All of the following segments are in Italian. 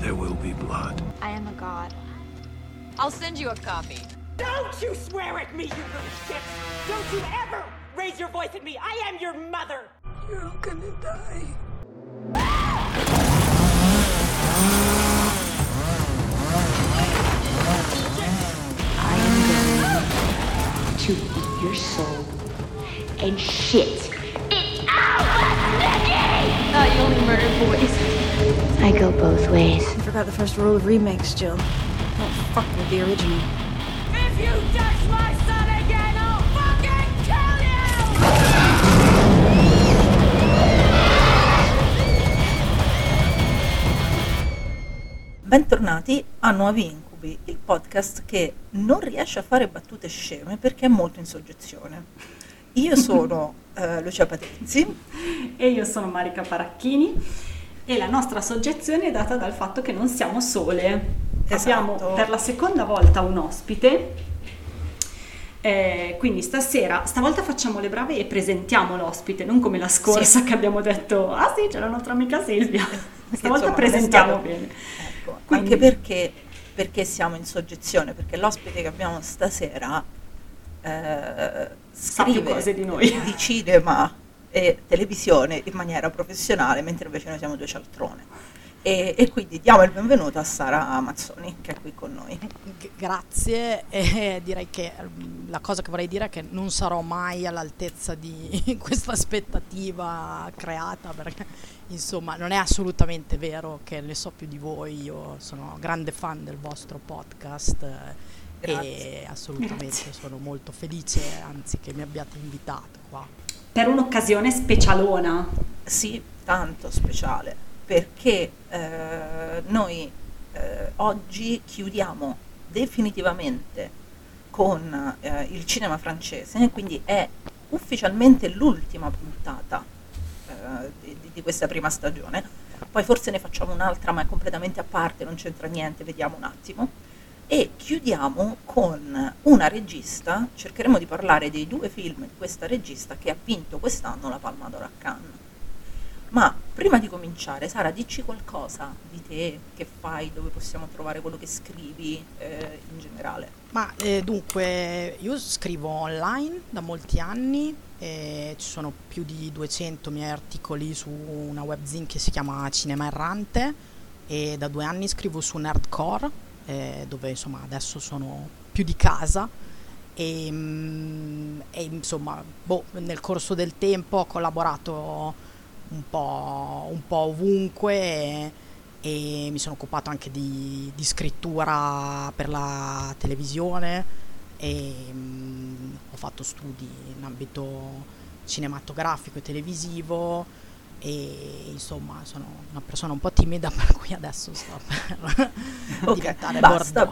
there will be blood. I am a god. I'll send you a copy. Don't you swear at me, you little shit! Don't you ever raise your voice at me! I am your mother! You're all gonna die. I am going to eat your soul and shit it out Thought you only murdered boys. I go both ways. You forgot the first rule of remakes, Jill. Don't fuck with the original. If you touch my son again, I'll fucking kill you! Bentornati a Nuovi Incubi, il podcast che non riesce a fare battute sceme perché è molto in soggezione. Io sono eh, Lucia Patrizzi, E io sono Marica Paracchini e la nostra soggezione è data dal fatto che non siamo sole. Esatto. Abbiamo per la seconda volta un ospite. Eh, quindi stasera, stavolta facciamo le brave e presentiamo l'ospite, non come la scorsa Sì. che abbiamo detto, ah sì, c'è la nostra amica Silvia. Stavolta insomma, presentiamo bene. Ecco, Quindi- anche perché, perché siamo in soggezione, perché l'ospite che abbiamo stasera eh, scrive cose di noi. di cinema e televisione in maniera professionale, mentre invece noi siamo due cialtrone. E, e quindi diamo il benvenuto a Sara Mazzoni che è qui con noi. Grazie, e direi che mm, la cosa che vorrei dire è che non sarò mai all'altezza di questa aspettativa creata perché insomma non è assolutamente vero che ne so più di voi, io sono grande fan del vostro podcast eh, Grazie. e assolutamente Grazie. sono molto felice anzi che mi abbiate invitato qua. Per un'occasione specialona. Sì, tanto speciale, perché eh, noi eh, oggi chiudiamo definitivamente con eh, il cinema francese, quindi è ufficialmente l'ultima puntata eh, di, di- di questa prima stagione. Poi forse ne facciamo un'altra, ma è completamente a parte, non c'entra niente, vediamo un attimo. E chiudiamo con una regista, cercheremo di parlare dei due film di questa regista che ha vinto quest'anno la Palma d'Oro a Cannes. Ma prima di cominciare, Sara, dici qualcosa di te, che fai, dove possiamo trovare quello che scrivi eh, in generale. Ma eh, dunque, io scrivo online da molti anni, e ci sono più di 200 miei articoli su una webzine che si chiama Cinema Errante e da due anni scrivo su Nerdcore, eh, dove insomma adesso sono più di casa e, mm, e, insomma boh, nel corso del tempo ho collaborato un po', un po' ovunque e, e mi sono occupato anche di, di scrittura per la televisione e mm, ho fatto studi in ambito cinematografico e televisivo e insomma sono una persona un po' timida per cui adesso sto per Ok, diventare basta.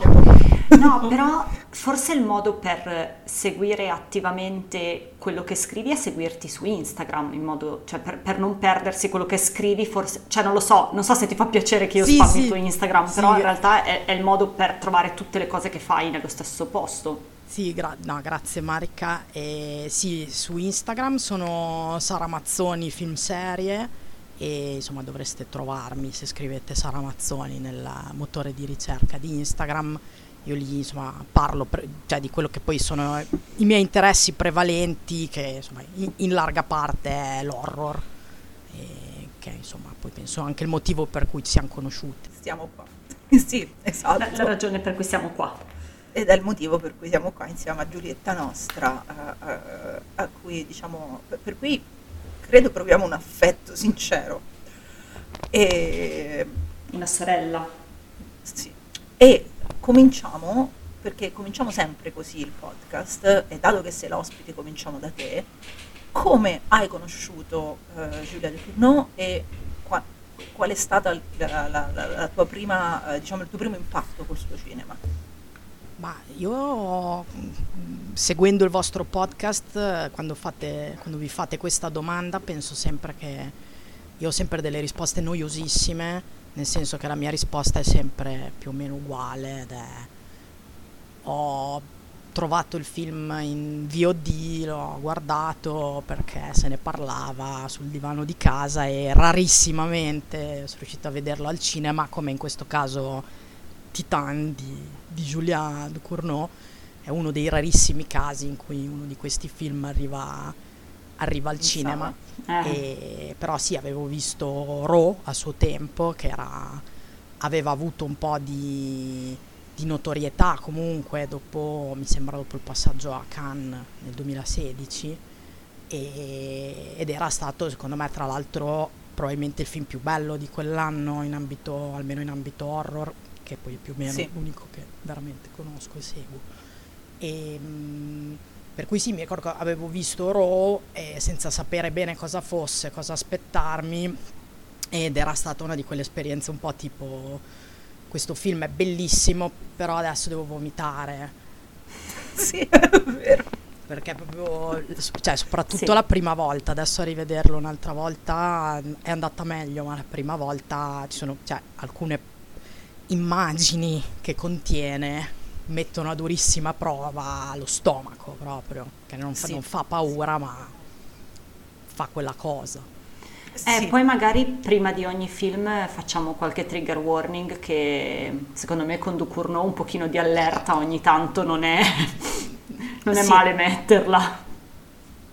No, però forse il modo per seguire attivamente quello che scrivi è seguirti su Instagram, in modo, cioè per, per non perdersi quello che scrivi, forse, cioè non lo so, non so se ti fa piacere che io Sì, spammi sì. tu Instagram, Sì. però in realtà è, è il modo per trovare tutte le cose che fai nello stesso posto. Sì, gra- no, grazie Marica. E sì, su Instagram sono Sara Mazzoni Film Serie e insomma dovreste trovarmi se scrivete Sara Mazzoni nel motore di ricerca di Instagram. Io lì insomma parlo pre- cioè, di quello che poi sono i miei interessi prevalenti, che insomma in, in larga parte è l'horror, e che insomma poi penso anche il motivo per cui ci siamo conosciuti. Stiamo qua. sì, esatto. La, la ragione per cui siamo qua. Ed è il motivo per cui siamo qua insieme a Giulietta nostra, eh, eh, a cui diciamo, per- cui credo proviamo un affetto sincero. E, Una sorella. sì. E cominciamo, perché cominciamo sempre così il podcast, e dato che sei l'ospite cominciamo da te, come hai conosciuto eh, Giulia De Tourneau e qua- qual è stato la, la- la- prima, diciamo, il tuo primo impatto col suo cinema? Ma io, mm, seguendo il vostro podcast, quando, fate, quando vi fate questa domanda, penso sempre che io ho sempre delle risposte noiosissime, nel senso che la mia risposta è sempre più o meno uguale ed è ho trovato il film in VOD, l'ho guardato perché se ne parlava sul divano di casa e rarissimamente sono riuscito a vederlo al cinema, come in questo caso Titan di, di Julien Ducournau. È uno dei rarissimi casi in cui uno di questi film arriva, arriva al cinema. Eh. E- però sì, avevo visto Raw a suo tempo, che era, aveva avuto un po' di, di notorietà comunque dopo, mi sembra dopo il passaggio a Cannes nel 2016 e- ed era stato secondo me tra l'altro probabilmente il film più bello di quell'anno in ambito, almeno in ambito horror, che poi è più o meno Sì. l'unico che veramente conosco e seguo. E, mm, per cui sì, mi ricordo che avevo visto Raw e senza sapere bene cosa fosse, cosa aspettarmi ed era stata una di quelle esperienze un po' tipo questo film è bellissimo, però adesso devo vomitare. Sì, è vero. Perché proprio, cioè soprattutto Sì. la prima volta, adesso a rivederlo un'altra volta è andata meglio, ma la prima volta ci sono cioè, alcune immagini che contiene mettono a durissima prova lo stomaco proprio, che non fa, Sì. non fa paura ma fa quella cosa. Eh, Sì. poi magari prima di ogni film facciamo qualche trigger warning che secondo me con Ducournau un pochino di allerta ogni tanto non è, non è Sì. male metterla.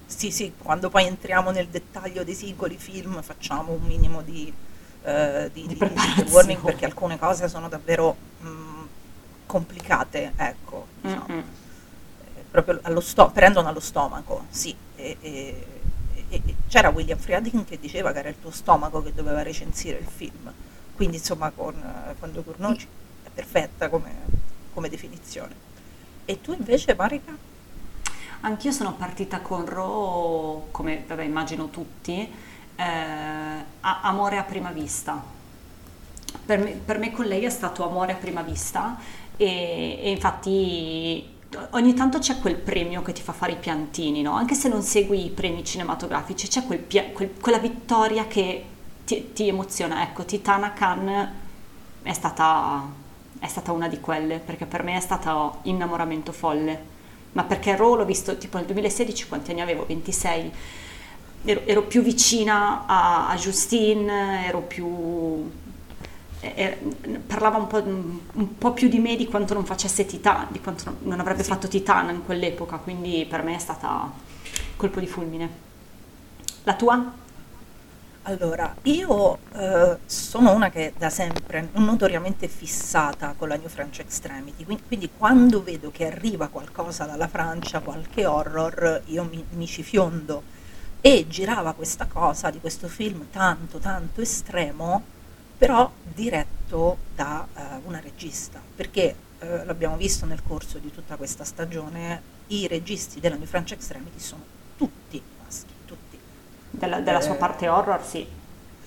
Sì, sì, quando poi entriamo nel dettaglio dei singoli film facciamo un minimo di, eh, di, Di di- di warning perché alcune cose sono davvero mm, complicate, ecco, diciamo. Mm-mm. Eh, proprio allo sto- prendono allo stomaco, sì. E, e- e- c'era William Friedkin che diceva che era il tuo stomaco che doveva recensire il film, quindi insomma con, con Ducournau ci- è perfetta come, come definizione. E tu invece, Marica? Anch'io sono partita con Ro, come vabbè, immagino tutti, eh, a- amore a prima vista. Per me, per me con lei è stato amore a prima vista e, e infatti ogni tanto c'è quel premio che ti fa fare i piantini, no? Anche se non segui i premi cinematografici, c'è quel quel- quella vittoria che ti, ti emoziona. Ecco, Titana Khan è stata, è stata una di quelle, perché per me è stato innamoramento folle. Ma perché Raw l'ho visto tipo nel 2016, quanti anni avevo? 26. Ero, ero più vicina a, a Justine, ero più... eh, parlava un po', un po' più di me di quanto non facesse Titan, di quanto non, avrebbe fatto Titan in quell'epoca, quindi per me è stata colpo di fulmine. La tua? Allora, io eh, sono una che da sempre notoriamente fissata con la New French Extremity, quindi, quindi quando vedo che arriva qualcosa dalla Francia, qualche horror, io mi, mi ci fiondo. E girava questa cosa di questo film tanto, tanto estremo, però diretto da eh, una regista, perché eh, l'abbiamo visto nel corso di tutta questa stagione, i registi della New French Extremity sono tutti maschi, tutti. Della, della sua Eh, parte horror, sì.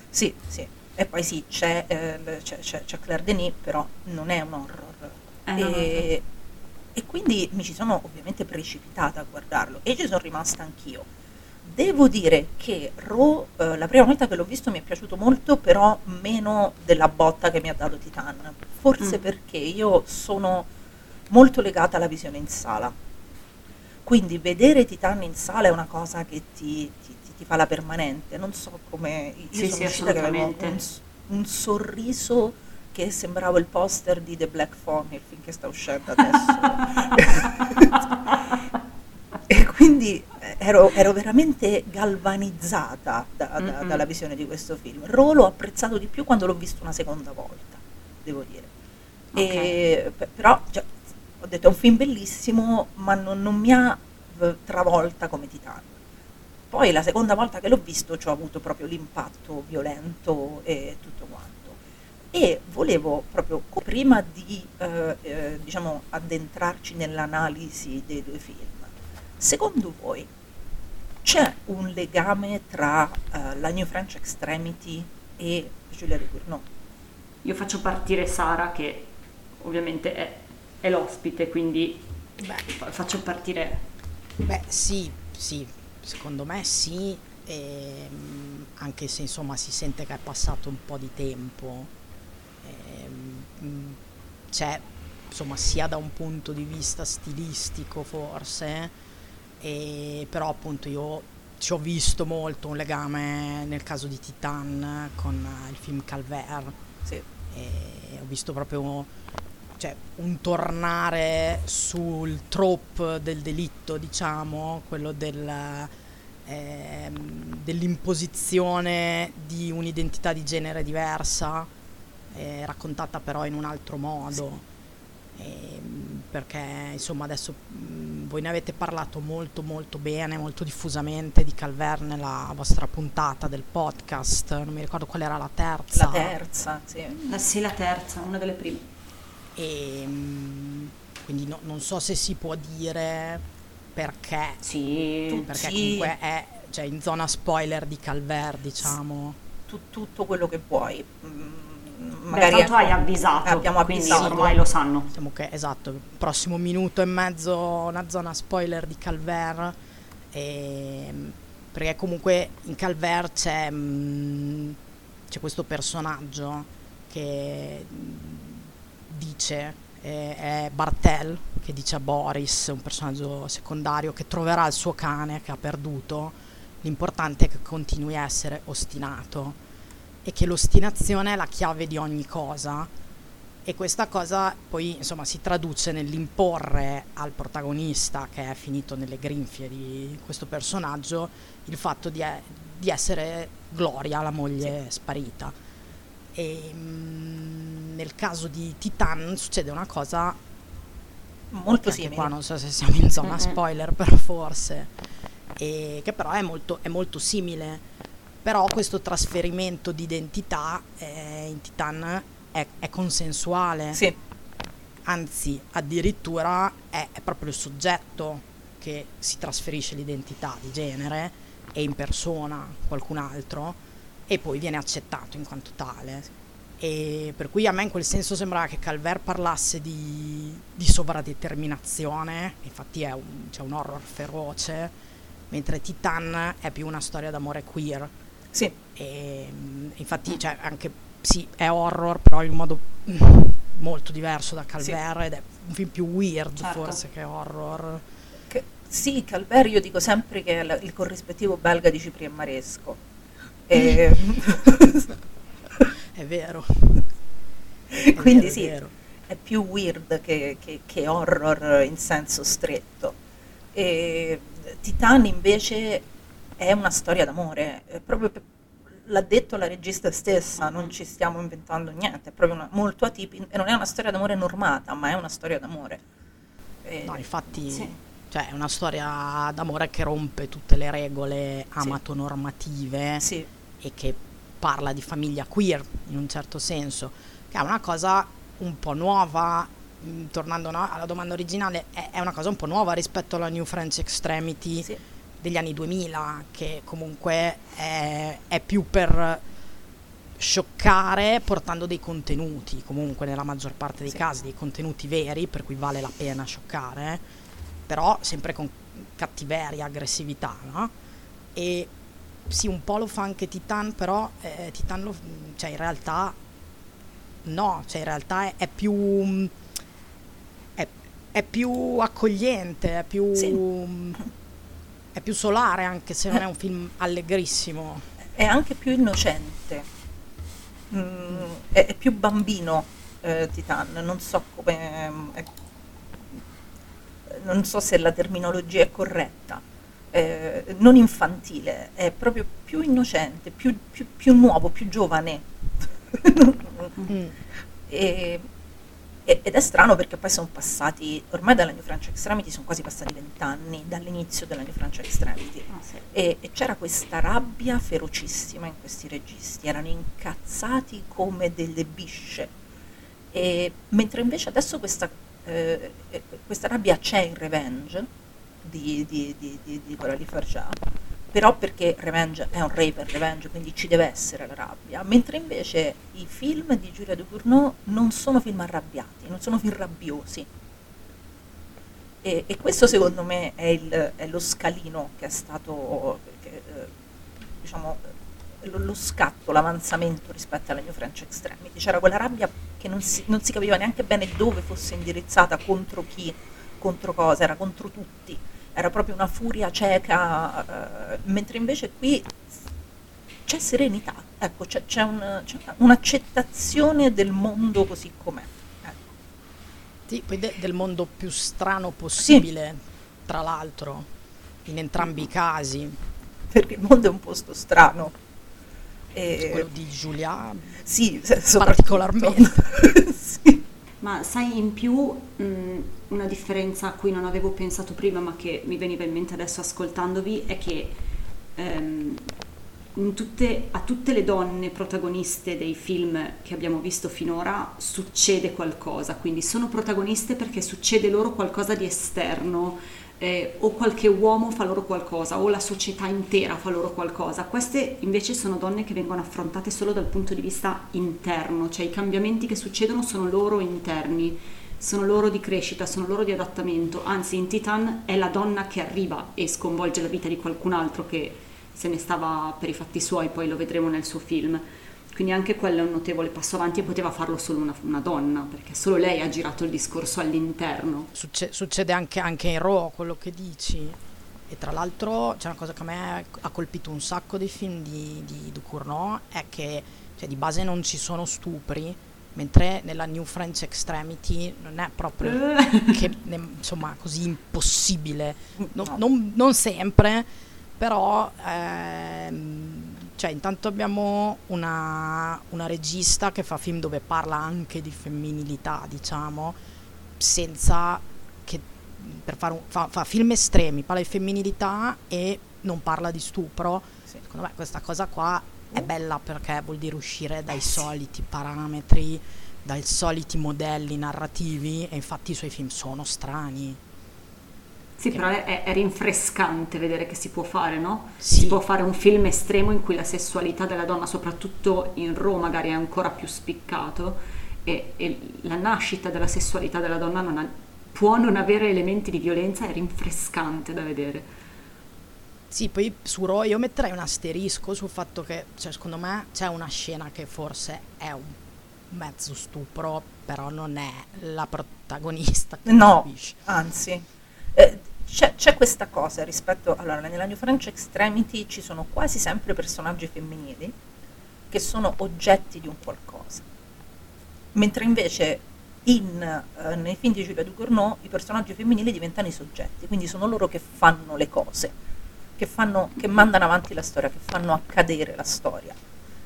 Sì, sì. E poi sì, c'è, eh, c'è, c'è- c'è Claire Denis, però non è un horror. Eh, e, e quindi mi ci sono ovviamente precipitata a guardarlo e ci sono rimasta anch'io. Devo dire che Raw, eh, la prima volta che l'ho visto mi è piaciuto molto, però meno della botta che mi ha dato Titan. Forse Mm. perché io sono molto legata alla visione in sala. Quindi vedere Titan in sala è una cosa che ti, ti- ti- ti fa la permanente. Non so come... Io Sì, sono sì, uscita che avevo un, un sorriso che sembrava il poster di The Black Phone, il film che sta uscendo adesso. e quindi ero, ero veramente galvanizzata da- da- Mm-mm. dalla visione di questo film. Raw l'ho apprezzato di più quando l'ho visto una seconda volta, devo dire. E, pe- però cioè, ho detto è un film bellissimo, ma non, non mi ha travolta come Titan. Poi la seconda volta che l'ho visto ci ho avuto proprio l'impatto violento e tutto quanto. E volevo proprio, prima di eh, eh, diciamo, addentrarci nell'analisi dei due film, secondo voi c'è un legame tra eh, la New French Extremity e Giulia De Cournot? Io faccio partire Sara, che ovviamente è, è l'ospite, quindi Beh, fa- faccio partire... Beh, sì, sì, secondo me sì, ehm, anche se insomma si sente che è passato un po' di tempo. Ehm, c'è insomma sia da un punto di vista stilistico forse, e, però appunto io ci ho visto molto un legame nel caso di Titan con eh, il film Calvert. Sì. E ho visto proprio cioè, un tornare sul trope del delitto, diciamo, quello del, ehm, dell'imposizione di un'identità di genere diversa, eh, raccontata però in un altro modo. Ehm, perché insomma adesso mh, voi ne avete parlato molto molto bene, molto diffusamente di Calver nella vostra puntata del podcast, non mi ricordo qual era la terza. La terza, sì. Eh, sì, la terza, una delle prime. E, mh, quindi no- non so se si può dire perché, Sì, perché Sì. comunque è cioè, in zona spoiler di Calver, diciamo. Tu- tutto quello che vuoi. Mm, Beh, Magari tanto ecco, hai avvisato, abbiamo quindi avvisato. ormai lo sanno. Diciamo che esatto, il prossimo minuto e mezzo una zona spoiler di Calver. ehm, perché comunque in Calver c'è, mm, c'è questo personaggio che mm, dice, eh, è Bartel, che dice a Boris, un personaggio secondario, che troverà il suo cane che ha perduto. L'importante è che continui a essere ostinato e che l'ostinazione è la chiave di ogni cosa e questa cosa poi insomma si traduce nell'imporre al protagonista che è finito nelle grinfie di questo personaggio il fatto di, di essere Gloria, la moglie sparita. E mm, nel caso di Titan succede una cosa molto simile. qua non so se siamo in zona Mm-mm. spoiler, però forse, e che però è molto, è molto simile. Però questo trasferimento di identità eh, in Titan è, è consensuale, Sì, anzi addirittura è, è proprio il soggetto che si trasferisce l'identità di genere e in persona qualcun altro e poi viene accettato in quanto tale. E per cui a me in quel senso sembrava che Calver parlasse di, di sovradeterminazione, infatti è un, c'è un horror feroce, mentre Titan è più una storia d'amore queer. Sì, E, mm, infatti, cioè, anche sì, è horror, però in un modo mm, molto diverso da Calver ed è un film più weird Certo. forse che horror. Che- sì, Calvert io dico sempre che è la- il corrispettivo belga di Ciprian Maresco. E- È vero. È Quindi vero, è sì, vero. è più weird che, che- che horror in senso stretto. E Titan invece è una storia d'amore, è proprio per- l'ha detto la regista stessa, non ci stiamo inventando niente, è proprio una- molto atipica, e non è una storia d'amore normata, ma è una storia d'amore. E- No, infatti, Sì. cioè, è una storia d'amore che rompe tutte le regole amatonormative sì, e che parla di famiglia queer in un certo senso, che è una cosa un po' nuova, mh, tornando alla domanda originale, è, è una cosa un po' nuova rispetto alla New French Extremity sì, degli anni 2000, che comunque è, è più per scioccare portando dei contenuti, comunque nella maggior parte dei Sì. casi dei contenuti veri, per cui vale la pena scioccare, però sempre con cattiveria, aggressività, no? E sì, un po' lo fa anche Titan, però eh, Titan lo, cioè in realtà no, cioè in realtà è, è più è, è più accogliente, è più Sì. È più solare anche se non è un film allegrissimo. è anche più innocente, Mm, è, è più bambino eh, Titan, non so come... è- non so se la terminologia è corretta, eh, non infantile, è proprio più innocente, più, più- più nuovo, più giovane. Mm. E- e- ed è strano perché poi sono passati, ormai dalla New French Extremity sono quasi passati vent'anni dall'inizio della New French Extremity Ah, sì. e, e c'era questa rabbia ferocissima in questi registi, erano incazzati come delle bisce, e, mentre invece adesso questa, eh, questa rabbia c'è in Revenge di, di, di, di, di Coralie Fargia, però perché Revenge è un rape Revenge, quindi ci deve essere la rabbia, mentre invece i film di Giulia Ducournau non sono film arrabbiati, non sono film rabbiosi. E, e questo secondo me è, il- è lo scalino che è stato, che, eh, diciamo, lo, lo scatto, l'avanzamento rispetto alla New French Extremity. C'era quella rabbia che non si, non si capiva neanche bene dove fosse indirizzata, contro chi, contro cosa, era contro tutti, era proprio una furia cieca, eh, mentre invece qui c'è serenità, ecco, c'è, c'è un- c'è un'accettazione del mondo così com'è. ecco. Sì, poi de- del mondo più strano possibile, tra l'altro, in entrambi i casi. Perché il mondo è un posto strano. E- Quello di Giulia, Sì, particolarmente. sì. Ma sai in più mh, una differenza a cui non avevo pensato prima ma che mi veniva in mente adesso ascoltandovi è che ehm, tutte- a tutte le donne protagoniste dei film che abbiamo visto finora succede qualcosa, quindi sono protagoniste perché succede loro qualcosa di esterno eh, o qualche uomo fa loro qualcosa o la società intera fa loro qualcosa. Queste invece sono donne che vengono affrontate solo dal punto di vista interno, cioè i cambiamenti che succedono sono loro interni, sono loro di crescita, sono loro di adattamento. Anzi, in Titan è la donna che arriva e sconvolge la vita di qualcun altro che se ne stava per i fatti suoi, poi lo vedremo nel suo film. Quindi anche quello è un notevole passo avanti e poteva farlo solo una, una donna, perché solo lei ha girato il discorso all'interno. Succe- succede anche, anche in Raw quello che dici. E tra l'altro c'è una cosa che a me ha colpito un sacco dei film di, di Ducournau è che cioè, di base non ci sono stupri, mentre nella New French Extremity non è proprio che, insomma, così impossibile. No. non, non sempre, però ehm, cioè, intanto abbiamo una, una regista che fa film dove parla anche di femminilità, diciamo, senza che per fare un, fa, fa film estremi, parla di femminilità e non parla di stupro. Sì. Secondo me questa cosa qua è bella perché vuol dire uscire dai soliti parametri, dai soliti modelli narrativi e infatti i suoi film sono strani. Sì, però è, è rinfrescante vedere che si può fare, no? Sì. Si può fare un film estremo in cui la sessualità della donna, soprattutto in Roma, magari è ancora più spiccato e, e la nascita della sessualità della donna non ha- può non avere elementi di violenza, è rinfrescante da vedere. Sì, poi su Raw io metterei un asterisco sul fatto che, cioè, secondo me c'è una scena che forse è un mezzo stupro, però non è la protagonista che No, capisce. anzi, eh, c'è, c'è questa cosa rispetto, allora nella New French Extremity ci sono quasi sempre personaggi femminili che sono oggetti di un qualcosa, mentre invece in, eh, nei film di Giulia Ducournau i personaggi femminili diventano i soggetti, quindi sono loro che fanno le cose, che, fanno, che mandano avanti la storia, che fanno accadere la storia.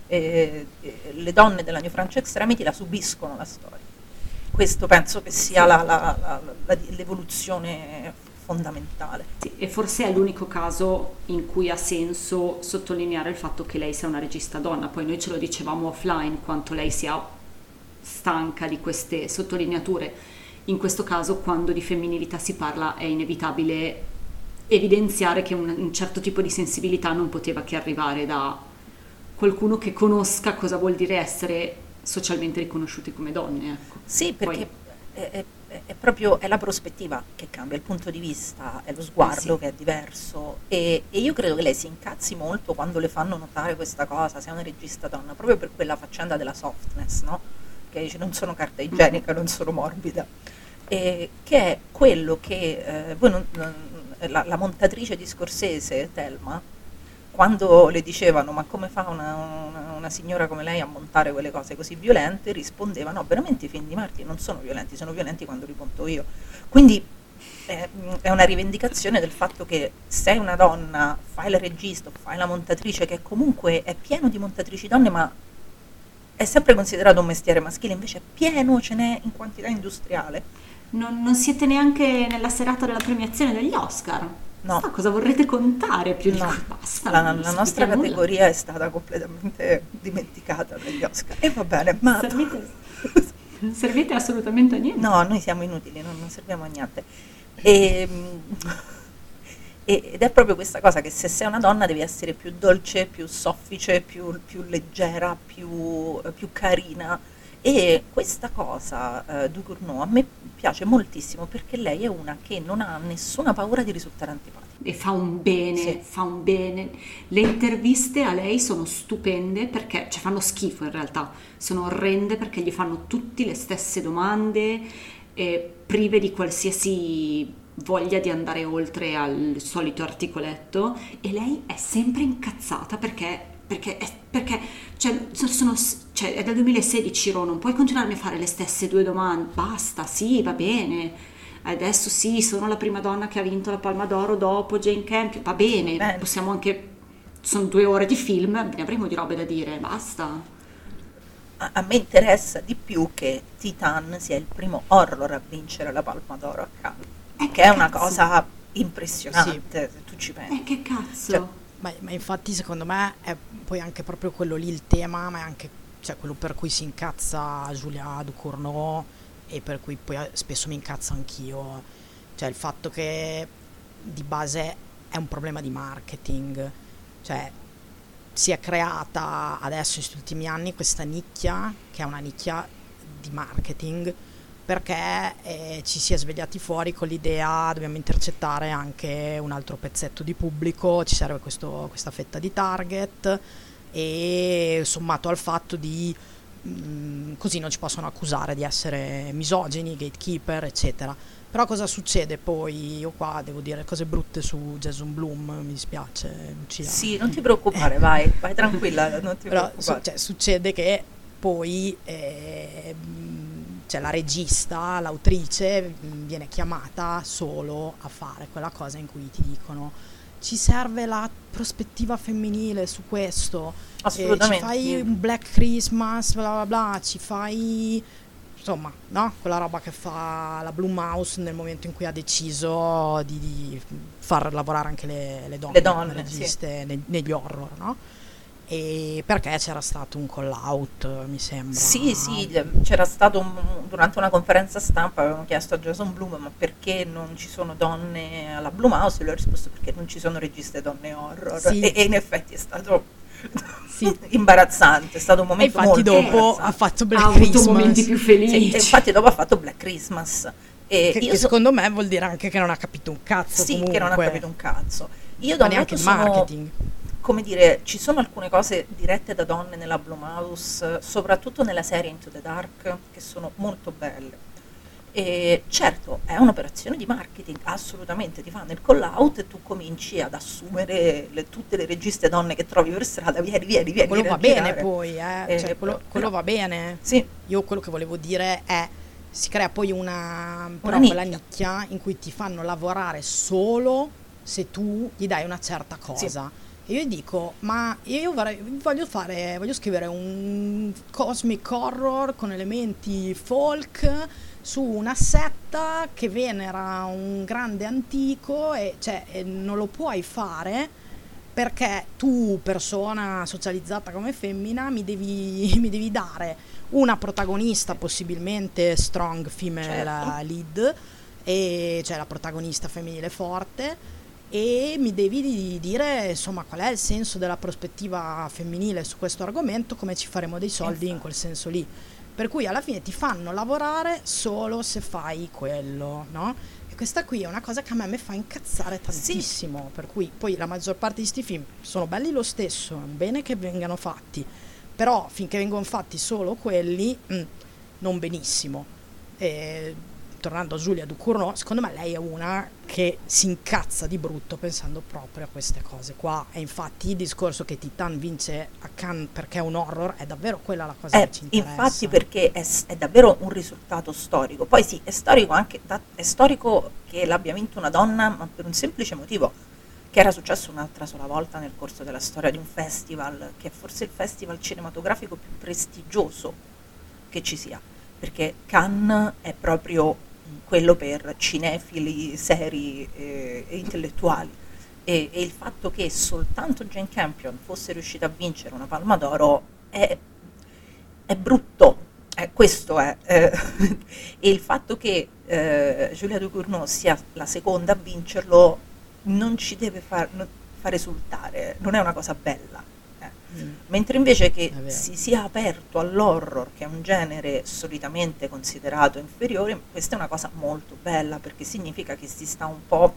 E- e le donne della New French Extremity la subiscono la storia. Questo penso che sia la- la- la- l'evoluzione fondamentale. Sì, e forse è l'unico caso in cui ha senso sottolineare il fatto che lei sia una regista donna. Poi noi ce lo dicevamo offline quanto lei sia stanca di queste sottolineature. In questo caso, quando di femminilità si parla, è inevitabile evidenziare che un, un certo tipo di sensibilità non poteva che arrivare da qualcuno che conosca cosa vuol dire essere socialmente riconosciuti come donne. Ecco. Sì, Poi- perché è, è- proprio è la prospettiva che cambia, il punto di vista, è lo sguardo Eh sì. che è diverso e, e io credo che lei si incazzi molto quando le fanno notare questa cosa, sei una regista donna, proprio per quella faccenda della softness, no? Che dice non sono carta igienica, non sono morbida, e che è quello che eh, non- non- la, la montatrice di Scorsese, Thelma, quando le dicevano ma come fa una, una- una signora come lei a montare quelle cose così violente, rispondeva no, veramente i film di Marti non sono violenti, sono violenti quando li monto io. Quindi eh, è una rivendicazione del fatto che sei una donna, fai la regista, fai la montatrice, che comunque è pieno di montatrici donne, ma è sempre considerato un mestiere maschile, invece è pieno, ce n'è in quantità industriale. Non, non siete neanche nella serata della premiazione degli Oscar. No. Ah, cosa vorrete contare più di No. cui basta? La, la nostra nulla. categoria è stata completamente dimenticata dagli Oscar. E va bene, ma... Servite, non servite assolutamente a niente. No, noi siamo inutili, non, non serviamo a niente. E, e- ed è proprio questa cosa che se sei una donna devi essere più dolce, più soffice, più, più leggera, più, più carina. E questa cosa, eh, Ducournau, a me piace moltissimo perché lei è una che non ha nessuna paura di risultare antipatica. E fa un bene, Sì. fa un bene. Le interviste a lei sono stupende perché, cioè fanno schifo in realtà, sono orrende perché gli fanno tutti le stesse domande, eh, prive di qualsiasi voglia di andare oltre al solito articoletto e lei è sempre incazzata perché, perché, perché cioè, sono- cioè, è dal 2016 Ro, non puoi continuarmi a fare le stesse due domande, basta, sì, va bene. Adesso sì, sono la prima donna che ha vinto la Palma d'Oro dopo Jane Campion, va bene, Bene. possiamo anche... Sono due ore di film, ne avremo di robe da dire, basta. A, a me interessa di più che Titan sia il primo horror a vincere la Palma d'Oro a Cannes, Eh, che è una cazzo. cosa impressionante se tu ci Eh, pensi. che cazzo? Cioè, Ma, ma infatti secondo me è poi anche proprio quello lì il tema, ma è anche cioè, quello per cui si incazza Giulia Ducournau e per cui poi eh, spesso mi incazzo anch'io. Cioè il fatto che di base è un problema di marketing. Cioè si è creata adesso in questi ultimi anni questa nicchia, che è una nicchia di marketing, perché eh, ci si è svegliati fuori con l'idea dobbiamo intercettare anche un altro pezzetto di pubblico, ci serve questo- questa fetta di target e sommato al fatto di mm, così non ci possono accusare di essere misogini, gatekeeper, eccetera. Però cosa succede poi? Io qua devo dire cose brutte su Jason Bloom, mi dispiace Lucia. Sì, non ti preoccupare, vai, vai tranquilla, non ti Però preoccupare. cioè, succede che poi eh, mh, cioè, la regista, l'autrice mh, viene chiamata solo a fare quella cosa in cui ti dicono ci serve la prospettiva femminile su questo, eh, ci Assolutamente. fai un Black Christmas, bla bla bla, ci fai insomma, no? Quella roba che fa la Blue Mouse nel momento in cui ha deciso di, di far lavorare anche le, le donne, Le donne, come registe ne- negli horror, no? E perché c'era stato un call out, mi sembra. Sì, sì, c'era stato un- durante una conferenza stampa avevano chiesto a Jason Blum ma perché non ci sono donne alla Blue Mouse e lui ha risposto perché non ci sono registe donne horror Sì. e, e in effetti è stato Sì. imbarazzante, è stato un E momento infatti molto dopo ha fatto Ha Black avuto Christmas. momenti più Sì, felici. e infatti dopo ha fatto Black Christmas e che, io che so- secondo me vuol dire anche che non ha capito un cazzo. sì, comunque. che non ha capito un cazzo. Io Ma da neanche il sono marketing. Come dire, ci sono alcune cose dirette da donne nella Blumhouse, soprattutto nella serie Into the Dark, che sono molto belle. E certo, è un'operazione di marketing, assolutamente, ti fanno il call out e tu cominci ad assumere le- tutte le registe donne che trovi per strada, vieni, vieni, vieni. Quello va bene poi, eh. Eh, cioè, quello, però- quello va bene. Sì, Io quello che volevo dire è si crea poi una, però nicchia. nicchia in cui ti fanno lavorare solo se tu gli dai una certa cosa. E io dico, ma io voglio fare, voglio scrivere un cosmic horror con elementi folk su una setta che venera un grande antico e cioè e non lo puoi fare perché tu, persona socializzata come femmina, mi devi, mi devi dare una protagonista, possibilmente strong female Certo. lead, e, cioè la protagonista femminile forte, e mi devi di- dire insomma qual è il senso della prospettiva femminile su questo argomento, come ci faremo dei soldi in quel senso lì. Per cui alla fine ti fanno lavorare solo se fai quello, no? E questa qui è una cosa che a me mi fa incazzare tantissimo, per cui poi la maggior parte di questi film sono belli lo stesso, è un bene che vengano fatti, però finché vengono fatti solo quelli, mm, non benissimo. E, tornando a Giulia Ducournau, secondo me lei è una che si incazza di brutto pensando proprio a queste cose qua. E infatti il discorso che Titan vince a Cannes perché è un horror è davvero quella la cosa Eh, che ci interessa. infatti perché è, è davvero un risultato storico. Poi sì, è storico anche da- è storico che l'abbia vinto una donna, ma per un semplice motivo, che era successo un'altra sola volta nel corso della storia di un festival, che è forse il festival cinematografico più prestigioso che ci sia, perché Cannes è proprio quello per cinefili seri e, e intellettuali. E, e il fatto che soltanto Jane Campion fosse riuscita a vincere una Palma d'Oro è, è brutto, eh, questo è. eh, e il fatto che eh, Giulia Ducournau sia la seconda a vincerlo non ci deve far, non- far esultare, non è una cosa bella. Mentre invece che si sia aperto all'horror, che è un genere solitamente considerato inferiore, questa è una cosa molto bella perché significa che si sta un po'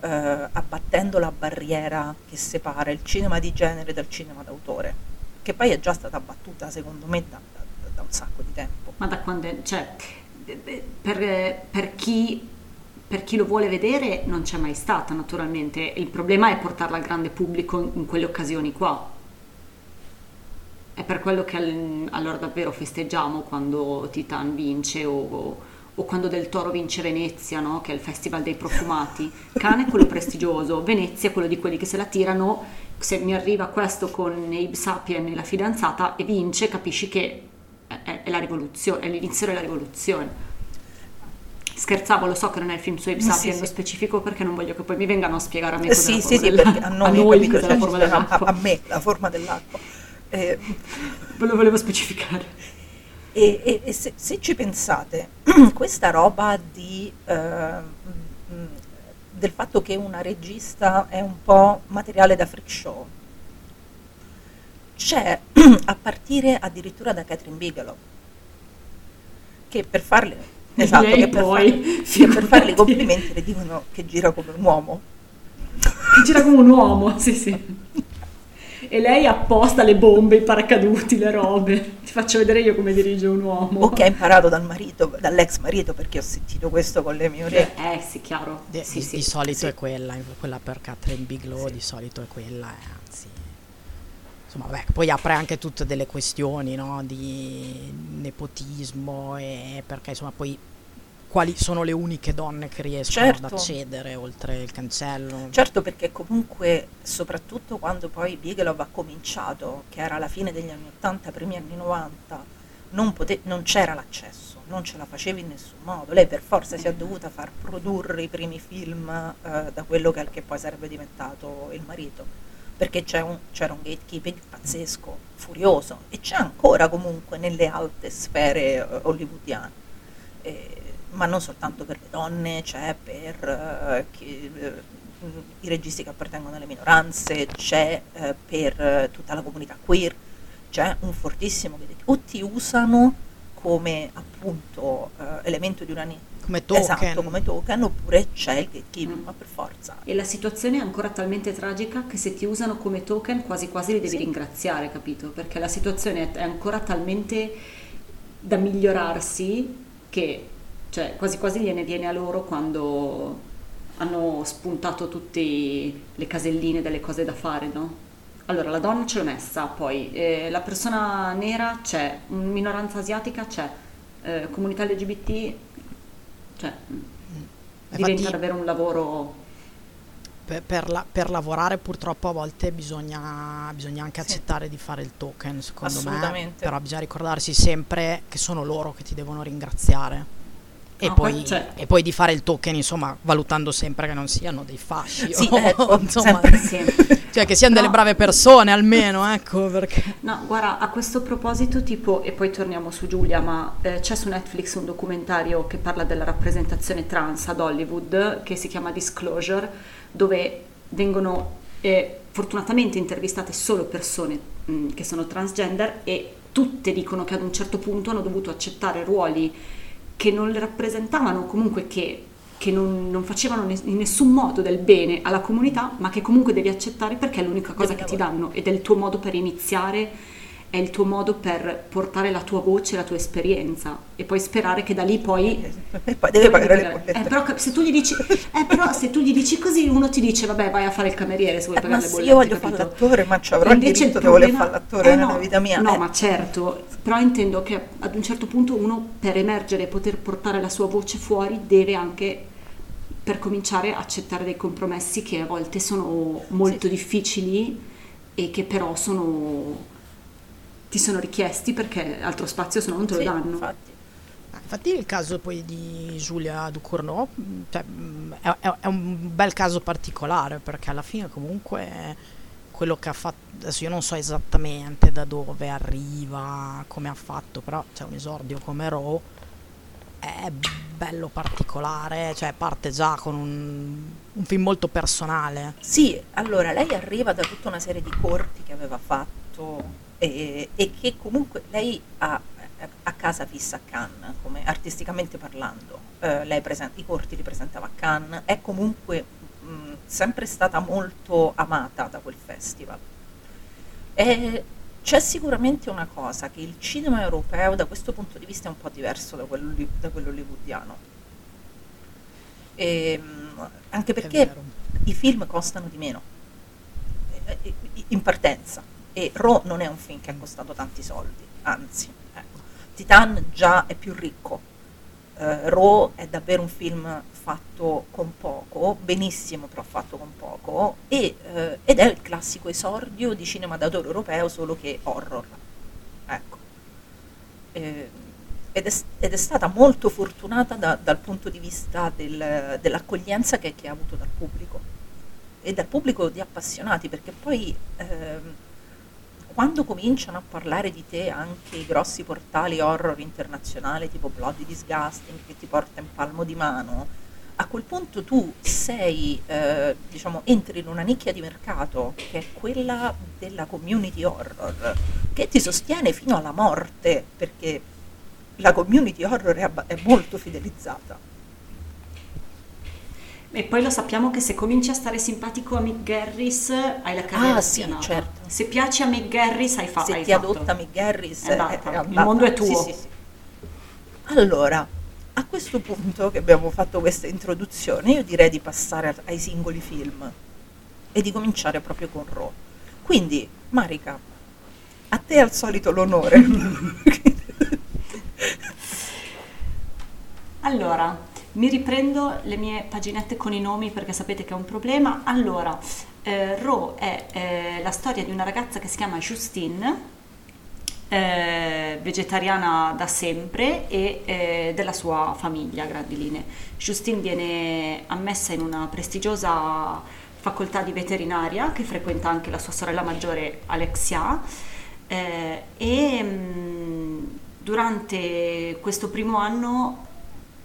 eh, abbattendo la barriera che separa il cinema di genere dal cinema d'autore, che poi è già stata abbattuta secondo me da, da- da un sacco di tempo. Ma da quando è- cioè, per, per chi, per chi lo vuole vedere non c'è mai stata naturalmente, il problema è portarla al grande pubblico in, in quelle occasioni qua. È per quello che al- allora davvero festeggiamo quando Titan vince o, o quando Del Toro vince Venezia, no? che è il Festival dei profumati. Cane è quello prestigioso, Venezia è quello di quelli che se la tirano. Se mi arriva questo con Abe Sapien e la fidanzata e vince, capisci che è, è la rivoluzione, è l'inizio della rivoluzione. Scherzavo, lo so che non è il film su Abe Sì, Sapien sì. nello specifico perché non voglio che poi mi vengano a spiegare a me Eh, cos'è sì, la sì, forma sì, perché a a noi, noi capito, cioè, forma a, dell'acqua. a me la forma dell'acqua. Eh, Ve lo volevo specificare. E, e- e se, se ci pensate, questa roba di, eh, mm, del fatto che una regista è un po' materiale da freak show, c'è a partire addirittura da Catherine Bigelow, che per farle, esatto, che per, poi, farle, che per farle i complimenti le dicono che gira come un uomo. Che gira come un uomo, sì sì. E lei apposta le bombe, i paracaduti, le robe. Ti faccio vedere io come dirige un uomo. O che ha imparato dal marito, dall'ex marito, perché ho sentito questo con le mie orecchie. Eh sì, chiaro. Di, sì, di- sì. di solito sì. è quella, quella per Catherine Bigelow di solito è quella, eh, anzi. Insomma, vabbè, poi apre anche tutte delle questioni, no, di nepotismo e perché insomma poi quali sono le uniche donne che riescono Certo. ad accedere oltre il cancello. Certo perché comunque, soprattutto quando poi Bigelow ha cominciato, che era la fine degli anni 80, primi anni 90, non, pote- non c'era l'accesso, non ce la facevi in nessun modo. Lei per forza si è dovuta far produrre i primi film eh, da quello che, che poi sarebbe diventato il marito, perché c'è un- c'era un gatekeeping pazzesco, furioso, e c'è ancora comunque nelle alte sfere eh, hollywoodiane. Eh, ma non soltanto per le donne, c'è per eh, chi- eh, i registi che appartengono alle minoranze, c'è eh, per eh, tutta la comunità queer, c'è un fortissimo che o ti usano come appunto eh, elemento di una ni- Come token. esatto, come token, oppure c'è il gatekeeping, Mm. ma per forza. E la situazione è ancora talmente tragica che se ti usano come token quasi quasi li devi Sì. ringraziare, capito? Perché la situazione è ancora talmente da migliorarsi che cioè, quasi quasi gliene viene a loro quando hanno spuntato tutte le caselline delle cose da fare, no? Allora, la donna ce l'ho messa, poi eh, la persona nera c'è, minoranza asiatica c'è, eh, comunità LGBT, cioè diventa Infatti- davvero un lavoro Per, per la- per lavorare purtroppo a volte bisogna, bisogna anche Sì. accettare di fare il token, secondo me. Però bisogna ricordarsi sempre che sono loro che ti devono ringraziare. E, No, poi, cioè- e poi di fare il token, insomma, valutando sempre che non siano dei fasci. Sì, o- ecco, insomma, sempre. Sì. cioè che siano delle No. brave persone almeno, ecco, perché... No, guarda, a questo proposito, tipo, e poi torniamo su Giulia, ma eh, c'è su Netflix un documentario che parla della rappresentazione trans ad Hollywood, che si chiama Disclosure, dove vengono eh, fortunatamente intervistate solo persone mh, che sono transgender e tutte dicono che ad un certo punto hanno dovuto accettare ruoli che non le rappresentavano, comunque che, che non, non facevano ne- in nessun modo del bene alla comunità, ma che comunque devi accettare perché è l'unica cosa Devi che ti danno ed è il tuo modo per iniziare, è il tuo modo per portare la tua voce, la tua esperienza e poi sperare che da lì poi... E poi deve pagare le bollette. Eh, però se tu gli dici, eh, però se tu gli dici così uno ti dice vabbè vai a fare il cameriere se vuoi Eh, pagare ma le sì, bollette. io voglio fare capito? l'attore, ma ci avrò E il invece diritto il di voler problema- fare l'attore eh, nella no, vita mia. No, Eh, ma certo, però intendo che ad un certo punto uno per emergere e poter portare la sua voce fuori deve anche per cominciare a accettare dei compromessi che a volte sono molto difficili e che però sono ti sono richiesti perché altro spazio se no non te lo sì, danno. infatti. Ah, Infatti il caso poi di Giulia Ducournau cioè, mh, è, è- è un bel caso particolare perché alla fine comunque quello che ha fatto, adesso io non so esattamente da dove arriva, come ha fatto, però c'è un esordio come Raw, è bello particolare, cioè parte già con un, un film molto personale. Sì, allora lei arriva da tutta una serie di corti che aveva fatto e, e che comunque lei ha a casa fissa a Cannes, come artisticamente parlando, eh, lei presenta, i corti li presentava a Cannes, è comunque mh, sempre stata molto amata da quel festival. E c'è sicuramente una cosa, che il cinema europeo da questo punto di vista è un po' diverso da quello, da quello hollywoodiano. E, mh, anche perché i film costano di meno, eh, in partenza, e Ro non è un film che ha costato tanti soldi, anzi Titan già è più ricco. Uh, Raw è davvero un film fatto con poco, benissimo però fatto con poco, e, uh, ed è il classico esordio di cinema d'autore europeo, solo che horror. Ecco. Eh, ed, è, ed, è, stata molto fortunata da, dal punto di vista del, dell'accoglienza che, che, ha avuto dal pubblico e dal pubblico di appassionati, perché poi... Eh, quando cominciano a parlare di te anche i grossi portali horror internazionali tipo Bloody Disgusting che ti porta in palmo di mano, a quel punto tu sei, eh, diciamo, entri in una nicchia di mercato che è quella della community horror, che ti sostiene fino alla morte, perché la community horror è, abba- è molto fidelizzata. E poi lo sappiamo che se cominci a stare simpatico a Mick Garris hai la carriera Ah sì, certo. Se piaci a Mick Garris hai, fa- se hai ti fatto. adotta Mick Garris è è, è il mondo è tuo. Sì, sì, sì. Allora, a questo punto che abbiamo fatto questa introduzione, io direi di passare ai singoli film e di cominciare proprio con Raw. Quindi, Marica, a te al solito l'onore. allora, mi riprendo le mie paginette con i nomi perché sapete che è un problema. Allora, eh, Ro è eh, la storia di una ragazza che si chiama Justine, eh, vegetariana da sempre e eh, della sua famiglia a grandi linee. Justine viene ammessa in una prestigiosa facoltà di veterinaria che frequenta anche la sua sorella maggiore Alexia eh, e mh, mm, durante questo primo anno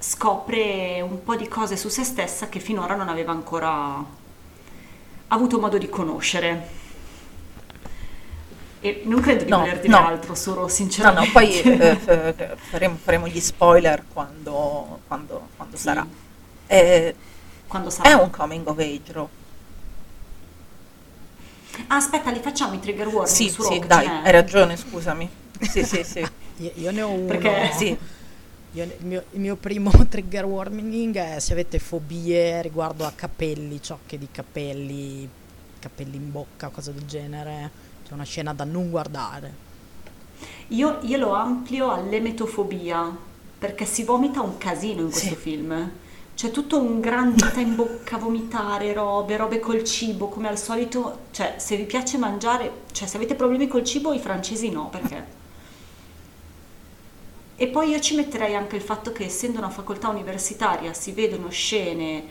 scopre un po' di cose su se stessa che finora non aveva ancora avuto modo di conoscere. E non credo di no, voler dire no. altro, solo sinceramente. No, no, poi eh, faremo, faremo, gli spoiler quando, quando, quando sì. sarà. Eh, quando sarà. È un coming of age, Ro. Ah, aspetta, li facciamo i trigger warning sì, su Sì, Rock, dai, hai ragione, scusami. Sì, sì, sì. io, io ne ho uno. Perché? Sì. Io, il, mio, il, mio, primo trigger warning è se avete fobie riguardo a capelli, ciocche di capelli, capelli in bocca, cose del genere. C'è una scena da non guardare. Io, io lo amplio all'emetofobia perché si vomita un casino in questo Sì. film. C'è tutto un gran dita in bocca, vomitare, robe, robe col cibo, come al solito. Cioè, se vi piace mangiare, cioè se avete problemi col cibo, i francesi no, perché e poi io ci metterei anche il fatto che essendo una facoltà universitaria si vedono scene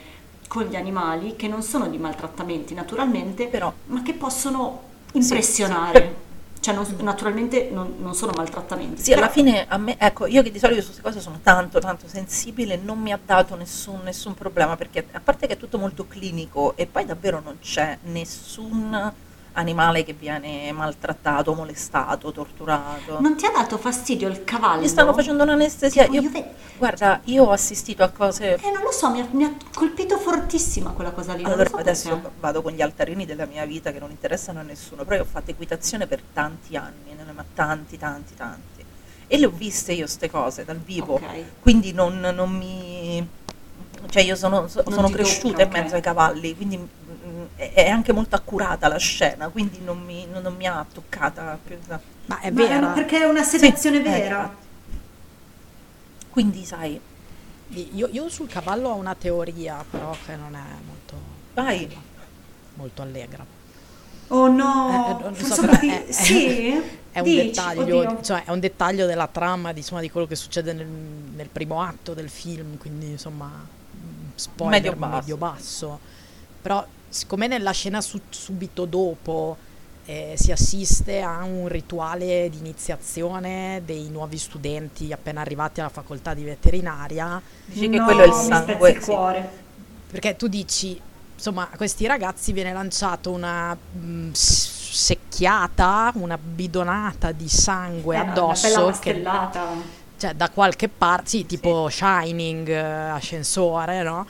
con gli animali che non sono di maltrattamenti naturalmente, Però- ma che possono Sì, impressionare. sì. Cioè non- naturalmente non, non sono maltrattamenti. Sì, alla fine a me, ecco, io che di solito su queste cose sono tanto, tanto sensibile, non mi ha dato nessun, nessun problema, perché a parte che è tutto molto clinico e poi davvero non c'è nessun animale che viene maltrattato, molestato, torturato. Non ti ha dato fastidio il cavallo? Mi stanno facendo un'anestesia. Tipo, Io, io guarda, io ho assistito a cose Eh, non lo so, mi ha, mi ha colpito fortissima quella cosa lì. Allora lo so adesso perché. vado con gli altarini della mia vita che non interessano a nessuno, però io ho fatto equitazione per tanti anni, ma tanti, tanti, tanti. E le ho viste io ste cose dal vivo, Ok. quindi non, non mi... Cioè io sono, so- sono cresciuta tocca, in mezzo ai cavalli, quindi è è anche molto accurata la scena, quindi non mi, non- non mi ha toccata più. da- Ma è Ma vera. perché è una sedazione Sì, eh, vera. infatti. Quindi sai, Io, io sul cavallo ho una teoria, però che non è molto, vai, molto allegra. Oh no, Eh, eh, non so, però perché- è- è- sì? È un, Dici, dettaglio, cioè, è un dettaglio della trama, di, insomma, di quello che succede nel, nel primo atto del film, quindi insomma, mm, spoiler Medio basso. medio basso. Però siccome nella scena su- subito dopo eh, si assiste a un rituale di iniziazione dei nuovi studenti appena arrivati alla facoltà di veterinaria, dici che No, quello è il sangue. il sì. cuore. perché tu dici, insomma, a questi ragazzi viene lanciato una mm, s- macchiata, una bidonata di sangue Eh, una addosso. bella che- cioè da qualche parte, sì, tipo Shining, eh, ascensore, no?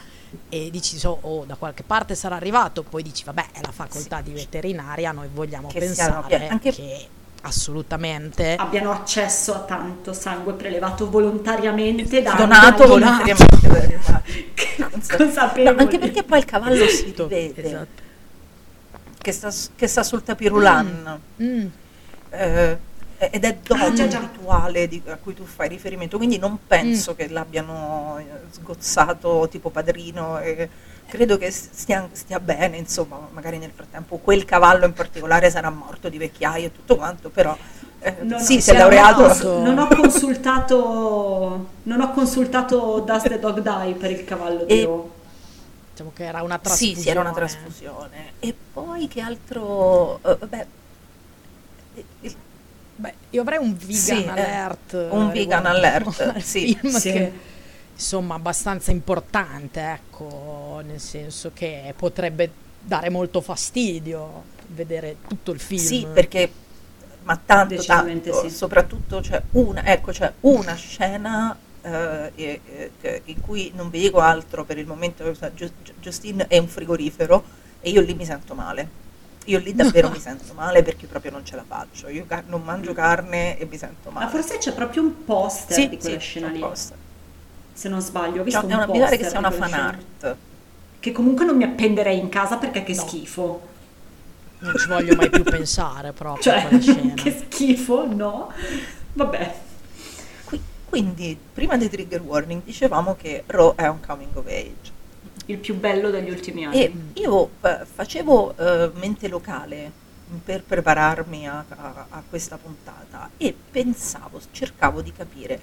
E dici, so, oh, da qualche parte sarà arrivato, poi dici, vabbè, è la facoltà di veterinaria, noi vogliamo Che pensare anche- che assolutamente Abbiano accesso a tanto sangue prelevato volontariamente da donato volontariamente. consapevoli. No, anche perché poi il cavallo si vede esatto. che, sta, che sta sul tapirulan Mm, eh, ed è dopo Ah, rituale di- a cui tu fai riferimento, quindi non penso Mm. che l'abbiano eh, sgozzato tipo padrino e credo che stia, stia bene, insomma, magari nel frattempo quel cavallo in particolare sarà morto di vecchiaia e tutto quanto, però eh, No, no, sì, si si è laureato. laureato. Non ho consultato non ho consultato Does the Dog Die per il cavallo di Ro. diciamo che era una Sì, trasfusione. sì, era una trasfusione. E poi che altro... eh, vabbè, il- io avrei un vegan Sì, eh, alert. un vegan alert, al sì, film sì. che insomma abbastanza importante, ecco, nel senso che potrebbe dare molto fastidio vedere tutto il film. Sì, perché ma tanto, tanto, sì. soprattutto c'è una, ecco, c'è una scena eh, e- e- che- in cui non vi dico altro per il momento, Justine è un frigorifero e io lì mi sento male. Io lì davvero mi sento male perché proprio non ce la faccio. Io ca- non mangio carne e mi sento male. Ma forse c'è proprio un poster sì, di quella sì, scena lì. poster. Se non sbaglio, ho visto Cioè, un è una, mi poster pare che sia una fan scena. art. Che comunque non mi appenderei in casa perché che No. schifo. Non ci voglio mai più pensare proprio a Cioè, quella scena. che schifo, no? Vabbè. Qui- quindi, prima dei trigger warning, dicevamo che Raw è un coming of age. Il più bello degli ultimi anni. E io eh, facevo eh, mente locale per prepararmi a, a- a questa puntata e pensavo, cercavo di capire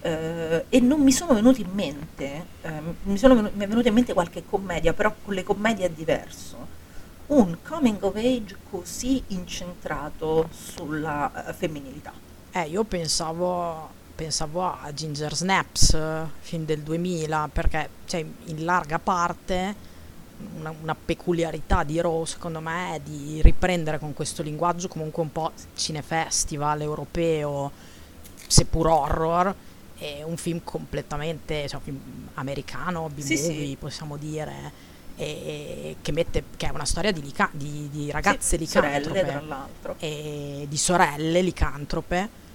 eh, e non mi sono venuti in mente, eh, mi, sono venu- mi è venuta in mente qualche commedia, però con le commedie è diverso, un coming of age così incentrato sulla eh, femminilità. Eh, io pensavo, pensavo a Ginger Snaps, eh, film del 2000, perché cioè, in larga parte una, una peculiarità di Raw, secondo me, è di riprendere con questo linguaggio comunque un po' cinefestival europeo, seppur horror, è un film completamente, cioè un film americano, Sì, B-movie, sì. possiamo dire, e che, mette, che è una storia di, lica- di, di ragazze Sì, sorelle licantrope l'altro. e di sorelle licantrope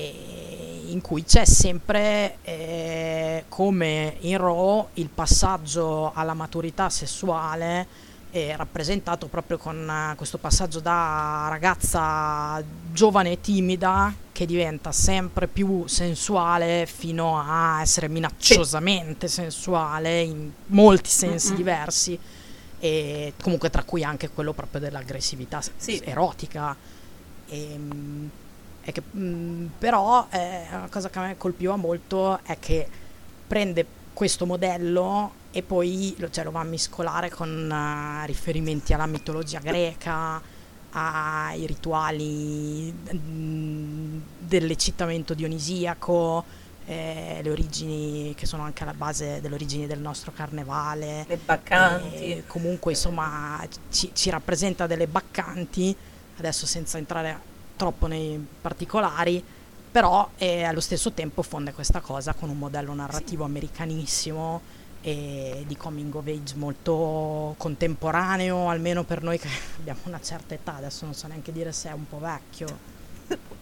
in cui c'è sempre eh, come in Raw il passaggio alla maturità sessuale è rappresentato proprio con eh, questo passaggio da ragazza giovane e timida che diventa sempre più sensuale fino a essere minacciosamente sensuale in molti sensi Mm-mm. diversi e comunque tra cui anche quello proprio dell'aggressività Sì. erotica. Ehm, è che, mm, però eh, una cosa che a me colpiva molto è che prende questo modello e poi lo, cioè, lo va a mescolare con eh, riferimenti alla mitologia greca, ai rituali mm, dell'eccitamento dionisiaco, eh, le origini che sono anche alla base delle origini del nostro carnevale. Le baccanti. E comunque insomma ci, ci rappresenta delle baccanti, adesso senza entrare troppo nei particolari, però eh, allo stesso tempo fonde questa cosa con un modello narrativo americanissimo e di coming of age molto contemporaneo, almeno per noi che abbiamo una certa età, adesso non so neanche dire se è un po' vecchio.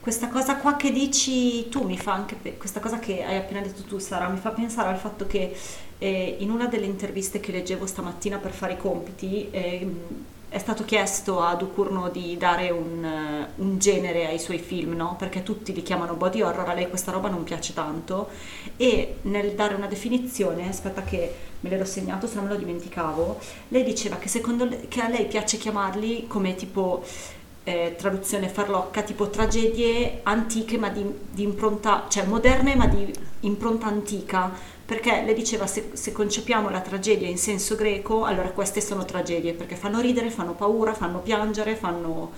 Questa cosa qua che dici tu mi fa anche, pe- questa cosa che hai appena detto tu Sara, mi fa pensare al fatto che eh, in una delle interviste che leggevo stamattina per fare i compiti ehm, è stato chiesto a Ducurno di dare un, eh, un genere ai suoi film, no? Perché tutti li chiamano body horror, a lei questa roba non piace tanto e nel dare una definizione, aspetta che me l'ero segnato se non me lo dimenticavo, lei diceva che secondo le- che a lei piace chiamarli come tipo eh, traduzione farlocca, tipo tragedie antiche ma di, di impronta, cioè moderne ma di impronta antica, perché le diceva se, se concepiamo la tragedia in senso greco, allora queste sono tragedie, perché fanno ridere, fanno paura, fanno piangere, fanno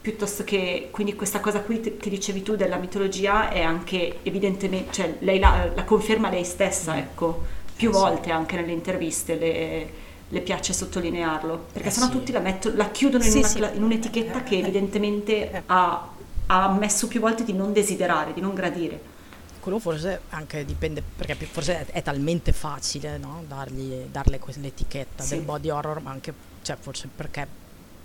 piuttosto che, quindi questa cosa qui te- che dicevi tu della mitologia è anche evidentemente, cioè lei la, la conferma lei stessa, ecco, più Eh sì. volte anche nelle interviste, le- le piace sottolinearlo, perché Eh sennò sì. tutti la, metto- la chiudono in, Sì, una- sì. in un'etichetta che Eh, evidentemente eh. ha, ha ammesso più volte di non desiderare, di non gradire. Quello forse anche dipende, perché forse è, è talmente facile no? Dargli, darle quell'etichetta Sì. del body horror, ma anche, cioè, forse perché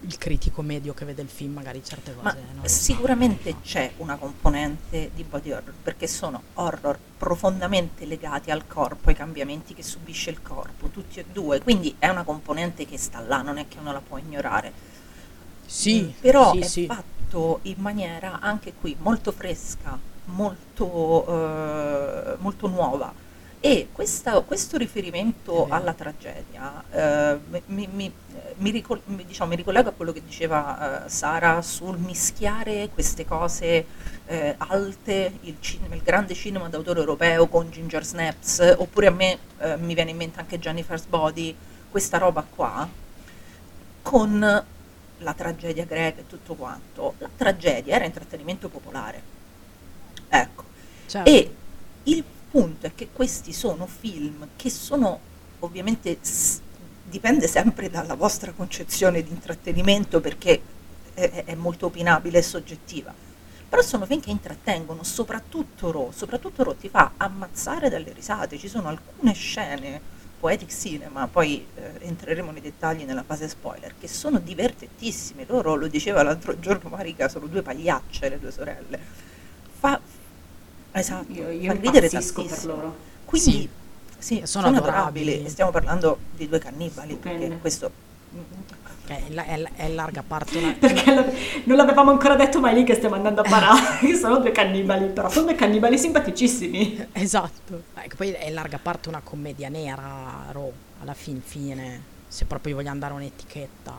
il critico medio che vede il film magari certe cose sa. sicuramente c'è una componente di body horror perché sono horror profondamente legati al corpo, ai cambiamenti che subisce il corpo, tutti e due, quindi è una componente che sta là, non è che uno la può ignorare. Sì, però sì, è sì. fatto in maniera anche qui molto fresca, molto, eh, molto nuova. E questa- questo riferimento alla tragedia eh, mi, mi- mi ricol- diciamo, mi ricollego a quello che diceva eh, Sara sul mischiare queste cose eh, alte, il, cinema, il grande cinema d'autore europeo con Ginger Snaps, oppure a me eh, mi viene in mente anche Jennifer's Body, questa roba qua, con la tragedia greca e tutto quanto. La tragedia era intrattenimento popolare. Ecco. Certo. E il punto è che questi sono film che sono ovviamente s- dipende sempre dalla vostra concezione di intrattenimento perché è, è molto opinabile e soggettiva. Però sono film che intrattengono, soprattutto Ro, soprattutto Ro ti fa ammazzare dalle risate, ci sono alcune scene poetic cinema, poi eh, entreremo nei dettagli nella fase spoiler, che sono divertentissime. Loro, lo diceva l'altro giorno Marica, sono due pagliacce le due sorelle. Fa, esatto, Io, io ridere impazzisco per tantissimo. loro. Quindi Sì. sì, Sono sono, adorabili. adorabili. stiamo parlando di due cannibali, Stupende. perché questo Che è, la- è la- è larga parte una, Perché la- non l'avevamo ancora detto, ma è lì che stiamo andando a parare. che sono due cannibali, però sono due cannibali simpaticissimi. Esatto, Ecco, poi è in larga parte una commedia nera, Ro, alla fin fine, se proprio vogliamo dare un'etichetta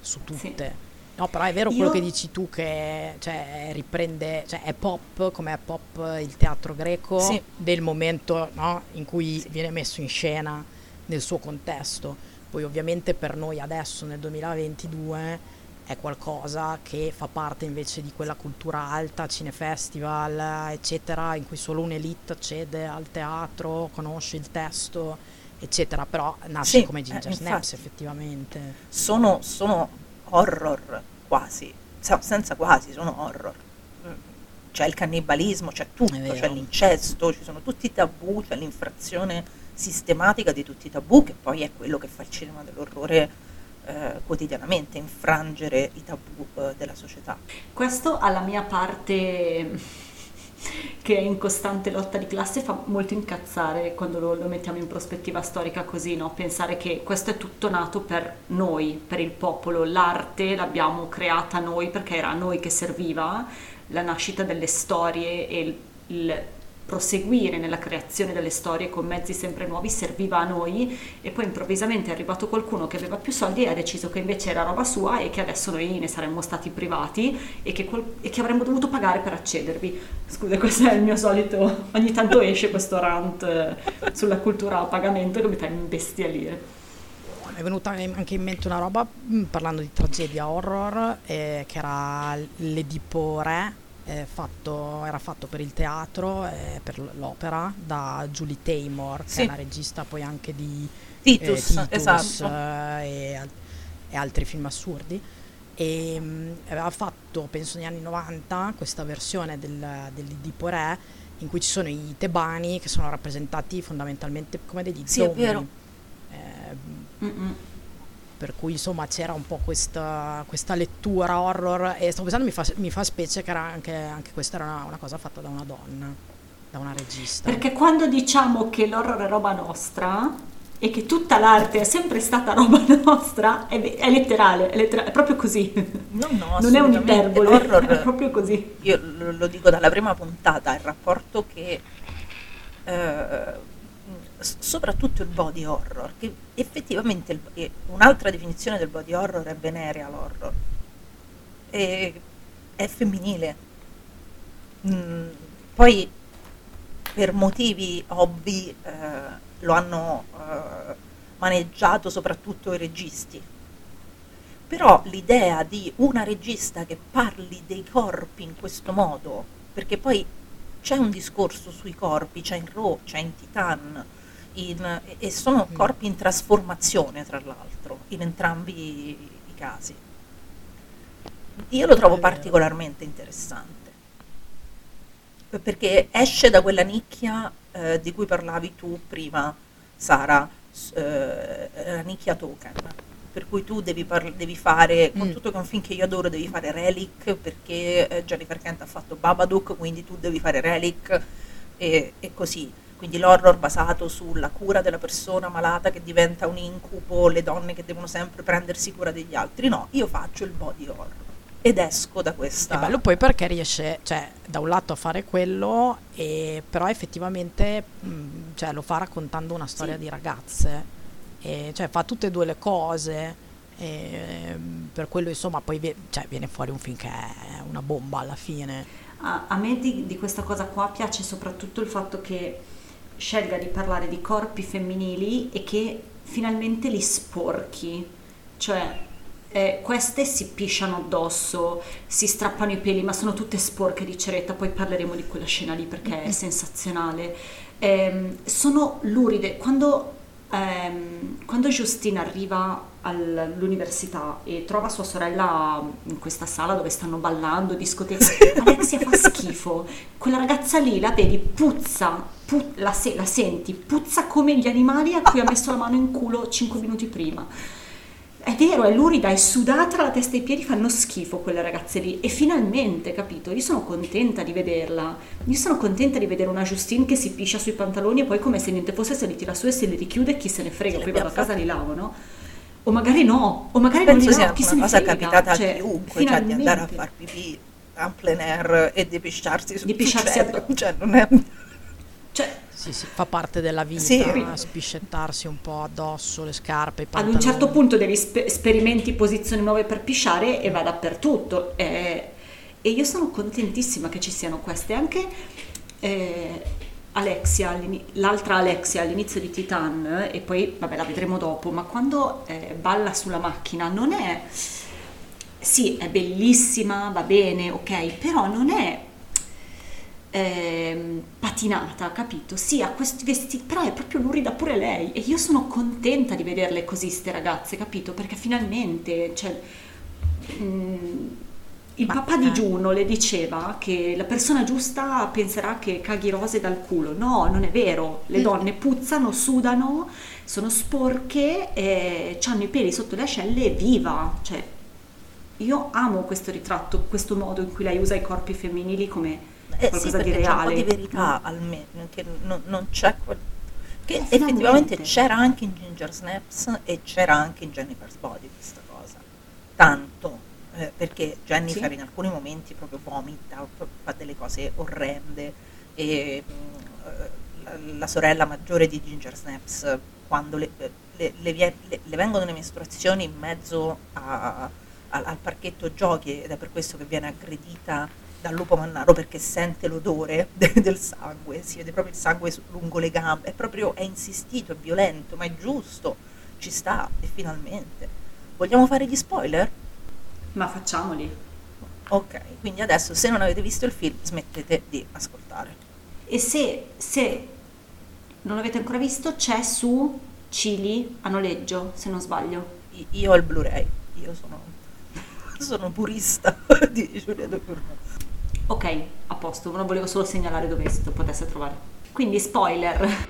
su tutte. No, però è vero quello Io- che dici tu che cioè, riprende, cioè è pop come è pop il teatro greco Sì. del momento no, in cui Sì. viene messo in scena nel suo contesto. Poi ovviamente per noi adesso nel 2022 è qualcosa che fa parte invece di quella cultura alta, cinefestival, eccetera, in cui solo un'elite accede al teatro, conosce il testo, eccetera, però nasce Sì, come eh, Ginger infatti. Snaps effettivamente. sono, sono horror quasi, Se- senza quasi, sono horror. C'è il cannibalismo, c'è tutto, c'è l'incesto, ci sono tutti i tabù, c'è l'infrazione sistematica di tutti i tabù, che poi è quello che fa il cinema dell'orrore eh, quotidianamente, infrangere i tabù eh, della società. Questo alla mia parte che è in costante lotta di classe fa molto incazzare quando lo, lo mettiamo in prospettiva storica così, no? Pensare che questo è tutto nato per noi, per il popolo, l'arte l'abbiamo creata noi perché era a noi che serviva, la nascita delle storie e il, il proseguire nella creazione delle storie con mezzi sempre nuovi serviva a noi e poi improvvisamente è arrivato qualcuno che aveva più soldi e ha deciso che invece era roba sua e che adesso noi ne saremmo stati privati e che, quel- e che avremmo dovuto pagare per accedervi. Scusa, questo è il mio solito, ogni tanto esce questo rant eh, sulla cultura a pagamento che mi fa imbestialire. È venuta anche in mente una roba mm, parlando di tragedia horror eh, che era l'Edipo Re fatto- era fatto per il teatro eh, per l'opera da Julie Taymor che Sì. è la regista poi anche di Titus, eh, Titus, esatto. eh, e, e altri film assurdi e mm, aveva fatto penso negli anni 90 questa versione del, dell'Edipo Re in cui ci sono i tebani che sono rappresentati fondamentalmente come degli Sì, è zombie vero. Eh. Per cui insomma c'era un po' questa, questa lettura horror e stavo pensando mi fa, mi fa specie che era anche, anche questa era una, una cosa fatta da una donna, da una regista. Perché quando diciamo che l'horror è roba nostra e che tutta l'arte è sempre stata roba nostra, è, è letterale, è, lettera- è proprio così. No, no, non è assolutamente. un'iperbole, L'horror- è proprio così. io lo, dico dalla prima puntata, il rapporto che eh, soprattutto il body horror, che effettivamente il- un'altra definizione del body horror è venereal horror, e è femminile. Mm, poi per motivi ovvi eh, lo hanno eh, maneggiato soprattutto i registi. Però l'idea di una regista che parli dei corpi in questo modo, perché poi c'è un discorso sui corpi, c'è in Raw, c'è in Titan, in- e sono corpi in trasformazione, tra l'altro, in entrambi i casi. Io lo trovo vero. particolarmente interessante perché esce da quella nicchia eh, di cui parlavi tu prima, Sara, eh, la nicchia token. Per cui tu devi, parl- devi fare, con Mm. tutto che è un film che io adoro, devi fare Relic perché eh, Jennifer Kent ha fatto Babadook, quindi tu devi fare Relic e, e così. Quindi l'horror basato sulla cura della persona malata che diventa un incubo, le donne che devono sempre prendersi cura degli altri. No, io faccio il body horror ed esco da questa... È bello poi perché riesce, cioè, da un lato a fare quello, e, però effettivamente mh, cioè, lo fa raccontando una storia Sì. di ragazze, e, cioè fa tutte e due le cose, e, per quello insomma poi vie- cioè, viene fuori un film che è una bomba alla fine. A, a me di, di questa cosa qua piace soprattutto il fatto che scelga di parlare di corpi femminili e che finalmente li sporchi, cioè eh, queste si pisciano addosso, si strappano i peli, ma sono tutte sporche di ceretta, poi parleremo di quella scena lì perché è sensazionale. Ehm, sono luride, quando, ehm, quando Justine arriva all'università e trova sua sorella in questa sala dove stanno ballando, discoteca, Alexia fa schifo, quella ragazza lì la vedi, puzza, pu- la, se- la senti, puzza come gli animali a cui ha messo la mano in culo 5 minuti prima. È vero, è lurida, è sudata, la testa e i piedi fanno schifo quelle ragazze lì. E finalmente, capito? Io sono contenta di vederla. Io sono contenta di vedere una Justine che si piscia sui pantaloni e poi come se niente fosse se li tira su e se li richiude chi se ne frega, poi vado a casa e li lavo, no? O magari no, o magari non Penso sia lavo, chi se una cosa frega. capitata Cioè, a chiunque, cioè di andare a far pipì en plein air e di pisciarsi sul Di pisciarsi addosso. cioè non è... Cioè, Sì, sì, fa parte della vita, Sì. spiscettarsi un po' addosso, le scarpe, i ad un certo punto devi spe- sperimenti posizioni nuove per pisciare e va dappertutto. E, e io sono contentissima che ci siano queste. Anche eh, Alexia, l'altra Alexia all'inizio di Titan, e poi vabbè la vedremo dopo, ma quando eh, balla sulla macchina non è... Sì, è bellissima, va bene, ok, però non è ehm, patinata, capito? Sì, ha questi vestiti, però è proprio lurida pure lei e io sono contenta di vederle così ste ragazze, capito? Perché finalmente, cioè, mm, il Ma- papà di eh. Giuno le diceva che la persona giusta penserà che caghi rose dal culo. No, non è vero. Le donne puzzano, sudano, sono sporche, e hanno i peli sotto le ascelle e viva. Cioè, io amo questo ritratto, questo modo in cui lei usa i corpi femminili come Eh sì, qualcosa di perché c'è un po' reale. di verità no? almeno, che non, non c'è quel... che Finalmente. effettivamente c'era anche in Ginger Snaps e c'era anche in Jennifer's Body questa cosa. Tanto, eh, perché Jennifer Sì. in alcuni momenti proprio vomita, fa- delle cose orrende e mh, eh, la, la sorella maggiore di Ginger Snaps quando le, le- le le- le vengono le mestruazioni in mezzo a- al, al parchetto giochi ed è per questo che viene aggredita dal lupo mannaro perché sente l'odore de- del sangue, si vede proprio il sangue lungo le gambe, è proprio, è insistito, è violento, ma è giusto, ci sta e finalmente. Vogliamo fare gli spoiler? Ma facciamoli. Ok, quindi adesso se non avete visto il film smettete di ascoltare. E se, se non l'avete ancora visto, c'è su Cili a noleggio, se non sbaglio. Io ho il Blu-ray, io sono, sono purista di Giulia Ducournau. Ok, a posto, non volevo solo segnalare dove si potesse trovare. Quindi spoiler.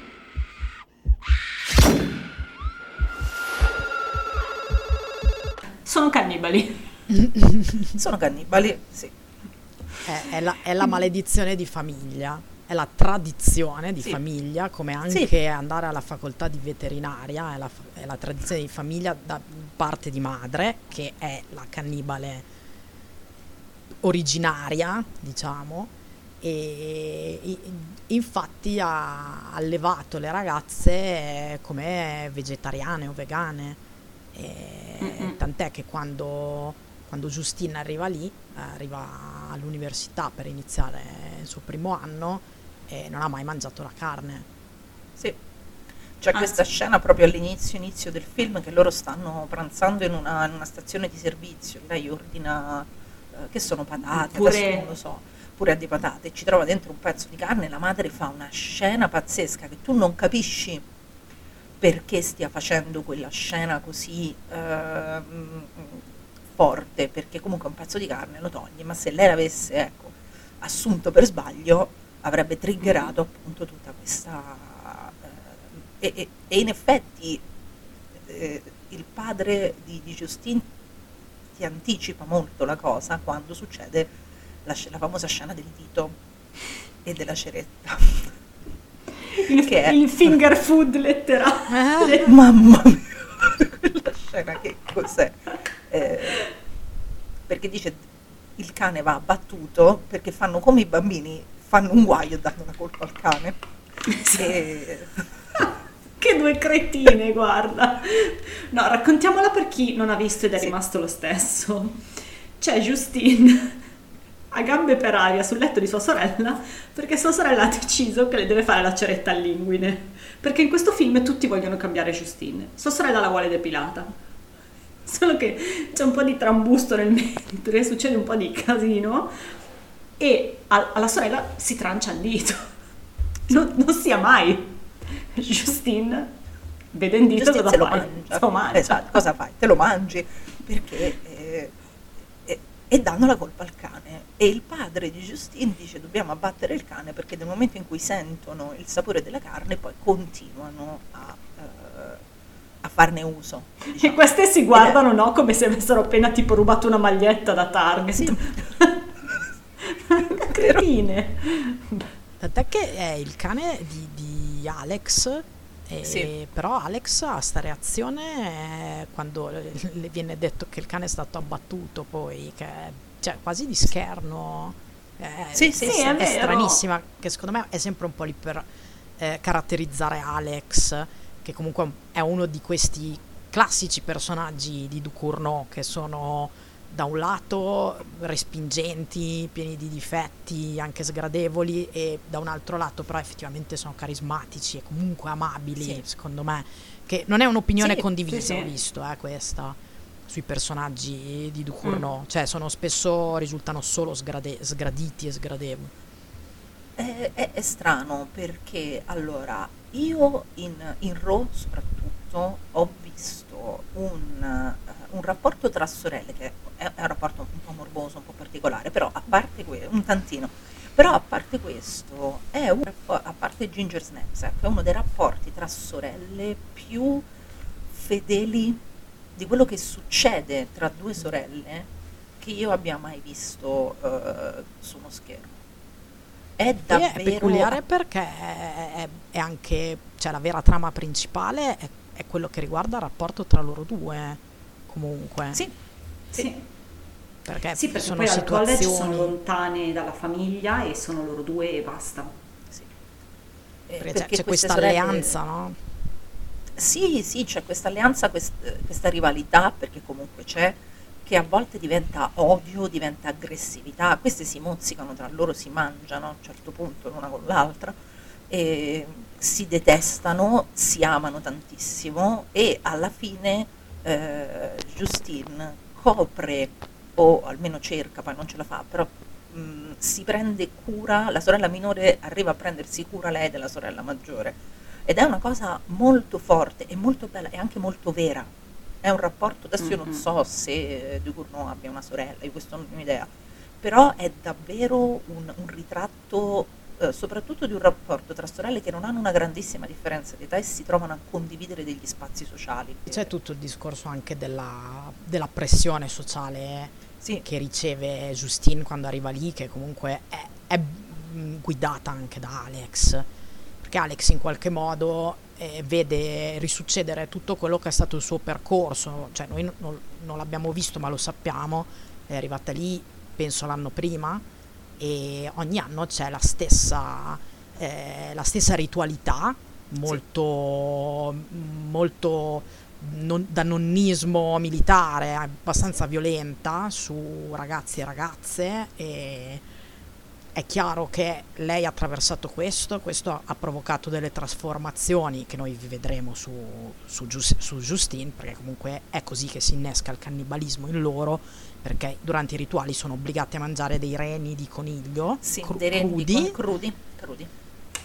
Sono cannibali. Sono cannibali, sì. È, è la, è la maledizione di famiglia, è la tradizione di Sì. famiglia, come Sì. anche andare alla facoltà di veterinaria, è la, è la tradizione di famiglia da parte di madre, che è la cannibale originaria, diciamo, e infatti ha allevato le ragazze eh, come vegetariane o vegane. E tant'è che quando, quando Giustina arriva lì, arriva all'università per iniziare il suo primo anno e non ha mai mangiato la carne. Sì. C'è Anzi. questa scena proprio all'inizio inizio del film che loro stanno pranzando in una, in una stazione di servizio. Lei ordina eh, che sono patate, Pure- non lo so, pure a di patate, ci trova dentro un pezzo di carne, la madre fa una scena pazzesca che tu non capisci perché stia facendo quella scena così ehm, forte, perché comunque un pezzo di carne lo togli, ma se lei l'avesse ecco, assunto per sbaglio avrebbe triggerato appunto tutta questa... eh, e, e- e in effetti eh, il padre di, di Justine ti anticipa molto la cosa quando succede la, la famosa scena del dito e della ceretta. Il, Che è- il finger food letterale. Mamma mia, quella scena che cos'è? Eh, perché dice il cane va abbattuto perché fanno come i bambini, fanno un guaio danno la colpa al cane. E- Che due cretine, guarda. No, raccontiamola per chi non ha visto ed è Sì. rimasto lo stesso. C'è Justine a gambe per aria sul letto di sua sorella perché sua sorella ha deciso che le deve fare la ceretta all'inguine. Perché in questo film tutti vogliono cambiare Justine. Sua sorella la vuole depilata. Solo che c'è un po' di trambusto nel mentre, succede un po' di casino e alla sorella si trancia il dito. Non, non sia mai. Justine vede il dito Giustizia cosa lo mangia. Lo mangia. Esatto, cosa fai? Te lo mangi perché eh, e, e danno la colpa al cane. E il padre di Justine dice dobbiamo abbattere il cane perché nel momento in cui sentono il sapore della carne poi continuano a, eh, a farne uso. E diciamo. queste si guardano, no? Come se avessero appena tipo rubato una maglietta da Target. Sì. Cretine. Tant'è che è il cane di, di Alex, e- Sì. però Alex ha sta reazione eh, quando le viene detto che il cane è stato abbattuto poi, che è cioè, quasi di scherno. eh, Sì, sì, sì, è vero. stranissima, che secondo me è sempre un po' lì per eh, caratterizzare Alex, che comunque è uno di questi classici personaggi di Ducournau che sono da un lato respingenti, pieni di difetti, anche sgradevoli, e da un altro lato però effettivamente sono carismatici e comunque amabili, Sì. secondo me, che non è un'opinione Sì, condivisa, sì, ho visto eh, questa, sui personaggi di Ducournau, cioè sono spesso risultano solo sgrade- sgraditi e sgradevoli. È, è- è strano perché allora io in, in Raw soprattutto ho visto un, eh, un rapporto tra sorelle che è, è un rapporto un po' morboso, un po' particolare, però a parte questo, un tantino, però a parte questo è un rappo- a parte Ginger Snaps, ecco, è uno dei rapporti tra sorelle più fedeli di quello che succede tra due sorelle che io abbia mai visto eh, su uno schermo. È davvero è peculiare perché è, è- anche, cioè la vera trama principale è, è quello che riguarda il rapporto tra loro due, comunque. Sì, Sì. perché, Sì, perché sono poi al college situazioni... sono lontane dalla famiglia e sono loro due e basta. sì. Eh, perché c'è, perché c'è queste questa sorelle- alleanza, no? Sì, sì, c'è questa alleanza, quest- questa rivalità, perché comunque c'è, che a volte diventa odio, diventa aggressività. Queste si mozzicano tra loro, si mangiano a un certo punto l'una con l'altra, si detestano, si amano tantissimo e alla fine eh, Justine copre, o almeno cerca, poi non ce la fa, però mh, si prende cura, la sorella minore arriva a prendersi cura lei della sorella maggiore. Ed è una cosa molto forte e molto bella e anche molto vera. È un rapporto, adesso io non so se Ducournau abbia una sorella, io questo non ho idea, però è davvero un, un ritratto eh, soprattutto di un rapporto tra sorelle che non hanno una grandissima differenza di età e si trovano a condividere degli spazi sociali. C'è tutto il discorso anche della, della pressione sociale Sì, che riceve Justine quando arriva lì, che comunque è, è, mm, guidata anche da Alex, perché Alex in qualche modo eh, vede risuccedere tutto quello che è stato il suo percorso, cioè noi non- non, l'abbiamo visto ma lo sappiamo, è arrivata lì penso l'anno prima e ogni anno c'è la stessa, eh, la stessa ritualità, molto, molto non- da nonnismo militare, abbastanza violenta su ragazzi e ragazze e è chiaro che lei ha attraversato questo, questo ha- provocato delle trasformazioni che noi vedremo su, su, su Justine, perché comunque è così che si innesca il cannibalismo in loro, perché durante i rituali sono obbligati a mangiare dei reni di coniglio sì, dei rendi crudi, con- crudi, crudi.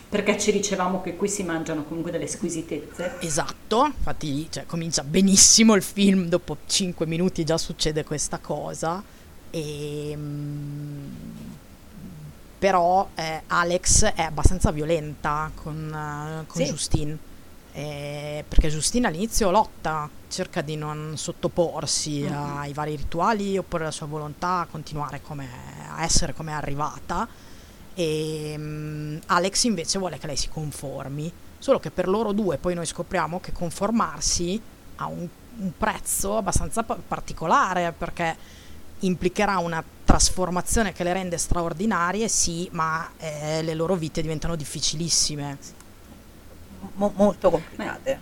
Perché ci dicevamo che qui si mangiano comunque delle squisitezze. Esatto, infatti cioè, comincia benissimo il film, dopo 5 minuti già succede questa cosa. E, mm, però eh, Alex è abbastanza violenta con, eh, con Sì. Justine. eh, perché Justine all'inizio lotta, cerca di non sottoporsi ai vari rituali, opporre la sua volontà, a continuare come, a essere come è arrivata. E mm, Alex invece vuole che lei si conformi. Solo che per loro due poi noi scopriamo che conformarsi ha un, un prezzo abbastanza pa- particolare perché implicherà una trasformazione che le rende straordinarie, sì, ma eh, le loro vite diventano difficilissime. Mo- molto complicate.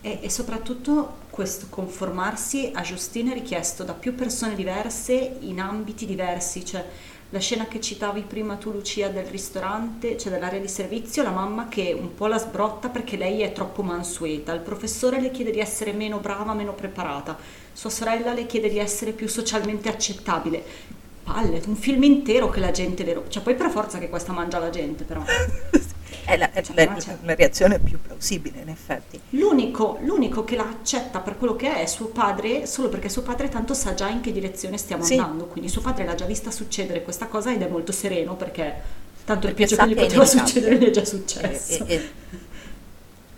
E, e soprattutto questo conformarsi a Justine è richiesto da più persone diverse in ambiti diversi, cioè la scena che citavi prima tu Lucia del ristorante, cioè dell'area di servizio, la mamma che un po' la sbrotta perché lei è troppo mansueta, il professore le chiede di essere meno brava, meno preparata, sua sorella le chiede di essere più socialmente accettabile. Palle, un film intero che la gente le cioè poi per forza che questa mangia la gente però. È la, Cioè, la- c'è- la reazione più plausibile, in effetti. L'unico, l'unico che la accetta per quello che è è suo padre, solo perché suo padre tanto sa già in che direzione stiamo Sì. andando, quindi suo padre l'ha già vista succedere questa cosa ed è molto sereno perché tanto il Perché peggio sa che gli poteva succedere gli è già E, successo. e- e-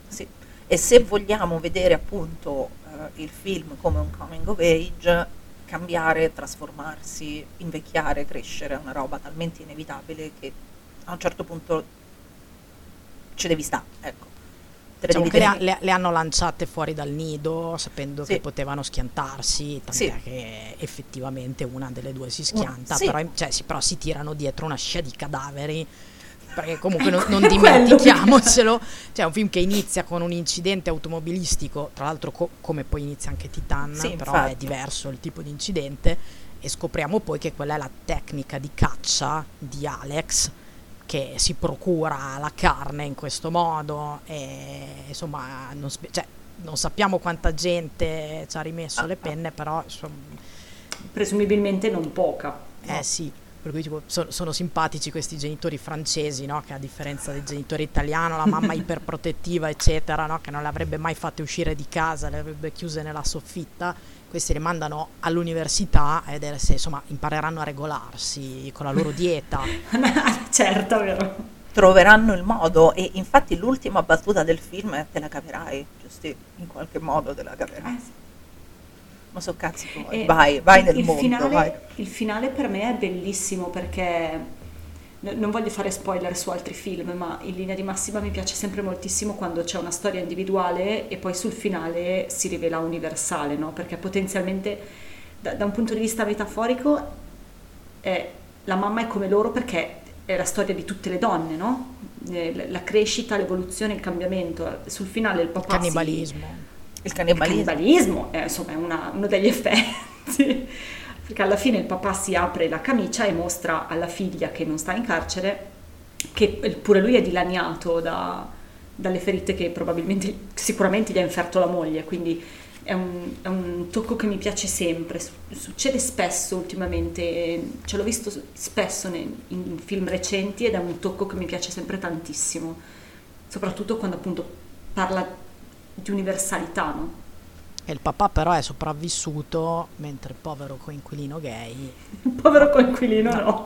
sì. E se vogliamo vedere appunto il film come un coming of age, cambiare, trasformarsi, invecchiare, crescere è una roba talmente inevitabile che a un certo punto ci devi stare, ecco. Diciamo le, le- le hanno lanciate fuori dal nido sapendo Sì. che potevano schiantarsi, tant'è Sì. che effettivamente una delle due si schianta, sì. però, cioè, però si tirano dietro una scia di cadaveri. Perché comunque non, non dimentichiamocelo, cioè è un film che inizia con un incidente automobilistico, tra l'altro co- come poi inizia anche Titan, Sì, però infatti. è diverso il tipo di incidente e scopriamo poi che quella è la tecnica di caccia di Alex che si procura la carne in questo modo e insomma non, spe- cioè, non sappiamo quanta gente ci ha rimesso Ah, le ah. penne però insomma, Presumibilmente non poca. eh sì per cui tipo, so- sono simpatici questi genitori francesi no? che a differenza del genitore italiano la mamma iperprotettiva eccetera no? che non le avrebbe mai fatte uscire di casa le avrebbe chiuse nella soffitta questi le mandano all'università ed è se insomma impareranno a regolarsi con la loro dieta certo, vero? troveranno il modo e infatti l'ultima battuta del film è te la caverai, giusto? In qualche modo te la caverai. Ma so cazzi tuoi, E vai, vai il- nel il mondo, finale, vai. Il finale per me è bellissimo perché n- non voglio fare spoiler su altri film, ma in linea di massima mi piace sempre moltissimo quando c'è una storia individuale e poi sul finale si rivela universale, no? Perché potenzialmente da, da un punto di vista metaforico è- la mamma è come loro perché è la storia di tutte le donne, no? Eh, la- crescita, l'evoluzione, il cambiamento. Sul finale il papà si- cannibalismo Il il cannibalismo. cannibalismo è insomma è una- uno degli effetti. Perché alla fine il papà si apre la camicia e mostra alla figlia che non sta in carcere che pure lui è dilaniato da- dalle ferite che probabilmente sicuramente gli ha inferto la moglie. Quindi è un, è un tocco che mi piace sempre. Su- succede spesso ultimamente ce l'ho visto spesso nei- in film recenti ed è un tocco che mi piace sempre tantissimo. Soprattutto quando appunto parla di universalità, no? E il papà però è sopravvissuto mentre il povero coinquilino gay Il povero coinquilino no,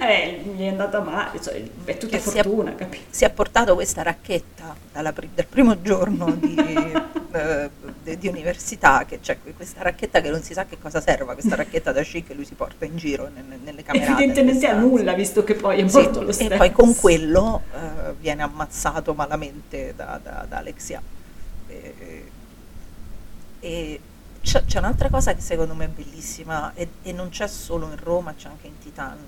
eh, gli è andata male, cioè, è tutta Che si è- fortuna, capito? Si è portato questa racchetta dalla dal primo giorno di, eh, de- di università, che c'è que- questa racchetta che non si sa che cosa serva, questa racchetta da sci che lui si porta in giro nelle, nelle camerate. Evidentemente a nulla, visto che poi è Sì, morto lo stesso. e poi con quello eh, viene ammazzato malamente da, da, da Alexia. E, c'è, c'è un'altra cosa che secondo me è bellissima e, e non c'è solo in Roma, c'è anche in Titan,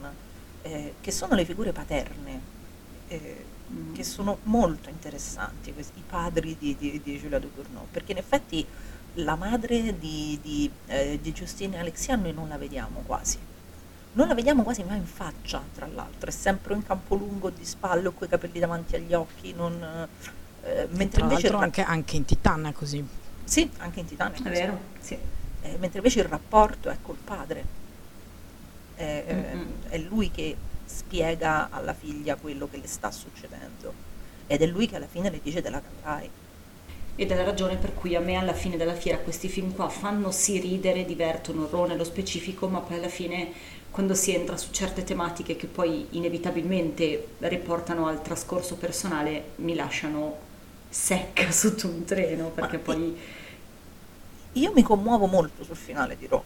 eh, che sono le figure paterne, eh, Mm. che sono molto interessanti, questi, i padri di, di, di Giulia Ducournau, perché in effetti la madre di, di, eh, di Giustina e Alexia noi non la vediamo quasi. Non la vediamo quasi mai in faccia, tra l'altro, è sempre in campo lungo di spalle con i capelli davanti agli occhi, non, eh, mentre tra invece il l'altro ra- anche, anche in Titan è così sì, anche in Titania è vero? Sì. Eh, mentre invece il rapporto è col padre. È, è- Mm-mm. è lui che spiega alla figlia quello che le sta succedendo. ed è lui che alla fine le dice te la caverai. Ed è la ragione per cui a me alla fine della fiera questi film qua fanno sì ridere, divertono, ro nello specifico, ma poi alla fine quando si entra su certe tematiche che poi inevitabilmente riportano al trascorso personale mi lasciano secca sotto un treno perché Ma poi Io mi commuovo molto sul finale di Raw.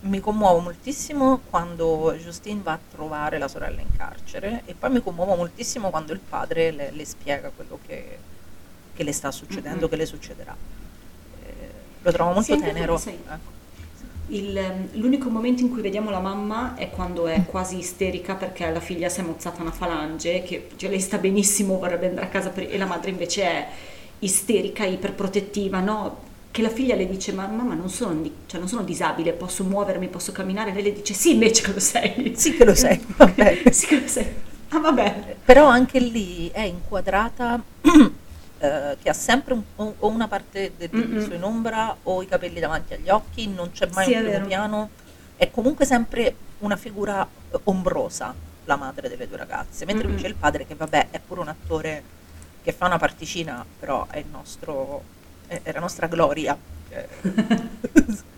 Mi commuovo moltissimo quando Justine va a trovare la sorella in carcere e poi mi commuovo moltissimo quando il padre le, le spiega quello che, che le sta succedendo, Mhm. che le succederà. Eh, lo trovo molto Sì, tenero. ecco. Il, ehm, l'unico momento in cui vediamo la mamma è quando è quasi isterica perché la figlia si è mozzata una falange, che cioè, lei sta benissimo, vorrebbe andare a casa per- e la madre invece è isterica, iperprotettiva, no? Che la figlia le dice: Ma mamma, non sono, cioè, non sono disabile, posso muovermi, posso camminare. Lei le dice: Sì, invece che lo sei. Sì che lo sei, vabbè. sì che lo sei. Ah, vabbè. Però anche lì è inquadrata eh, che ha sempre un- o o una parte del viso in ombra o i capelli davanti agli occhi, non c'è mai Sì, un primo piano, è comunque sempre una figura eh, ombrosa, la madre delle due ragazze, mentre invece il padre che vabbè è pure un attore che fa una particina, però è il nostro, è, è la nostra gloria. Eh,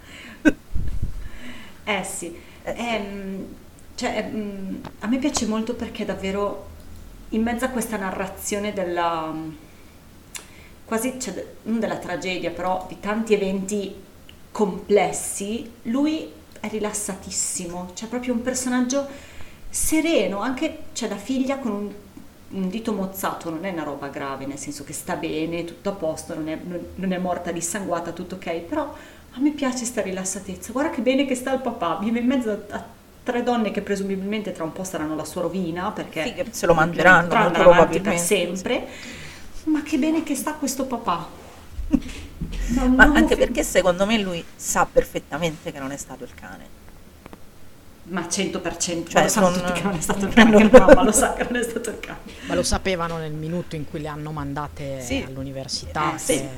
Eh sì, Eh. Ehm, cioè, ehm, a me piace molto perché davvero in mezzo a questa narrazione della quasi, cioè, non della tragedia, però di tanti eventi complessi, lui è rilassatissimo, cioè proprio un personaggio sereno, anche c'è la figlia con un, un dito mozzato, non è una roba grave, nel senso che sta bene, tutto a posto, non è, non- non è morta dissanguata, tutto ok, però a me piace sta rilassatezza, guarda che bene che sta il papà, vive in mezzo a, a tre donne che presumibilmente tra un po' saranno la sua rovina, perché Sì, se lo mangeranno, andare avanti per sempre, ma che bene che sta questo papà. No, Ma anche perché secondo me lui sa perfettamente che non è stato il cane. Ma 100%, Cioè, ma lo sanno non- tutti che non è stato il cane, anche la mamma lo sa che non è stato il cane. Ma lo sapevano nel minuto in cui le hanno mandate Sì. all'università. Eh, sì.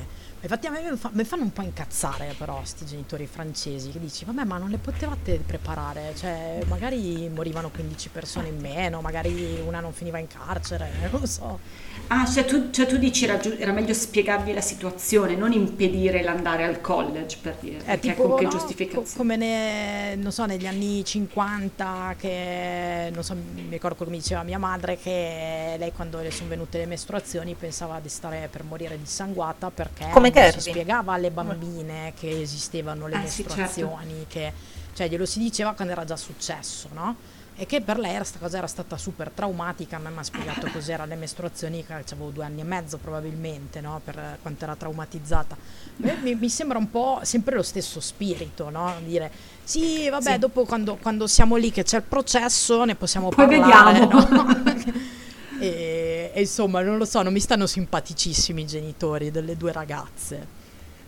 Infatti a me mi, fa- mi fanno un po' incazzare però sti genitori francesi che dici vabbè ma non le potevate preparare, cioè magari morivano 15 persone in meno, magari una non finiva in carcere, non lo so. Ah, cioè tu, cioè tu dici era, giu- era meglio spiegargli la situazione, non impedire l'andare al college, per dire. È perché tipo con che no, giustificazione? co- come ne- non so, negli anni 50 che non so, mi ricordo quello che mi diceva mia madre che lei quando le sono venute le mestruazioni pensava di stare per morire dissanguata perché Come non si spiegava alle bambine che esistevano le Eh sì, certo. mestruazioni, che cioè glielo si diceva quando era già successo, no? E che per lei questa cosa era stata super traumatica, a me mi ha spiegato cos'era le mestruazioni, che avevo due anni e mezzo probabilmente, no? Per quanto era traumatizzata. Mi, mi sembra un po' sempre lo stesso spirito, no? Dire sì, vabbè, Sì. dopo quando, quando siamo lì che c'è il processo ne possiamo Poi parlare, vediamo. no? e, e insomma, non lo so, non mi stanno simpaticissimi i genitori delle due ragazze.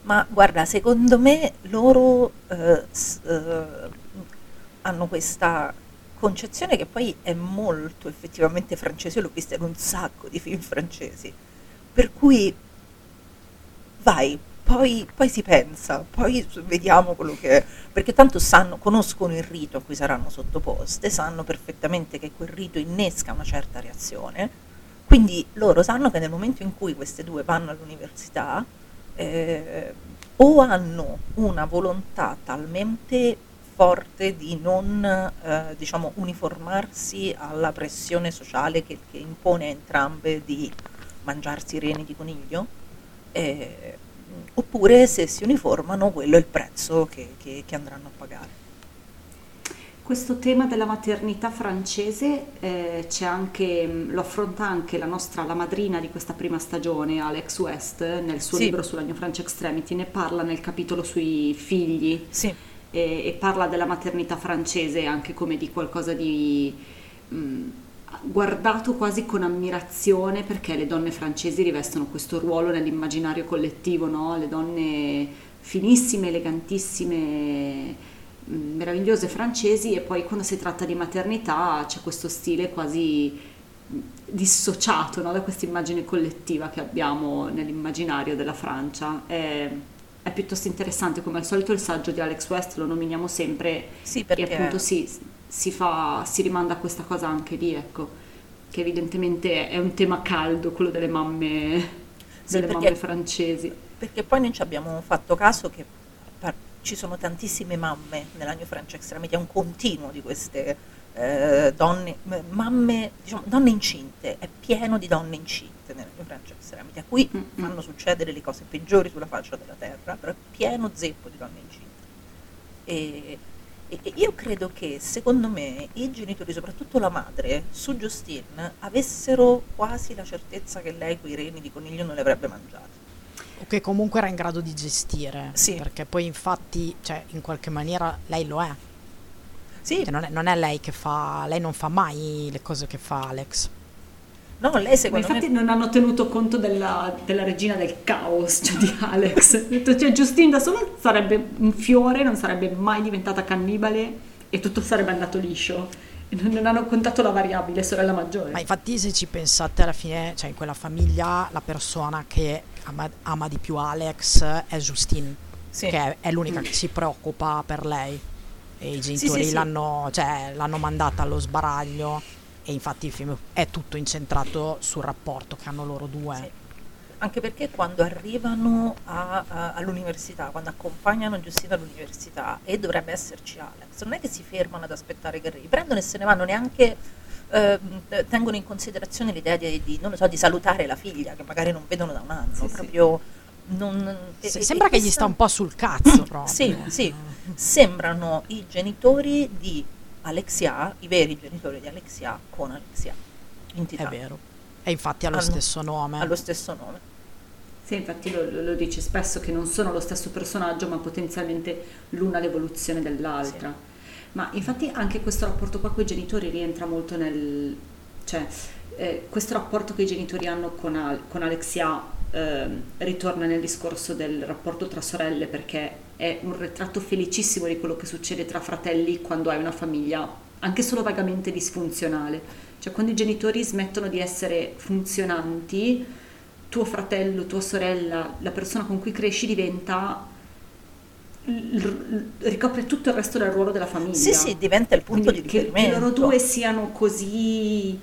Ma guarda, secondo me loro eh, s- eh, hanno questa concezione che poi è molto effettivamente francese, io l'ho vista in un sacco di film francesi, per cui vai, poi, poi si pensa, poi vediamo quello che è, perché tanto sanno, conoscono il rito a cui saranno sottoposte, sanno perfettamente che quel rito innesca una certa reazione, quindi loro sanno che nel momento in cui queste due vanno all'università, eh, o hanno una volontà talmente forte di non eh, diciamo uniformarsi alla pressione sociale che, che impone a entrambe di mangiarsi i reni di coniglio eh, oppure se si uniformano quello è il prezzo che, che- che andranno a pagare. Questo tema della maternità francese eh, c'è anche, lo affronta anche la nostra, la madrina di questa prima stagione, Alex West, nel suo Sì. libro sulla New French Extremity, ne parla nel capitolo sui figli. Sì. E, e parla della maternità francese anche come di qualcosa di mh, guardato quasi con ammirazione perché le donne francesi rivestono questo ruolo nell'immaginario collettivo, no? Le donne finissime, elegantissime, mh, meravigliose francesi e poi quando si tratta di maternità c'è questo stile quasi mh, dissociato no? da questa immagine collettiva che abbiamo nell'immaginario della Francia. È, è piuttosto interessante, come al solito il saggio di Alex West lo nominiamo sempre sì e perché appunto si, si fa, si rimanda a questa cosa anche lì, ecco. che evidentemente è un tema caldo, quello delle mamme, Sì, delle perché- mamme francesi. Perché poi non ci abbiamo fatto caso che par- ci sono tantissime mamme nella New French Extremity, è un continuo di queste eh, donne, mamme, diciamo, donne incinte, è pieno di donne incinte nella New French Extremity, a cui Mm-mm. fanno succedere le cose peggiori sulla faccia della terra, però è pieno zeppo di donne incinte. E io credo che secondo me i genitori, soprattutto la madre, su Justine avessero quasi la certezza che lei quei reni di coniglio non li avrebbe mangiati. O che comunque era in grado di gestire. Sì. Perché poi infatti, cioè, in qualche maniera lei lo è. Sì, Cioè, non, è non è lei che fa, lei non fa mai le cose che fa Alex. No, lei Ma secondo infatti me... non hanno tenuto conto della, della regina del caos, cioè di Alex. Ha detto, cioè, Justine da sola sarebbe un fiore, non sarebbe mai diventata cannibale e tutto sarebbe andato liscio. Non, hanno contato la variabile sorella maggiore. Ma infatti se ci pensate alla fine, cioè in quella famiglia la persona che ama, ama di più Alex è Justine, Sì. che è, è l'unica che si preoccupa per lei. E i genitori sì, sì. L'hanno, cioè, l'hanno mandata allo sbaraglio e infatti il film è tutto incentrato sul rapporto che hanno loro due. Sì. Anche perché quando arrivano a- a- all'università, quando accompagnano Giustina all'università e dovrebbe esserci Alex, non è che si fermano ad aspettare che arrivi, prendono e se ne vanno neanche eh, tengono in considerazione l'idea di, di, non lo so, di salutare la figlia che magari non vedono da un anno, Sì, sì. proprio non, e- Se- e- sembra e che gli questa- sta un po' sul cazzo proprio. Sì, sì, sembrano i genitori di Alexia, i veri genitori di Alexia con Alexia, entità, È vero. E infatti ha lo Hanno- stesso nome. ha lo stesso nome. Sì, infatti lo, lo- dice spesso che non sono lo stesso personaggio, ma potenzialmente l'una l'evoluzione dell'altra. Ma infatti anche questo rapporto qua con i genitori rientra molto nel... cioè eh, questo rapporto che i genitori hanno con, Al- con Alexia ehm, ritorna nel discorso del rapporto tra sorelle perché è un ritratto felicissimo di quello che succede tra fratelli quando hai una famiglia anche solo vagamente disfunzionale. Cioè quando i genitori smettono di essere funzionanti, tuo fratello, tua sorella, la persona con cui cresci diventa ricopre tutto il resto del ruolo della famiglia. Sì, sì, diventa il punto Quindi di che, che riferimento. loro due siano così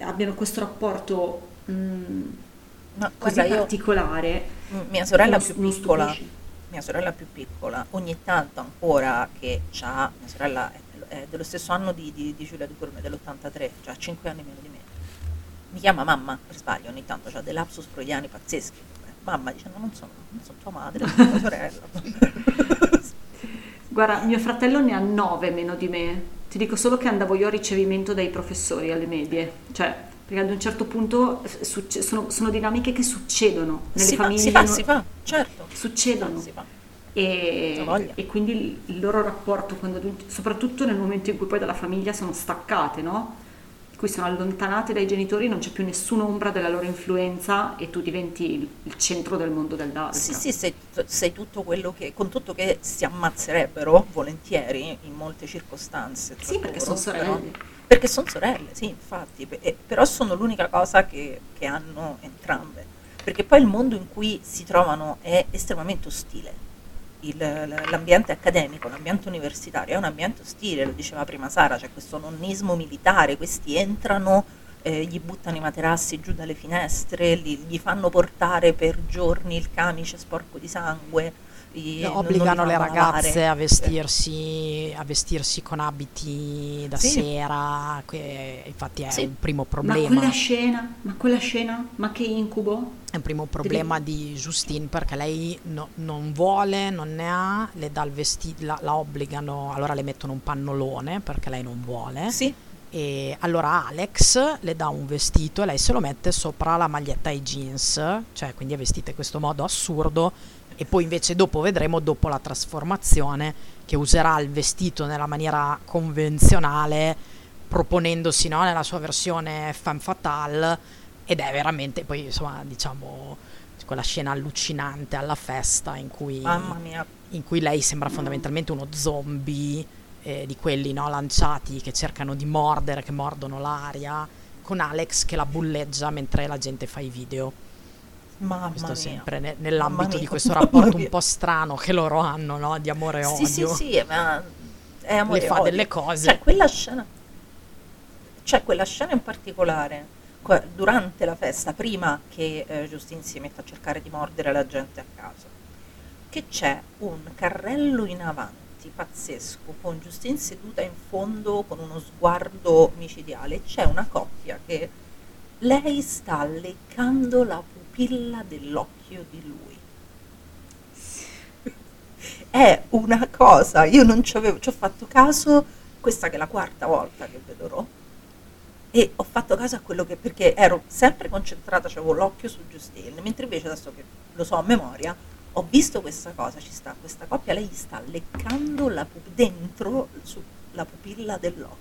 abbiano questo rapporto mm, Ma così guarda, io, particolare. m- mia sorella più piccola, stupisce. Mia sorella più piccola, ogni tanto ancora che ha, mia sorella è, è dello stesso anno di, di, di Giulia Ducorme, dell'83, cioè ha 5 anni meno di me, mi chiama mamma, per sbaglio ogni tanto, ha dei lapsus freudiani pazzeschi. Mamma dice, no, non sono, non sono tua madre, sono tua sorella. Guarda, mio fratello ne ha nove meno di me. Ti dico solo che andavo io a ricevimento dai professori alle medie. Cioè, perché ad un certo punto succe- sono, sono dinamiche che succedono nelle si, fa, famiglie. si fa, non- si fa, certo. Succedono. Si fa. E, Ha voglia. e quindi il, loro rapporto, quando, soprattutto nel momento in cui poi dalla famiglia sono staccate, no? In cui sono allontanate dai genitori, non c'è più nessun'ombra della loro influenza e tu diventi il, il centro del mondo dell'altra. Sì, sì, sei, sei tutto quello che, con tutto che si ammazzerebbero volentieri in molte circostanze. Sì, perché loro, sono però- sorelle. Perché sono sorelle, sì, infatti, e- però sono l'unica cosa che, che hanno entrambe. Perché poi il mondo in cui si trovano è estremamente ostile. Il- l'ambiente accademico, l'ambiente universitario è un ambiente ostile, lo diceva prima Sara, c'è questo nonnismo militare, questi entrano, eh, gli buttano i materassi giù dalle finestre, li- gli fanno portare per giorni il camice sporco di sangue, i- non- non li obbligano le ragazze a vestirsi, a vestirsi con abiti da Sì. sera, che infatti è Sì. un primo Ma problema. quella scena, ma quella scena, ma che incubo? È un primo problema di Justine perché lei no- non vuole, non ne ha, le dà il vestito, la, la obbligano, allora le mettono un pannolone perché lei non vuole. Sì, E allora Alex le dà un vestito e lei se lo mette sopra la maglietta e i jeans, cioè quindi è vestita in questo modo assurdo e poi invece dopo vedremo dopo la trasformazione che userà il vestito nella maniera convenzionale proponendosi no, nella sua versione femme fatale ed è veramente poi insomma diciamo quella scena allucinante alla festa in cui mamma mia, in cui lei sembra fondamentalmente uno zombie eh, di quelli no, lanciati che cercano di mordere, che mordono l'aria, con Alex che la bulleggia mentre la gente fa i video. Mamma Questo mia. sempre ne- nell'ambito mia, di questo rapporto un po' strano che loro hanno, no? Di amore e Sì, sì, odio. sì, ma è amore Le fa odio. delle cose. Cioè, quella scena... c'è quella scena in particolare durante la festa, prima che eh, Justine si metta a cercare di mordere la gente a caso, che c'è un carrello in avanti pazzesco con Justine seduta in fondo con uno sguardo micidiale c'è una coppia che lei sta leccando la pupilla dell'occhio di lui. È una cosa, io non ci avevo, ci ho fatto caso, questa che è la quarta volta che vedo Raw, e ho fatto caso a quello che, perché ero sempre concentrata, avevo l'occhio su Justine, mentre invece adesso che lo so a memoria, ho visto questa cosa, ci sta questa coppia, lei sta leccando la dentro su- la pupilla dell'occhio.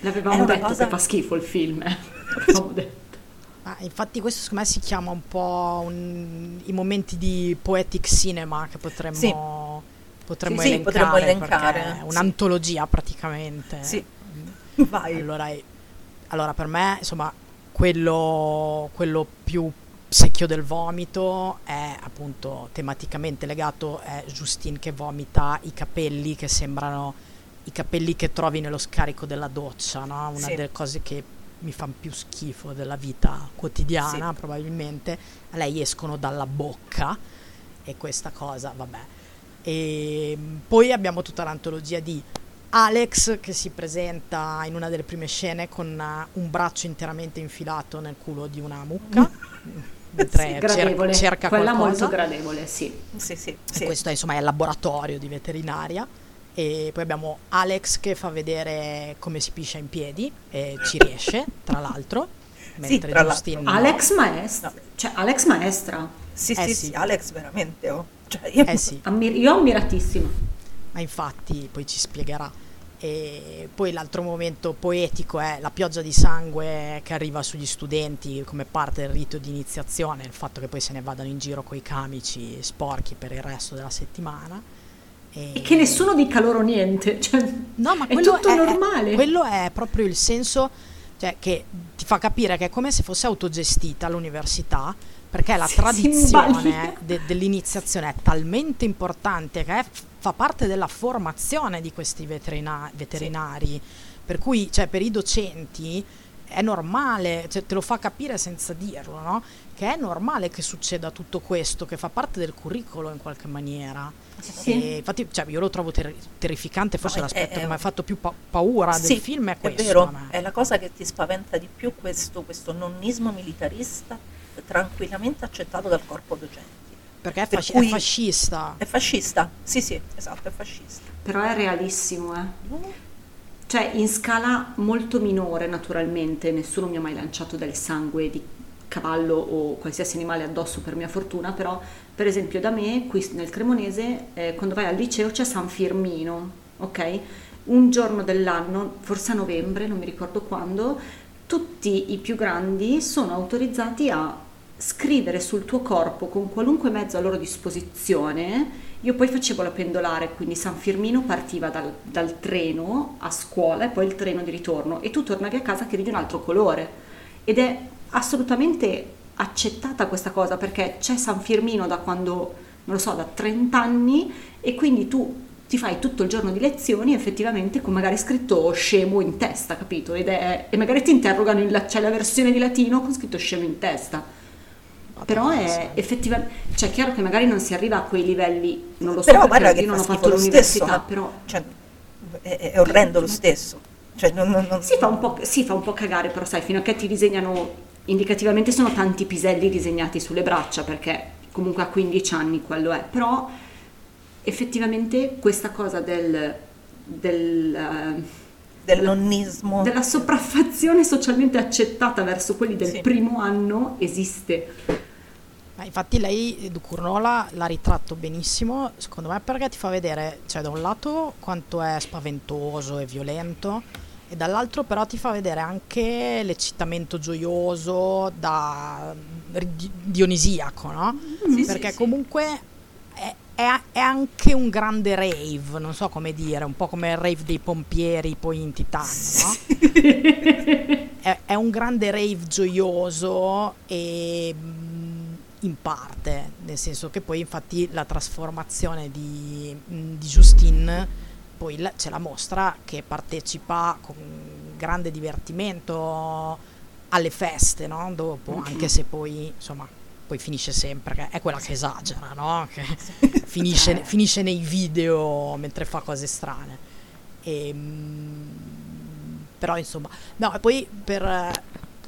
L'avevamo detto cosa- che fa schifo il film. eh. L'avevamo detto. Ah, infatti questo secondo me si chiama un po' un- i momenti di poetic cinema che potremmo, Sì. potremmo Sì, sì, elencare, potremmo perché elencare, sì. un'antologia praticamente. Sì, vai. Allora, allora, per me, insomma, quello, quello più secchio del vomito è appunto tematicamente legato è Justine che vomita i capelli che sembrano i capelli che trovi nello scarico della doccia, no? Una Sì. delle cose che mi fanno più schifo della vita quotidiana, Sì. probabilmente. A lei escono dalla bocca e questa cosa, vabbè. E poi abbiamo tutta l'antologia di Alex che si presenta in una delle prime scene con uh, un braccio interamente infilato nel culo di una mucca mentre cer- Gradevole. cerca Quella qualcosa. molto gradevole, sì. Sì, sì, E sì. questo è, insomma è il laboratorio di veterinaria e poi abbiamo Alex che fa vedere come si piscia in piedi e ci riesce tra l'altro mentre tra Justine Alex maestra. No. Cioè, Alex maestra. Sì, Eh sì, sì. sì, Alex veramente, oh. Cioè, io eh sì Ammir- io ammiratissima. ma infatti poi ci spiegherà. E poi l'altro momento poetico è la pioggia di sangue che arriva sugli studenti come parte del rito di iniziazione, il fatto che poi se ne vadano in giro coi camici sporchi per il resto della settimana. E che nessuno dica loro niente. Cioè, No, ma è tutto è, è- normale. quello è proprio il senso cioè, che ti fa capire che è come se fosse autogestita l'università, perché la Sì, si tradizione imbalia. de- dell'iniziazione è talmente importante che è- fa parte della formazione di questi veterina- veterinari, per cui cioè, per i docenti è normale, cioè, te lo fa capire senza dirlo, no? Che è normale che succeda tutto questo, che fa parte del curriculum in qualche maniera. Sì. E infatti cioè, io lo trovo ter- terrificante, forse No, è- l'aspetto è- che mi ha fatto più pa- paura del Sì, film è questo. vero, a me. è la cosa che ti spaventa di più questo, questo nonnismo militarista tranquillamente accettato dal corpo docenti. perché è, per fasci- è fascista. È fascista, sì sì, esatto, è fascista. Però è realissimo, eh. Cioè, in scala molto minore, naturalmente, nessuno mi ha mai lanciato del sangue di cavallo o qualsiasi animale addosso per mia fortuna, però, per esempio, da me, qui nel Cremonese, eh, quando vai al liceo c'è San Firmino, ok? Un giorno dell'anno, forse a novembre, non mi ricordo quando, tutti i più grandi sono autorizzati a scrivere sul tuo corpo con qualunque mezzo a loro disposizione. Io poi facevo la pendolare, quindi San Firmino partiva dal, dal treno a scuola e poi il treno di ritorno e tu tornavi a casa che eri di un altro colore. Ed è assolutamente accettata questa cosa perché c'è San Firmino da quando, non lo so, da 30 anni e quindi tu ti fai tutto il giorno di lezioni effettivamente con magari scritto scemo in testa, capito? Ed è, e magari ti interrogano, in la- c'è la versione di latino con scritto scemo in testa. Però è effettivamente, cioè è chiaro che magari non si arriva a quei livelli, non lo so Però perché che io non ho fatto lo stesso, l'università, ma- però cioè, è, è orrendo lo stesso. Cioè, non, non- non- si fa, un po', si fa un po' cagare, però sai, fino a che ti disegnano, indicativamente sono tanti piselli disegnati sulle braccia, perché comunque a 15 anni quello è, però effettivamente questa cosa del, del, eh, del nonnismo. della sopraffazione socialmente accettata verso quelli del Sì. primo anno esiste. Ma infatti lei, Ducurnola, l'ha ritratto benissimo, secondo me, perché ti fa vedere, cioè da un lato quanto è spaventoso e violento, e dall'altro però ti fa vedere anche l'eccitamento gioioso da di- dionisiaco, no? Sì, sì, perché sì. comunque è, è- è anche un grande rave, non so come dire, un po' come il rave dei pompieri poi in Titania, no? è, è un grande rave gioioso e mm, in parte, nel senso che poi infatti la trasformazione di, mm, di Justine poi la- c'è la mostra che partecipa con grande divertimento alle feste, no? Dopo, anche se poi, insomma, poi finisce sempre, è quella che esagera, no? Che finisce, finisce nei video mentre fa cose strane. E, mm, però, insomma, no, e poi per eh,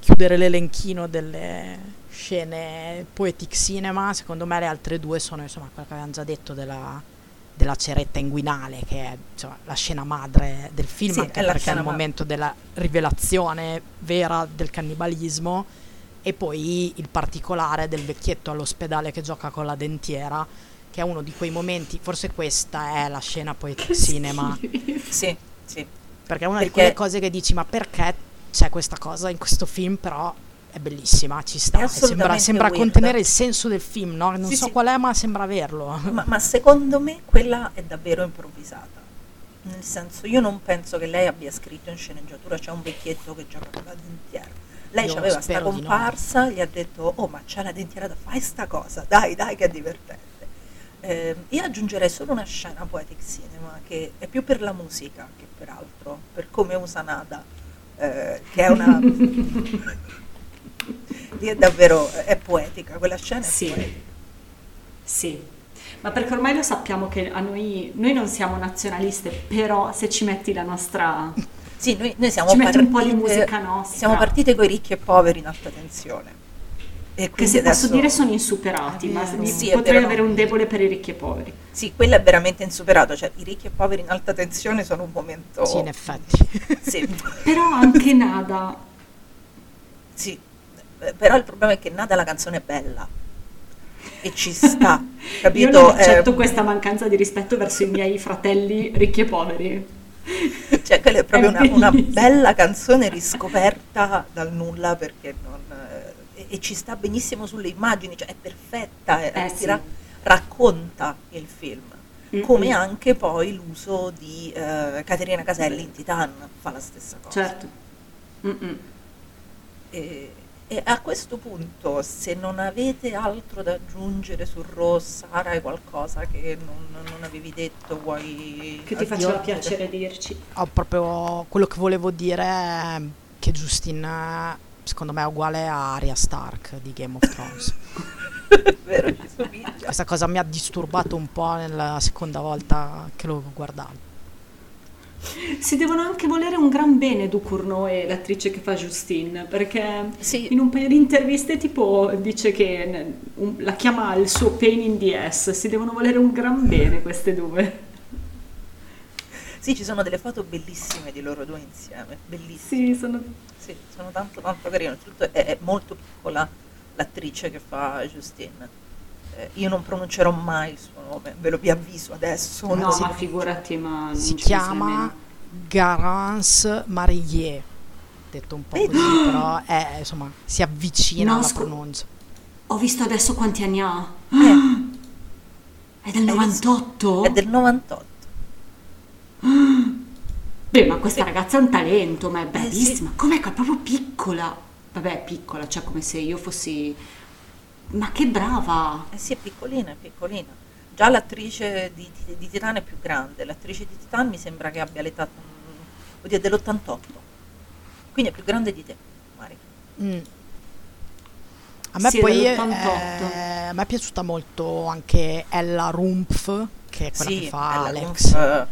chiudere l'elenchino delle scene poetic cinema, secondo me le altre due sono, insomma, quella che avevamo già detto della della ceretta inguinale, che è insomma, la scena madre del film, Sì, anche è perché è il momento della rivelazione vera del cannibalismo, e poi il particolare del vecchietto all'ospedale che gioca con la dentiera, che è uno di quei momenti, forse questa è la scena poetic cinema, Sì, sì. perché è una di Perché- quelle cose che dici, ma perché c'è questa cosa in questo film, però è bellissima, ci sta, sembra, sembra contenere il senso del film, no? Non Sì, so sì. qual è, ma sembra averlo. Ma, ma secondo me quella è davvero improvvisata. Nel senso, io non penso che lei abbia scritto in sceneggiatura c'è un vecchietto che gioca con la dentiera. Lei aveva sta di no. comparsa, gli ha detto, oh ma c'è la dentiera da fai sta cosa, dai dai che è divertente. Eh, io aggiungerei solo una scena poetic cinema che è più per la musica che per altro, per come usa Nada, eh, che è una... Lì è davvero, è poetica, quella scena è Sì. poetica. Sì, ma perché ormai lo sappiamo che a noi, noi non siamo nazionaliste, però se ci metti la nostra... Sì, noi, noi siamo Ci metti un po' partite, di musica nostra. Siamo partite con i ricchi e poveri in alta tensione. E Che se posso adesso- dire sono insuperati, ma Sì, potrei avere un debole per i ricchi e poveri. Sì, quello è veramente insuperato, cioè i ricchi e poveri in alta tensione sono un momento... Sì, in effetti. Sì, Però anche Nada, sì. Eh, Però il problema è che Nada la canzone è bella. E ci sta, capito? io non accetto Eh, questa mancanza di rispetto verso i miei fratelli ricchi e poveri. Cioè, quella è proprio È una, una bella canzone riscoperta dal nulla perché non... eh, e, ci sta benissimo sulle immagini, cioè è perfetta, Eh, ti sì. ra- racconta il film. Mm-mm. Come anche poi l'uso di eh, Caterina Caselli in Titan fa la stessa cosa. Certo. Mm-mm. E, e a questo punto, se non avete altro da aggiungere su Ross, Sara, hai qualcosa che non, non avevi detto, vuoi... Che ti faceva piacere dirci. Ho proprio quello che volevo dire è che Justin secondo me è uguale a Arya Stark di Game of Thrones. Vero, ci somiglia. Questa cosa mi ha disturbato un po' nella seconda volta che lo guardavo. Si devono anche volere un gran bene Ducournau e l'attrice che fa Justine, perché Sì. in un paio di interviste tipo dice che la chiama il suo pain in the ass, si devono volere un gran bene queste due. Sì, ci sono delle foto bellissime di loro due insieme, bellissime. Sì, sono... Sì, sono tanto tanto carine. Oltretutto è, è molto piccola l'attrice che fa Justine. Eh, io non pronuncerò mai il suo nome, ve lo vi avviso adesso. No, si- ma figurati, ma non Si chiama. Garance Marillier, detto un po' così, però è, insomma, si avvicina No, alla scu- pronuncia. Ho visto adesso quanti anni ha. Eh, È del 98? è del 98. Beh, ma questa ragazza è un talento, ma è Eh, bravissima. Com'è che è proprio piccola? Vabbè, è piccola, cioè come se io fossi... Ma che brava! Eh sì, è piccolina, è piccolina. Già l'attrice di, di, di Titan è più grande. L'attrice di Titan mi sembra che abbia l'età... mm, Oddio, è dell'88. Quindi è più grande di te, Mari. Mm. A me Sì, poi dell'88. eh, a me è piaciuta molto anche Ella Rumpf, che è quella sì, che fa è la Alex. Rumpf,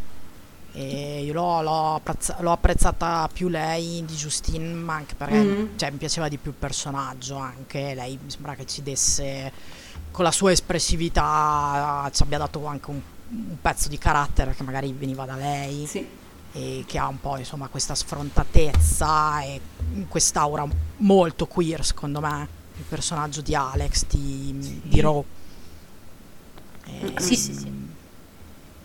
E io l'ho, l'ho apprezza- l'ho apprezzata più lei di Justine, ma anche perché Mhm. cioè, mi piaceva di più il personaggio. Anche lei mi sembra che ci desse, con la sua espressività, ci abbia dato anche un, un pezzo di carattere che magari veniva da lei Sì. e che ha un po' insomma questa sfrontatezza e quest'aura molto queer secondo me il personaggio di Alex di, di Ro E- Sì, sì, sì.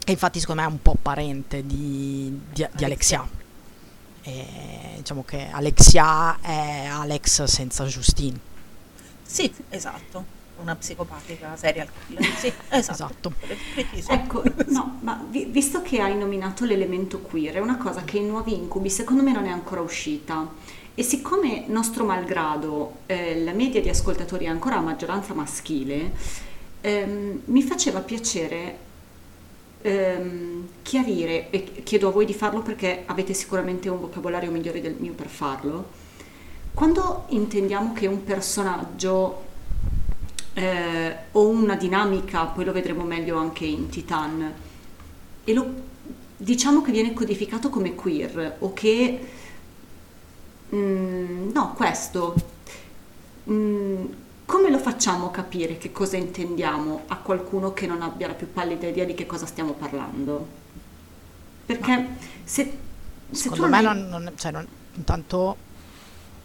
E infatti secondo me è un po' parente di, di, di Alexia. E diciamo che Alexia è Alex senza Justine Sì, esatto. Una psicopatica serial killer. Sì, esatto. Esatto. Ecco, no, ma vi- visto che hai nominato l'elemento queer, è una cosa che in Nuovi Incubi secondo me non è ancora uscita. E siccome, nostro malgrado, eh, la media di ascoltatori è ancora a maggioranza maschile, ehm, mi faceva piacere ehm, chiarire, e chiedo a voi di farlo perché avete sicuramente un vocabolario migliore del mio per farlo, quando intendiamo che un personaggio eh, o una dinamica, poi lo vedremo meglio anche in Titan, e lo diciamo che viene codificato come queer o che mm, no, questo mm, come lo facciamo capire che cosa intendiamo a qualcuno che non abbia la più pallida idea di che cosa stiamo parlando? Perché se, se Secondo me non non, cioè, non- intanto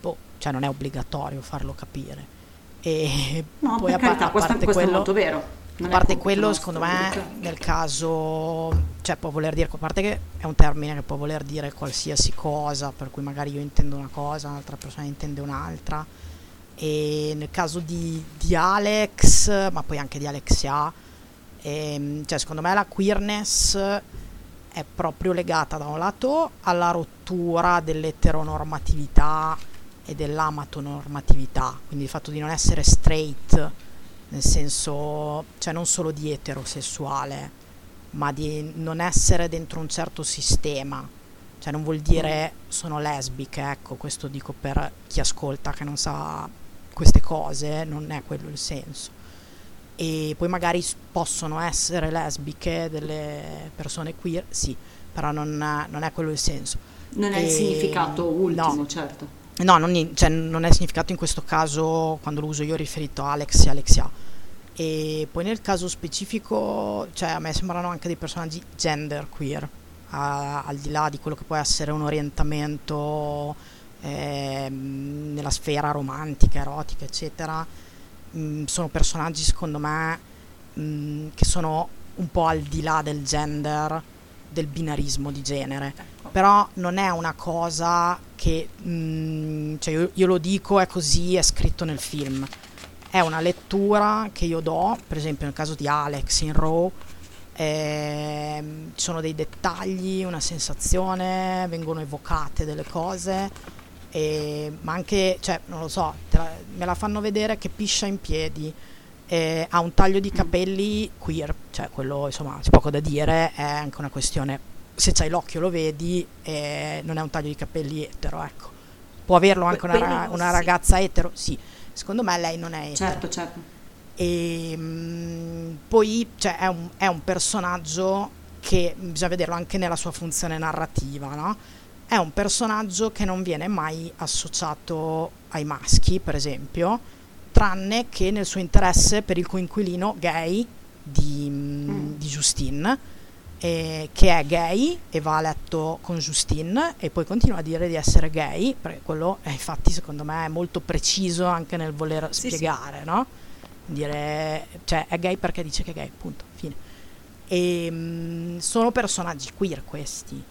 boh, cioè, non è obbligatorio farlo capire. E No, poi per a, carità, a questo, parte questo quello, è molto vero. Non a parte quello, secondo me, nel caso, cioè può voler dire, a parte che è un termine che può voler dire qualsiasi cosa, per cui magari io intendo una cosa, un'altra persona intende un'altra. E nel caso di, di Alex, ma poi anche di Alexia, ehm, cioè secondo me la queerness è proprio legata da un lato alla rottura dell'eteronormatività e dell'amatonormatività, quindi il fatto di non essere straight, nel senso, cioè non solo di eterosessuale, ma di non essere dentro un certo sistema. Cioè non vuol dire sono lesbiche, ecco, questo dico per chi ascolta che non sa queste cose, non è quello il senso. E poi magari possono essere lesbiche delle persone queer, sì, però non, non è quello il senso. Non è il E- significato ultimo, no. certo. No, non, in- cioè, non è significato in questo caso, quando lo uso io, riferito a Alex e Alexia. E poi nel caso specifico, cioè, a me sembrano anche dei personaggi gender queer, a- al di là di quello che può essere un orientamento ehm, nella sfera romantica, erotica, eccetera. Mm, sono personaggi, secondo me, mm, che sono un po' al di là del gender, del binarismo di genere Ecco. però non è una cosa che mm, cioè io, io lo dico è così è scritto nel film è una lettura che io do per esempio nel caso di Alex in Raw ehm, ci sono dei dettagli una sensazione vengono evocate delle cose e- ma anche cioè non lo so la- me la fanno vedere che piscia in piedi eh, ha un taglio di capelli queer, cioè quello insomma c'è poco da dire, è anche una questione, se c'hai l'occhio lo vedi, eh, non è un taglio di capelli etero, ecco. Può averlo anche una, ra- una sì. ragazza etero, sì, secondo me lei non è etero. Certo, certo. E mm, poi cioè, è, un, è un personaggio che bisogna vederlo anche nella sua funzione narrativa, no? È un personaggio che non viene mai associato ai maschi, per esempio, tranne che nel suo interesse per il coinquilino gay di, mm, di Justine, eh, che è gay e va a letto con Justine e poi continua a dire di essere gay, perché quello è, infatti secondo me è molto preciso anche nel voler Sì, sì. spiegare, no? Dire, cioè è gay perché dice che è gay, punto, fine. E mm, sono personaggi queer questi.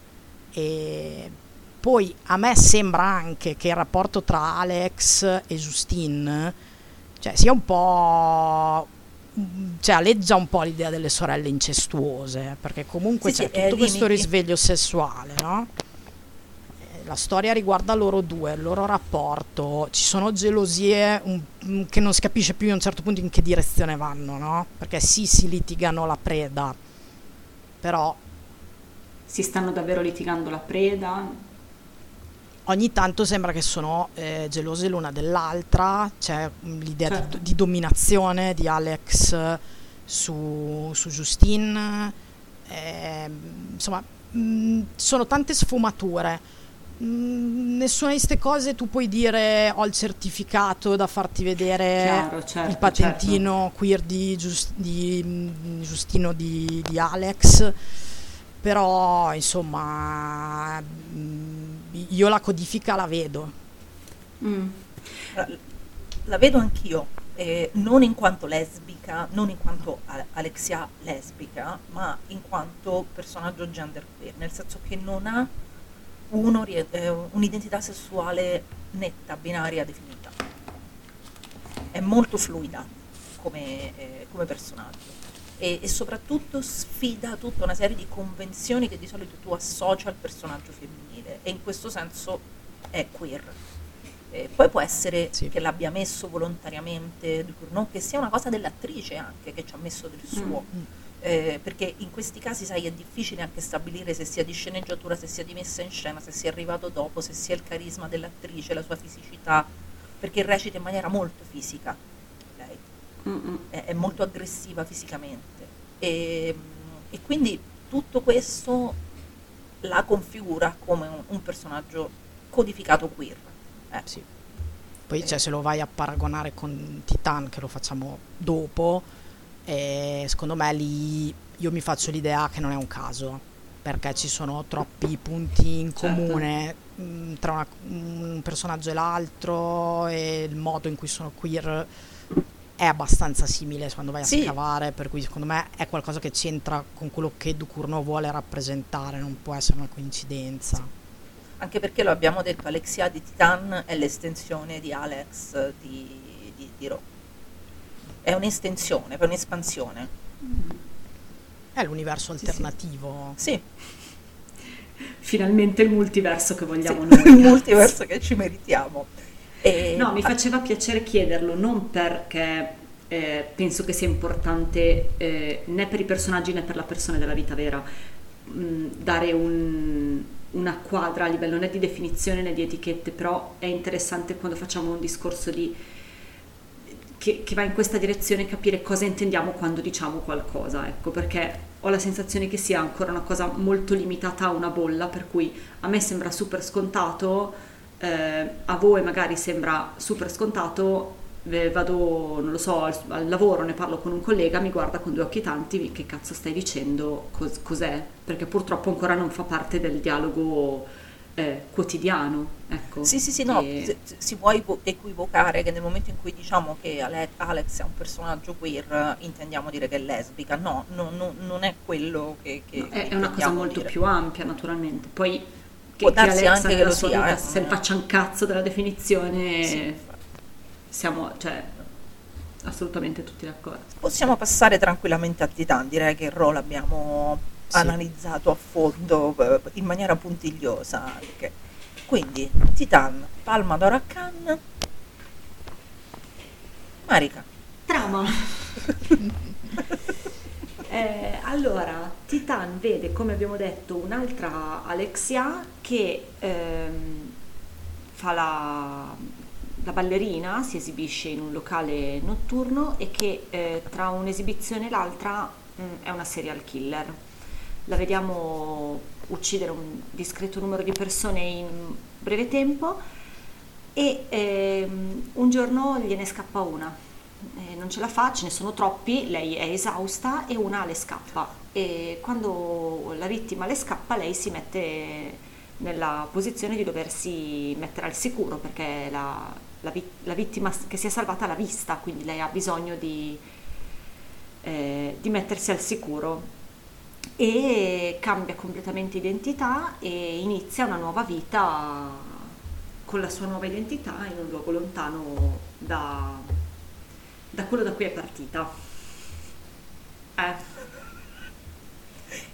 E poi a me sembra anche che il rapporto tra Alex e Justine cioè, sia un po' cioè aleggia un po' l'idea delle sorelle incestuose, perché comunque Sì, c'è sì, è tutto questo risveglio sessuale, no? Eh, La storia riguarda loro due, il loro rapporto, ci sono gelosie mm, che non si capisce più a un certo punto in che direzione vanno, no? Perché sì, si litigano la preda, però Si stanno davvero litigando la preda. Ogni tanto sembra che sono eh, gelose l'una dell'altra, c'è mm, l'idea di- Certo. di, dominazione di Alex eh, su, su Justine, ehm, insomma mm, sono tante sfumature. Mm, nessuna di queste cose tu puoi dire ho il certificato da farti vedere Chiaro, certo, il patentino queer di, Gius- di, Giustino di, di Alex però insomma mm, io la codifica la vedo Mm. La, vedo anch'io, eh, non in quanto lesbica, non in quanto a- Alexia lesbica, ma in quanto personaggio genderqueer, nel senso che non ha un ori- eh, un'identità sessuale netta, binaria, definita. È molto fluida come, eh, come personaggio e, e soprattutto sfida tutta una serie di convenzioni che di solito tu associ al personaggio femminile e in questo senso è queer. E poi può essere Sì. che l'abbia messo volontariamente Ducournau, che sia una cosa dell'attrice anche che ci ha messo del suo. Mm. Eh, perché in questi casi, sai, è difficile anche stabilire se sia di sceneggiatura, se sia di messa in scena, se sia arrivato dopo, se sia il carisma dell'attrice, la sua fisicità, perché recita in maniera molto fisica. Lei Mm-mm. è, è molto aggressiva fisicamente. E, e quindi tutto questo la configura come un, un personaggio codificato queer. Eh, Sì. Poi cioè, se lo vai a paragonare con Titan, che lo facciamo dopo, eh, secondo me lì io mi faccio l'idea che non è un caso, perché ci sono troppi punti in Certo. comune mh, tra una- un personaggio e l'altro e il modo in cui sono queer è abbastanza simile quando vai a Sì. scavare, per cui secondo me è qualcosa che c'entra con quello che Ducournau vuole rappresentare, non può essere una coincidenza. Anche perché lo abbiamo detto, Alexia di Titan è l'estensione di Alex di, di, di Raw. È un'estensione, è un'espansione. È l'universo sì. alternativo. Sì, Finalmente il multiverso che vogliamo il noi. multiverso che ci meritiamo. E- No, mi faceva piacere chiederlo, non perché eh, penso che sia importante eh, né per i personaggi né per la persona della vita vera mh, dare un- una quadra a livello né di definizione né di etichette, però è interessante quando facciamo un discorso di che, che va in questa direzione capire cosa intendiamo quando diciamo qualcosa, ecco, perché ho la sensazione che sia ancora una cosa molto limitata a una bolla, per cui a me sembra super scontato, eh, a voi magari sembra super scontato, vado, non lo so, al, al lavoro, ne parlo con un collega, mi guarda con due occhi tanti, che cazzo stai dicendo, Cos- cos'è? Perché purtroppo ancora non fa parte del dialogo eh, quotidiano, ecco. Sì, sì, sì, no, E- si- può equivo- equivocare che nel momento in cui diciamo che Ale- Alex è un personaggio queer, intendiamo dire che è lesbica. No, no, no, non è quello che, che No, che è, è una cosa molto dire. più ampia, naturalmente. Poi Può che, che darsi Alexa anche che lo sia, eh, se ne faccia un cazzo della definizione, Sì, siamo cioè, assolutamente tutti d'accordo. Possiamo passare tranquillamente a Titan, direi che il role abbiamo Sì. analizzato a fondo eh, in maniera puntigliosa anche. Quindi, Titan, Palma d'Oro a Cannes. Marica, Trama. Eh, allora, Titan vede, come abbiamo detto, un'altra Alexia che ehm, fa la, la ballerina, si esibisce in un locale notturno e che eh, tra un'esibizione e l'altra mm, è una serial killer. La vediamo uccidere un discreto numero di persone in breve tempo e ehm, un giorno gliene scappa una. Eh, non ce la fa, ce ne sono troppi, lei è esausta e una le scappa. E quando la vittima le scappa lei si mette nella posizione di doversi mettere al sicuro perché la, la la vittima che si è salvata l'ha vista, quindi lei ha bisogno di, eh, di mettersi al sicuro. E cambia completamente identità e inizia una nuova vita con la sua nuova identità in un luogo lontano da, da quello da cui è partita. Eh,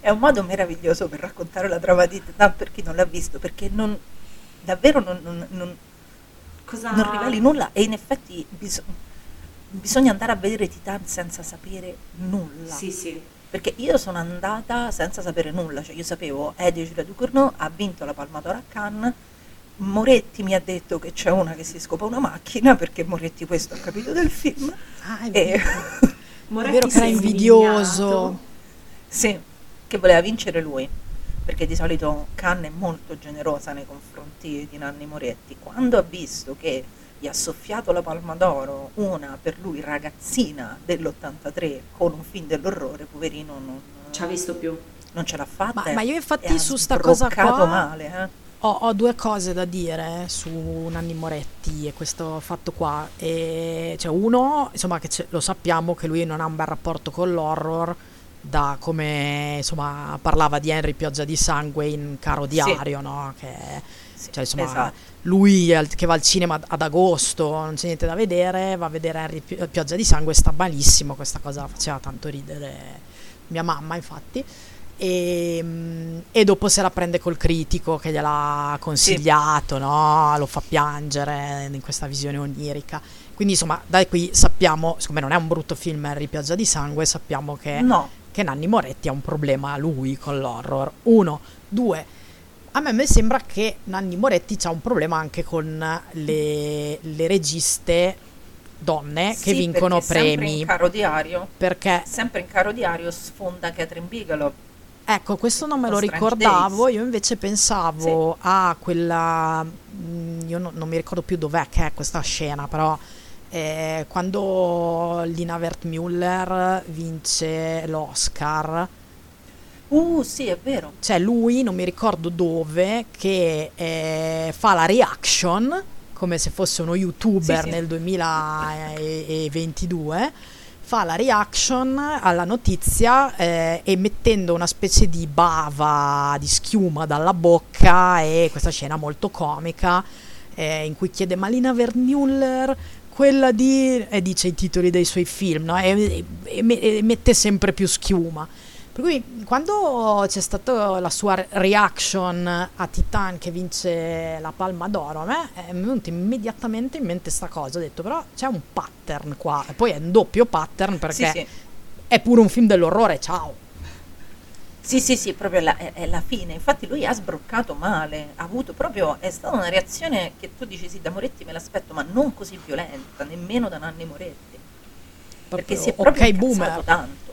è un modo meraviglioso per raccontare la trama di Titan per chi non l'ha visto, perché non, davvero non, non- non- cosa... non riveli nulla e in effetti bis- bisogna andare a vedere Titan senza sapere nulla. Sì, sì. Perché io sono andata senza sapere nulla, cioè io sapevo Eddie Giulia Ducournau ha vinto la Palma d'Oro a Cannes, Moretti mi ha detto che c'è una che si scopa una macchina, perché Moretti questo ha capito del film, Ah, è e vero. Moretti vero che era è invidioso. sì, che voleva vincere lui, perché di solito Cannes è molto generosa nei confronti di Nanni Moretti. Quando ha visto che gli ha soffiato la Palma d'Oro una per lui ragazzina dell'83 con un film dell'orrore, poverino non, Ci ha visto più. non ce l'ha fatta. Ma- ma io e infatti ha su sta cosa qua- male, eh. Ho, ho due cose da dire su Nanni Moretti e questo fatto qua. E, cioè, uno, insomma, che lo sappiamo che lui non ha un bel rapporto con l'horror, da come insomma parlava di Henry Pioggia di Sangue in Caro Diario, no? Che, Sì, cioè, insomma, esatto. lui che va al cinema ad- agosto, non c'è niente da vedere, va a vedere Henry Pi- Pioggia di Sangue, sta malissimo, questa cosa faceva tanto ridere mia mamma, infatti. E, mm, e dopo se la prende col critico che gliel'ha consigliato, no? lo fa piangere in questa visione onirica. Quindi insomma, da qui sappiamo, siccome non è un brutto film Harry Pioggia di Sangue, sappiamo che, No, che Nanni Moretti ha un problema lui con l'horror. Uno, due, a me mi sembra che Nanni Moretti ha un problema anche con le, le registe donne che sì, vincono perché sempre premi. in caro diario, Perché sempre in caro diario sfonda Catherine Bigelow. Ecco, questo non me lo ricordavo, io invece pensavo a quella, mm, io non, non mi ricordo più dov'è che è questa scena, però eh, quando Lina Wertmüller vince l'Oscar, Uh, sì, è vero. c'è lui, non mi ricordo dove, che eh, fa la reaction, come se fosse uno youtuber Sì, sì. nel 2022, fa la reaction alla notizia eh, emettendo una specie di bava di schiuma dalla bocca e questa scena molto comica eh, in cui chiede Malina Vermüller quella di e dice i titoli dei suoi film no? e, e- e mette sempre più schiuma per cui quando c'è stata la sua reaction a Titan che vince la Palma d'Oro, a me è venuta immediatamente in mente sta cosa. Ho detto però c'è un pattern qua. E poi è un doppio pattern perché Sì, sì. è pure un film dell'orrore, ciao. Sì, sì, sì, proprio la, è, è la fine. Infatti lui ha sbroccato male, ha avuto proprio, è stata una reazione che tu dici sì, da Moretti me l'aspetto, ma non così violenta, nemmeno da Nanni Moretti. Perché si è proprio incazzato boomer. tanto.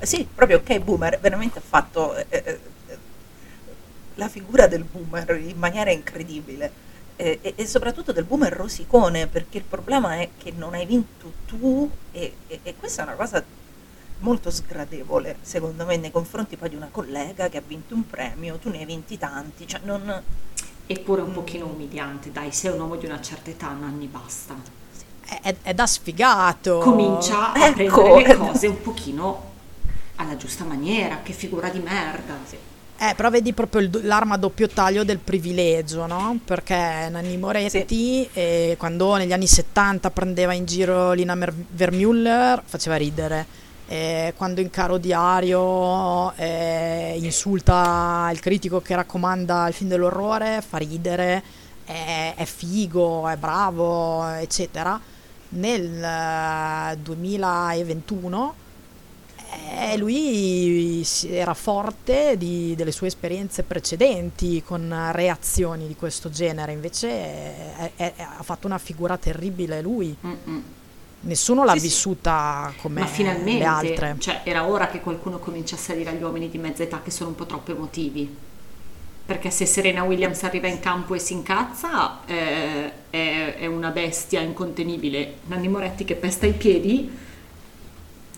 Eh Sì, proprio ok boomer, veramente ha fatto eh, eh, la figura del boomer in maniera incredibile. Eh, e, e soprattutto del boomer rosicone, perché il problema è che non hai vinto tu e, e- e questa è una cosa molto sgradevole, secondo me, nei confronti poi di una collega che ha vinto un premio, tu ne hai vinti tanti, cioè non... Eppure un pochino umiliante, dai, sei un uomo di una certa età, Nanni, basta. È, è- da sfigato. Comincia a Ecco, prendere le eh, cose un pochino alla giusta maniera, che figura di merda. Eh, però vedi proprio il l'arma a doppio taglio del privilegio, no? Perché Nanni Moretti, eh, quando negli anni 70 prendeva in giro Lina Mer- Vermüller, faceva ridere. Eh, quando in caro diario eh, insulta il critico che raccomanda il film dell'orrore, fa ridere, è, è figo, è bravo, eccetera. Nel eh, 2021 eh, lui era forte di- delle sue esperienze precedenti con reazioni di questo genere, invece è- è- è- ha fatto una figura terribile lui. Mm-mm. Nessuno l'ha Sì, sì. vissuta come Ma finalmente, le altre. cioè era ora che qualcuno cominciasse a dire agli uomini di mezza età che sono un po' troppo emotivi. Perché se Serena Williams arriva in campo e si incazza, eh, è una bestia incontenibile. Nanni Moretti che pesta i piedi,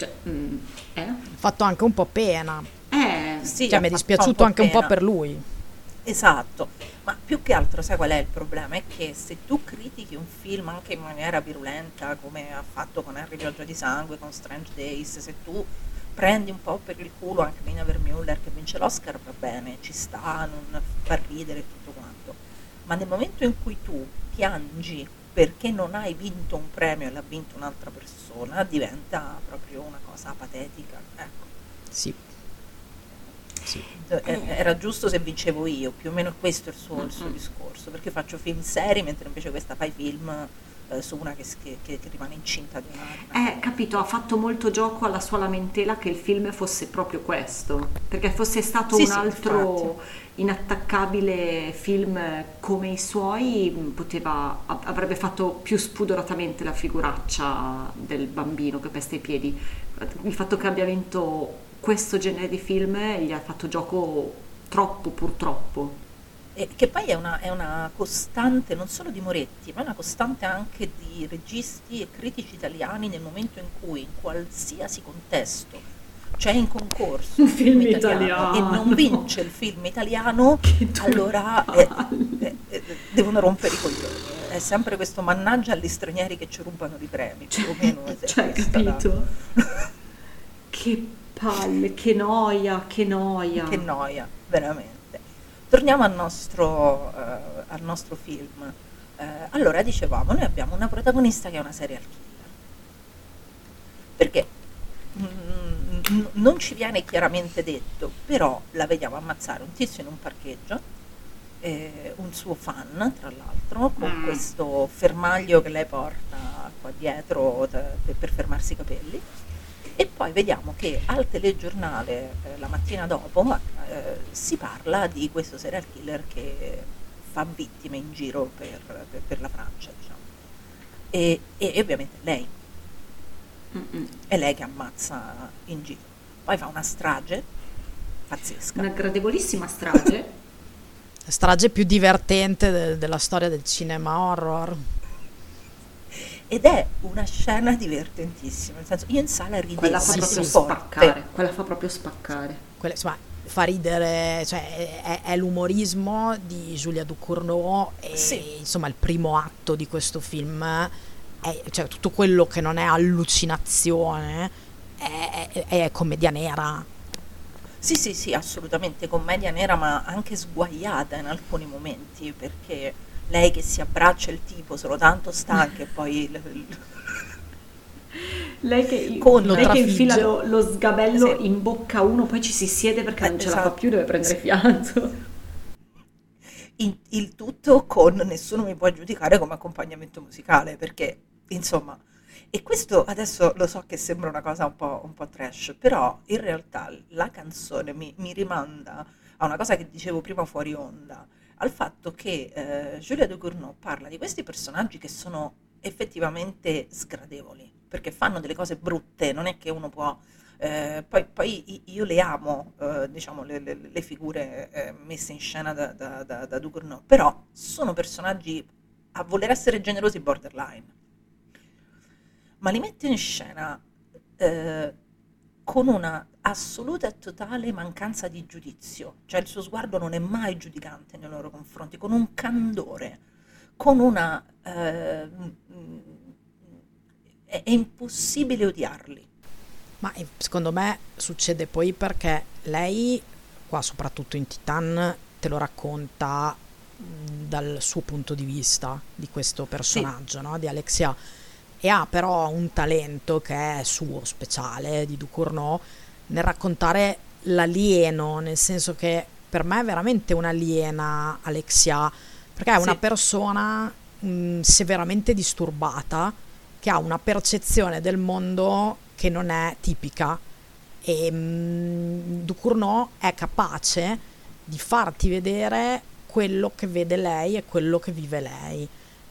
cioè, mm, eh? Fatto anche un po' pena. Eh, Sì, Cioè, mi è dispiaciuto po' anche un po' pena. per lui. Esatto, ma più che altro sai qual è il problema? È che se tu critichi un film anche in maniera virulenta, come ha fatto con Harry Pioggia di Sangue, con Strange Days, se tu prendi un po' per il culo anche Lina Vermüller che vince l'Oscar, va bene, ci sta, non fa ridere e tutto quanto. Ma nel momento in cui tu piangi perché non hai vinto un premio e l'ha vinto un'altra persona, diventa proprio una cosa patetica. Ecco. Sì. Sì. Eh, Era giusto se vincevo io, più o meno questo è il suo, il suo discorso, perché faccio film seri mentre invece questa fai film eh, su una che, che- che- rimane incinta di una... Eh, capito, ha fatto molto gioco alla sua lamentela che il film fosse proprio questo, perché fosse stato Sì, un sì, altro inattaccabile film come i suoi, mh, poteva, avrebbe fatto più spudoratamente la figuraccia del bambino che pesta i piedi. Il fatto che abbia vinto questo genere di film gli ha fatto gioco troppo purtroppo. E che poi è una, è una costante non solo di Moretti, ma è una costante anche di registi e critici italiani nel momento in cui in qualsiasi contesto c'è in concorso Un film italiano. e non vince il film italiano, allora eh, eh, eh, devono rompere i coglioni. È sempre questo mannaggia agli stranieri che ci rubano i premi, più o meno. Cioè, questa la- capito? che palle, che noia, che noia. Che noia, veramente. Torniamo al nostro, eh, al nostro film. Eh, allora, dicevamo, noi abbiamo una protagonista che è una serial killer. Perché mm, n- non ci viene chiaramente detto, però la vediamo ammazzare un tizio in un parcheggio, eh, un suo fan tra l'altro, con Mm. questo fermaglio che lei porta qua dietro per, per fermarsi i capelli. E poi vediamo che al telegiornale eh, la mattina dopo eh, si parla di questo serial killer che fa vittime in giro per, per- per la Francia, diciamo. E, e- e ovviamente lei, Mm-mm. è lei che ammazza in giro. Poi fa una strage pazzesca. Una gradevolissima strage. La strage più divertente de- della storia del cinema horror. Ed è una scena divertentissima, nel senso io in sala ridevo Quella fa proprio spaccare. Quella fa proprio spaccare. Quella, insomma, fa ridere, cioè è, è l'umorismo di Julia Ducournau e Sì. insomma il primo atto di questo film è cioè, tutto quello che non è allucinazione è, è- è commedia nera. Sì, sì, sì, assolutamente commedia nera, ma anche sguaiata in alcuni momenti, perché lei che si abbraccia il tipo solo tanto stanca e poi l- l- Lei che, Con- lei che infila lo, lo sgabello Sì. in bocca a uno, poi ci si siede perché Eh, non ce la fa esatto. più, deve prendere Sì. fiato. il tutto con nessuno mi può giudicare come accompagnamento musicale, perché insomma, e questo adesso lo so che sembra una cosa un po', un po' trash, però in realtà la canzone mi, mi rimanda a una cosa che dicevo prima fuori onda, al fatto che eh, Julia Ducournau parla di questi personaggi che sono effettivamente sgradevoli, perché fanno delle cose brutte, non è che uno può... eh, poi, poi io le amo, eh, diciamo, le, le- le figure eh, messe in scena da, da, da, da Ducournau, però sono personaggi a voler essere generosi borderline, ma li mette in scena eh, con una assoluta e totale mancanza di giudizio, cioè il suo sguardo non è mai giudicante nei loro confronti, con un candore, con una... eh, mm, è, è impossibile odiarli. Ma eh, secondo me succede poi perché lei, qua soprattutto in Titan, te lo racconta mh, dal suo punto di vista di questo personaggio, no? di Alexia, e ha però un talento che è suo, speciale, di Ducournau, nel raccontare l'alieno, nel senso che per me è veramente un'aliena Alexia, perché è una Sì. persona mh, severamente disturbata, che ha una percezione del mondo che non è tipica e mm, Ducournau è capace di farti vedere quello che vede lei e quello che vive lei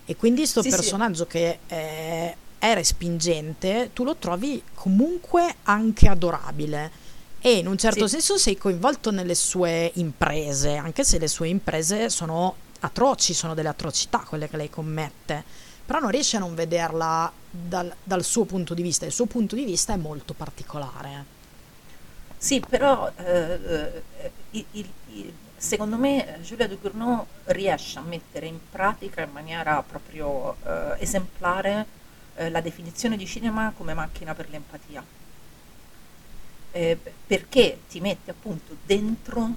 e quindi questo Sì, sì. personaggio che eh, è respingente tu lo trovi comunque anche adorabile e in un certo Sì. senso sei coinvolto nelle sue imprese anche se le sue imprese sono atroci sono delle atrocità quelle che lei commette però non riesce a non vederla dal, dal suo punto di vista. Il suo punto di vista è molto particolare. Sì, però eh, eh, il- il- il- secondo me eh, Giulia Ducournau riesce a mettere in pratica in maniera proprio eh, esemplare eh, la definizione di cinema come macchina per l'empatia. Eh, perché ti mette appunto dentro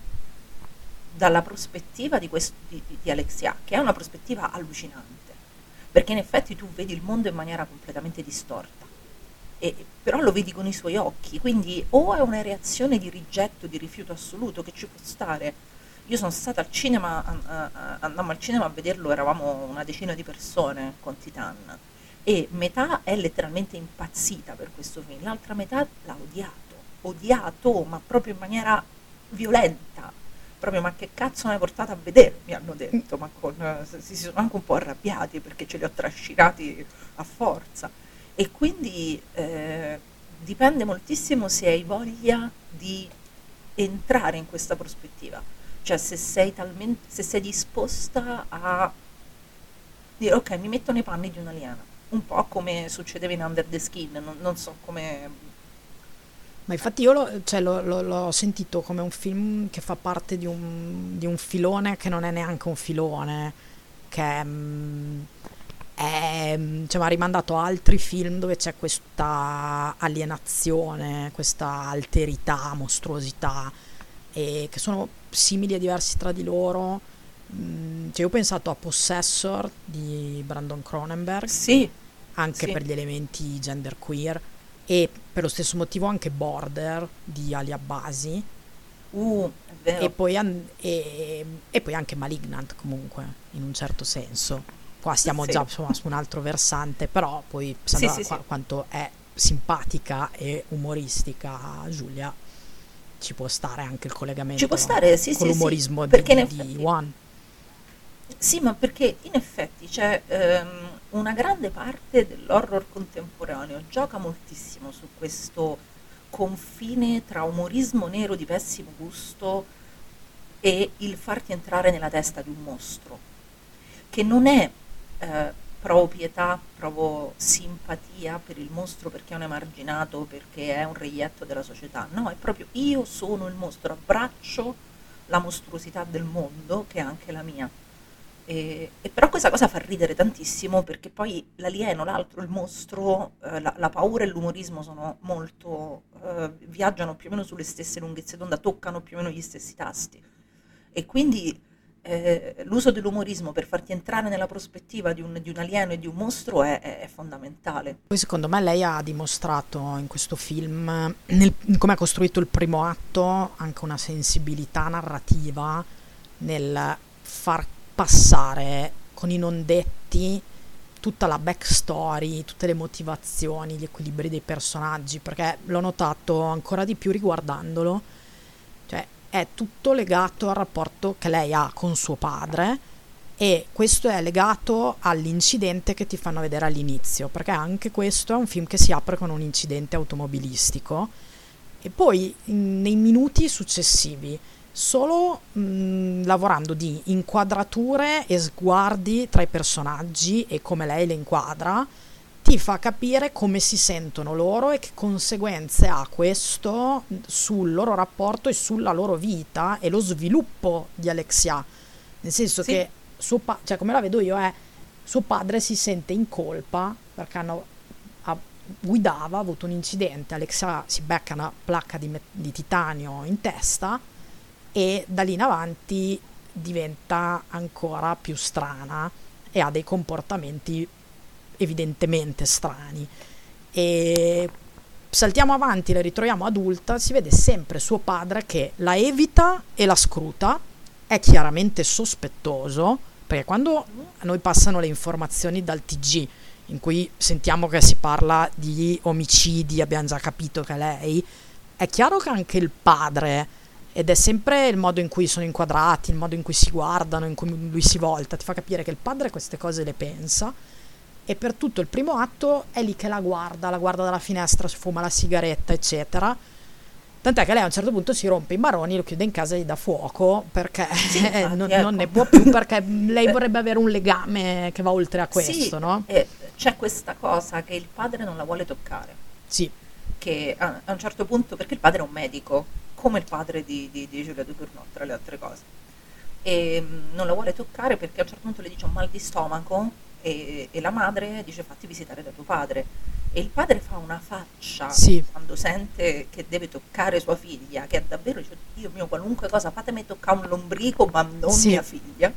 dalla prospettiva di, quest- di- di- di Alexia, che è una prospettiva allucinante, perché in effetti tu vedi il mondo in maniera completamente distorta e- però lo vedi con i suoi occhi, quindi o è una reazione di rigetto, di rifiuto assoluto che ci può stare. Io sono stata al cinema, andammo al cinema a vederlo, eravamo una decina di persone con Titan e metà è letteralmente impazzita per questo film, l'altra metà l'ha odiato, odiato, ma proprio in maniera violenta. Proprio, ma che cazzo mi hai portato a vedere? Mi hanno detto, ma con, si sono anche un po' arrabbiati perché ce li ho trascinati a forza. E quindi eh, dipende moltissimo se hai voglia di entrare in questa prospettiva, cioè se sei, talmente, se sei disposta a dire ok, mi metto nei panni di un'aliena, un po' come succedeva in Under the Skin, non, non so come... Ma infatti io l'ho, cioè, l'ho- l'ho- l'ho sentito come un film che fa parte di un, di un filone che non è neanche un filone, che mm, è, mm, cioè, mi ha rimandato altri film dove c'è questa alienazione, questa alterità, mostruosità, e che sono simili e diversi tra di loro. Mm, cioè, io ho pensato a Possessor di Brandon Cronenberg, Sì, anche Sì. per gli elementi genderqueer e per lo stesso motivo anche Border di Ali Abbasi Uh, e poi, an- e- e poi anche Malignant comunque in un certo senso qua stiamo Sì. già insomma, su un altro versante però poi sì. qua- quanto è simpatica e umoristica Giulia ci può stare anche il collegamento Ci può stare, sì, con sì, sì, l'umorismo perché di, in di effetti- One Sì, ma perché in effetti c'è ehm, una grande parte dell'horror contemporaneo gioca moltissimo su questo confine tra umorismo nero di pessimo gusto e il farti entrare nella testa di un mostro, che non è eh, provo pietà, provo simpatia per il mostro perché è un emarginato, perché è un reietto della società, no, è proprio io sono il mostro, abbraccio la mostruosità del mondo che è anche la mia. E, e però questa cosa fa ridere tantissimo perché poi l'alieno, l'altro, il mostro, eh, la, la paura e l'umorismo sono molto, eh, viaggiano più o meno sulle stesse lunghezze d'onda, toccano più o meno gli stessi tasti. E quindi eh, l'uso dell'umorismo per farti entrare nella prospettiva di un, di un alieno e di un mostro è, è- fondamentale. Poi secondo me lei ha dimostrato in questo film, come ha costruito il primo atto, anche una sensibilità narrativa nel far passare con i non detti tutta la backstory, tutte le motivazioni, gli equilibri dei personaggi, perché l'ho notato ancora di più riguardandolo, è tutto legato al rapporto che lei ha con suo padre e questo è legato all'incidente che ti fanno vedere all'inizio, perché anche questo è un film che si apre con un incidente automobilistico. E poi in- nei minuti successivi, solo mh, lavorando di inquadrature e sguardi tra i personaggi e come lei le inquadra, ti fa capire come si sentono loro e che conseguenze ha questo sul loro rapporto e sulla loro vita e lo sviluppo di Alexia. Nel senso Sì. che suo pa- cioè come la vedo io è suo padre si sente in colpa perché hanno, ha- guidava, ha avuto un incidente, Alexia si becca una placca di, me- di titanio in testa e da lì in avanti diventa ancora più strana e ha dei comportamenti evidentemente strani. E saltiamo avanti, la ritroviamo adulta, si vede sempre suo padre che la evita e la scruta, è chiaramente sospettoso, perché quando a noi passano le informazioni dal TG, in cui sentiamo che si parla di omicidi, abbiamo già capito che è lei, è chiaro che anche il padre, ed è sempre il modo in cui sono inquadrati, il modo in cui si guardano, in cui lui si volta, ti fa capire che il padre queste cose le pensa e per tutto il primo atto è lì che la guarda, la guarda dalla finestra, si fuma la sigaretta, eccetera. Tant'è che lei a un certo punto si rompe i maroni, lo chiude in casa e gli dà fuoco perché infatti, non, ecco. non ne può più perché lei vorrebbe avere un legame che va oltre a questo, sì, no? e c'è questa cosa che il padre non la vuole toccare. Sì, che a, a un certo punto, perché il padre è un medico, come il padre di, di, di Giulia Ducournau, tra le altre cose, e mm, non la vuole toccare perché a un certo punto le dice un mal di stomaco e, e la madre dice fatti visitare da tuo padre. E il padre fa una faccia Sì. quando sente che deve toccare sua figlia, che è davvero, dice, Dio mio, qualunque cosa, fatemi toccare un lombrico, ma non Sì. mia figlia.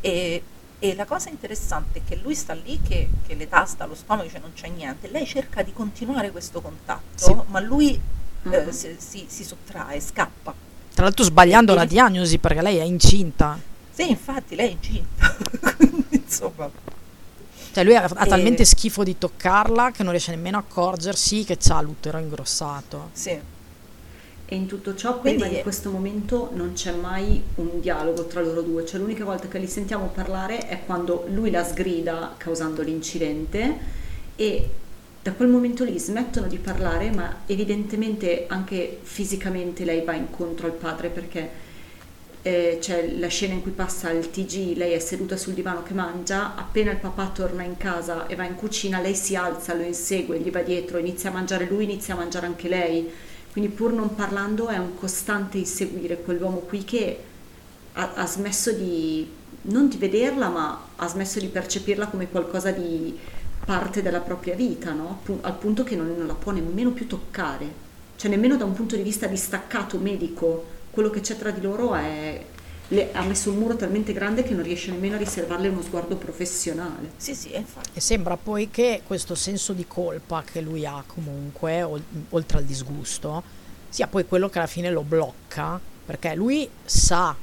E, e la cosa interessante è che lui sta lì che, che le tasta lo stomaco, dice non c'è niente, lei cerca di continuare questo contatto, Sì. ma lui eh, Mhm. si, si- si sottrae, scappa. tra l'altro sbagliando E- la diagnosi perché lei è incinta. Sì, infatti lei è incinta, insomma... Cioè lui ha, ha E- talmente schifo di toccarla che non riesce nemmeno a accorgersi che ha l'utero ingrossato. Sì, E in tutto ciò, Quindi- prima di questo momento, non c'è mai un dialogo tra loro due, cioè l'unica volta che li sentiamo parlare è quando lui la sgrida causando l'incidente e da quel momento lì smettono di parlare, ma evidentemente anche fisicamente lei va incontro al padre perché eh, c'è la scena in cui passa il TG, lei è seduta sul divano che mangia, appena il papà torna in casa e va in cucina, lei si alza, lo insegue, gli va dietro, inizia a mangiare lui, inizia a mangiare anche lei. Quindi pur non parlando è un costante inseguire quell'uomo qui che ha, ha smesso di, non di vederla, ma ha smesso di percepirla come qualcosa di parte della propria vita, no? Al punto che non, non la può nemmeno più toccare. Cioè nemmeno da un punto di vista distaccato medico, quello che c'è tra di loro è le- ha messo un muro talmente grande che non riesce nemmeno a riservarle uno sguardo professionale. Sì, sì, infatti. E sembra poi che questo senso di colpa che lui ha comunque, ol- oltre al disgusto, sia poi quello che alla fine lo blocca, perché lui sa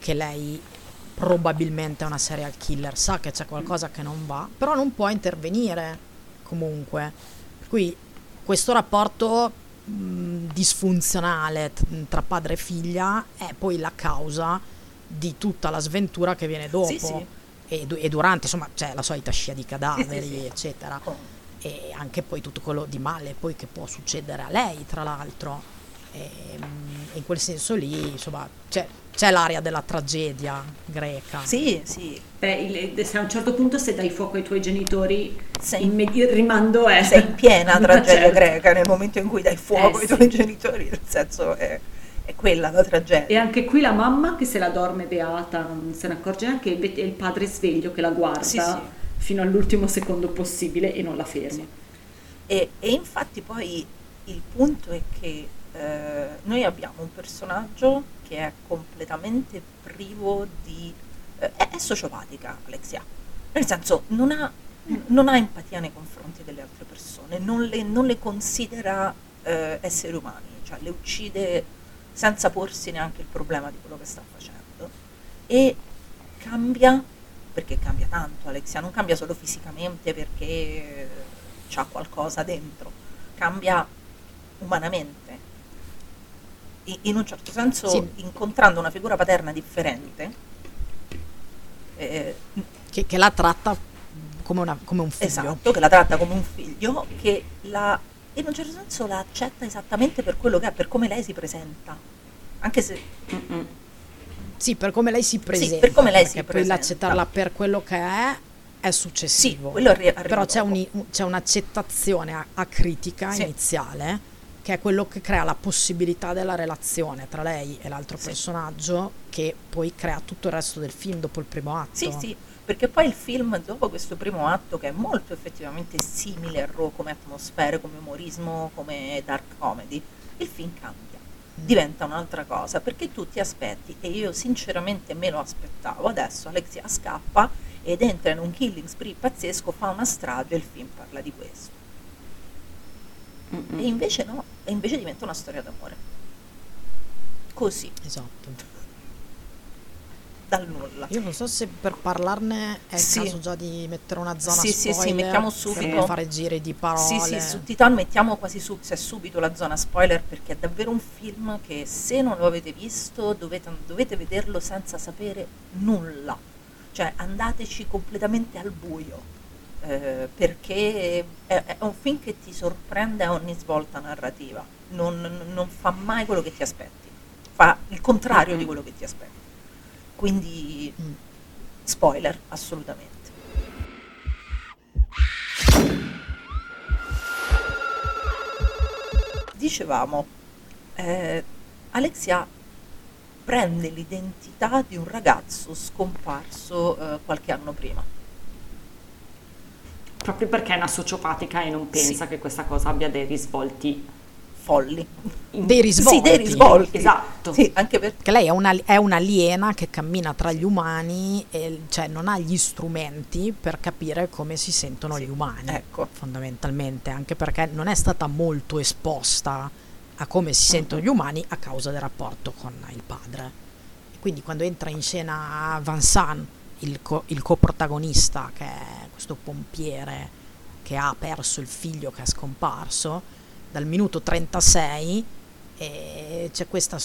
che lei probabilmente è una serial killer, sa che c'è qualcosa che non va, però non può intervenire comunque. Per cui questo rapporto mh, disfunzionale tra padre e figlia è poi la causa di tutta la sventura che viene dopo Sì, sì. E, e durante, insomma, c'è la solita scia di cadaveri, Sì, eccetera. Oh. E anche poi tutto quello di male poi che può succedere a lei, tra l'altro. E, in quel senso lì, insomma, c'è, c'è l'aria della tragedia greca. Sì, sì. Beh, il- se a un certo punto se dai fuoco ai tuoi genitori, Sei- imme- il rimando è... Sei in piena tragedia Certo. greca nel momento in cui dai fuoco Eh, ai sì. tuoi genitori, nel senso è, è quella la E tragedia. anche qui la mamma che se la dorme beata, non se ne accorge neanche, e il padre sveglio che la guarda Sì, sì. fino all'ultimo secondo possibile e non la ferma. E, e infatti poi il punto è che eh, noi abbiamo un personaggio che è completamente privo di... eh, è, sociopatica Alexia, nel senso non ha, non ha empatia nei confronti delle altre persone, non le, non le considera eh, esseri umani, cioè le uccide senza porsi neanche il problema di quello che sta facendo e cambia, perché cambia tanto Alexia, non cambia solo fisicamente perché ha qualcosa dentro, cambia umanamente. In un certo senso, Sì. incontrando una figura paterna differente, eh, Che, che la tratta come, una- come un figlio. esatto, che la tratta come un figlio, che la, in un certo senso la accetta esattamente per quello che è, per come lei si presenta. Anche se Mm-mm. Sì, per come lei si presenta. per come lei si presenta. l'accettarla per quello che è è successivo. Sì, arri- Però c'è, un- c'è un'accettazione a- acritica Sì. iniziale che è quello che crea la possibilità della relazione tra lei e l'altro Sì. personaggio che poi crea tutto il resto del film dopo il primo atto. Sì, sì, perché poi il film, dopo questo primo atto, che è molto effettivamente simile a Raw come atmosfere, come umorismo, come dark comedy, il film cambia, diventa un'altra cosa, perché tu ti aspetti, e io sinceramente me lo aspettavo, adesso Alexia scappa ed entra in un killing spree pazzesco, fa una strage e il film parla di questo. Mm-mm. E invece no, e invece diventa una storia d'amore. Così, Esatto. dal nulla. Io non so se per parlarne è Sì. il caso già di mettere una zona Sì, sì, sì, spoiler mettiamo subito. fare giri di parole. Sì, sì, su Titan mettiamo quasi su, se subito la zona spoiler perché è davvero un film che se non lo avete visto dovete, dovete vederlo senza sapere nulla, cioè andateci completamente al buio, eh, perché è, è un film che ti sorprende a ogni svolta narrativa, non, non fa mai quello che ti aspetti, fa il contrario di quello che ti aspetti, quindi Mm. spoiler assolutamente. Dicevamo, eh, Alexia prende l'identità di un ragazzo scomparso eh, qualche anno prima. Proprio perché è una sociopatica e non pensa Sì. che questa cosa abbia dei risvolti Folli. Dei risvolti. Sì, dei risvolti. Esatto. Sì, anche perché lei è, una, è un'aliena che cammina tra gli umani e cioè non ha gli strumenti per capire come si sentono gli umani. ecco. Fondamentalmente, anche perché non è stata molto esposta a come si sentono gli umani a causa del rapporto con il padre. Quindi quando entra in scena Van San, il, co- il coprotagonista, che è questo pompiere che ha perso il figlio che è scomparso, dal minuto 36 e c'è questa,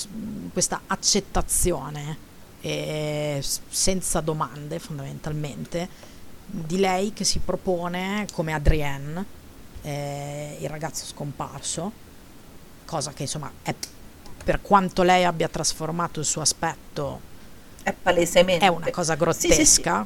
questa accettazione eh, senza domande fondamentalmente di lei che si propone come Adrienne, eh, il ragazzo scomparso, cosa che insomma è per quanto lei abbia trasformato il suo aspetto è palesemente è una cosa Sì, sì, sì. grottesca.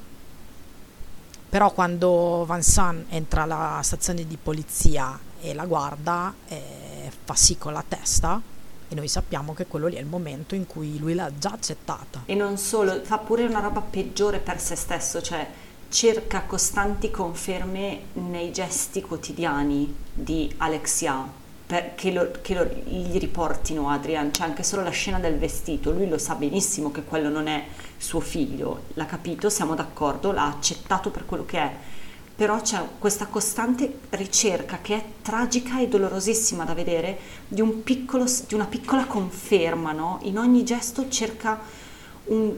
Però quando Van San entra alla stazione di polizia e la guarda, eh, fa sì con la testa e noi sappiamo che quello lì è il momento in cui lui l'ha già accettata. E non solo, fa pure una roba peggiore per se stesso, cioè cerca costanti conferme nei gesti quotidiani di Alexia. Per- che, lo- che lo- gli riportino Adrian, c'è anche solo la scena del vestito, lui lo sa benissimo che quello non è suo figlio, l'ha capito, siamo d'accordo, l'ha accettato per quello che è, però c'è questa costante ricerca che è tragica e dolorosissima da vedere di, un piccolo, di una piccola conferma, no? in ogni gesto cerca un,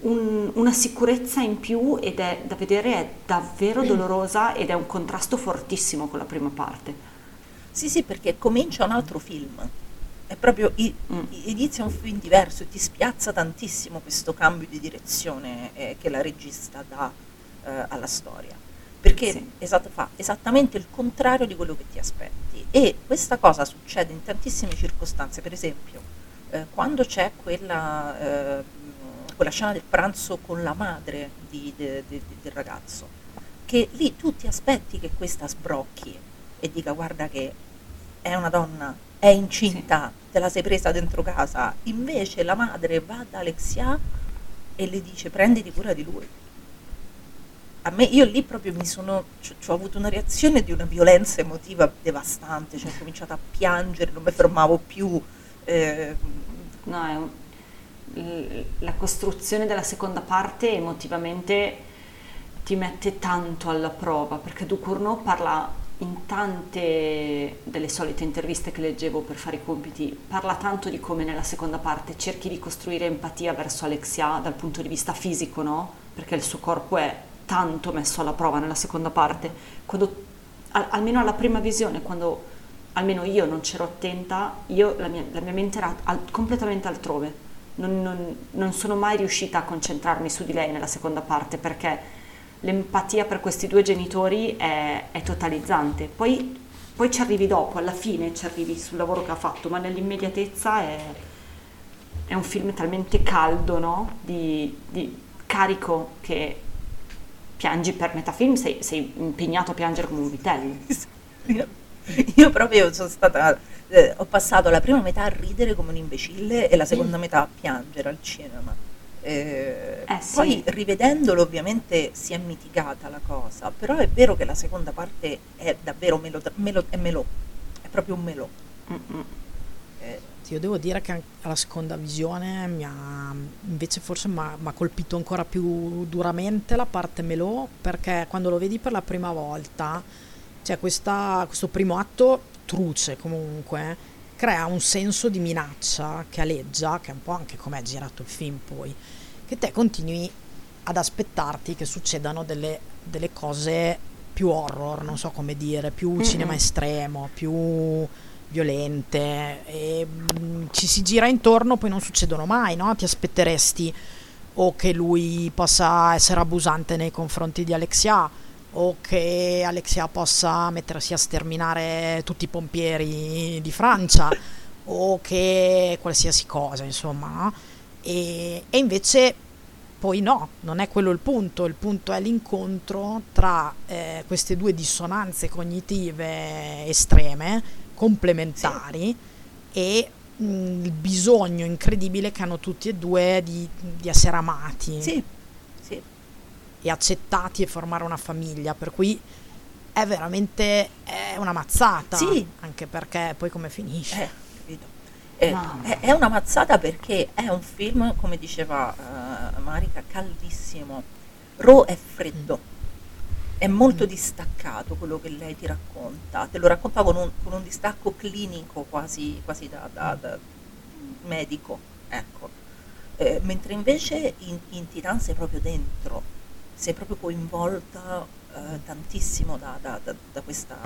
un- una sicurezza in più ed è da vedere è davvero dolorosa ed è un contrasto fortissimo con la prima parte. Sì, sì, perché comincia un altro film. È proprio i- Mm. inizia un film diverso e ti spiazza tantissimo questo cambio di direzione eh, che la regista dà eh, alla storia. Perché Sì. esat- fa esattamente il contrario di quello che ti aspetti. E questa cosa succede in tantissime circostanze. Per esempio, eh, quando c'è quella, eh, quella scena del pranzo con la madre di- de- de- de- del ragazzo, che lì tu ti aspetti che questa sbrocchi e dica guarda che è una donna, è incinta, te la sei presa dentro casa. Invece la madre va da Alexia e le dice prenditi cura di lui. A me, io lì proprio mi sono, ci ho avuto una reazione di una violenza emotiva devastante, cioè ho cominciato a piangere, non mi fermavo più. eh, No, è un- la costruzione della seconda parte emotivamente ti mette tanto alla prova perché Ducournau parla in tante delle solite interviste che leggevo per fare i compiti, parla tanto di come nella seconda parte cerchi di costruire empatia verso Alexia dal punto di vista fisico, no? Perché il suo corpo è tanto messo alla prova nella seconda parte. Quando, al- almeno alla prima visione, quando almeno io non c'ero attenta, io, la, mia, la mia mente era al- completamente altrove. Non, non- non sono mai riuscita a concentrarmi su di lei nella seconda parte perché l'empatia per questi due genitori è, è totalizzante. Poi, poi ci arrivi dopo, alla fine ci arrivi sul lavoro che ha fatto, ma nell'immediatezza è, è un film talmente caldo, no? Di, di carico che piangi per metà film, sei, sei impegnato a piangere come un vitello. Io, io proprio sono stata, eh, ho passato la prima metà a ridere come un imbecille e la seconda metà a piangere al cinema. Eh, Eh, sì. Poi rivedendolo ovviamente si è mitigata la cosa, però è vero che la seconda parte è davvero melo, melo- è melò, è proprio un melò. Eh, io devo dire che alla seconda visione mi ha, invece forse mi ha mi ha colpito ancora più duramente la parte melò, perché quando lo vedi per la prima volta, c'è questa- questo primo atto truce comunque, crea un senso di minaccia che aleggia, che è un po' anche come è girato il film poi, che te continui ad aspettarti che succedano delle, delle cose più horror, non so come dire, più cinema estremo, più violente e mm, ci si gira intorno poi non succedono mai no? ti aspetteresti o che lui possa essere abusante nei confronti di Alexia o che Alexia possa mettersi a sterminare tutti i pompieri di Francia o che qualsiasi cosa insomma no? E, e invece poi no, non è quello il punto, il punto è l'incontro tra eh, queste due dissonanze cognitive estreme, complementari, e mh, il bisogno incredibile che hanno tutti e due di, di essere amati sì, sì. e accettati e formare una famiglia, per cui è veramente è una mazzata, Sì. anche perché poi come finisce? Eh. Eh, è, è una mazzata perché è un film, come diceva eh, Marica, caldissimo. Ro è freddo, è molto distaccato quello che lei ti racconta, te lo racconta con un, con un distacco clinico quasi, quasi da, da- da medico, ecco. Eh, mentre invece in, in Titan sei proprio dentro, sei proprio coinvolta eh, tantissimo da, da- da- questa,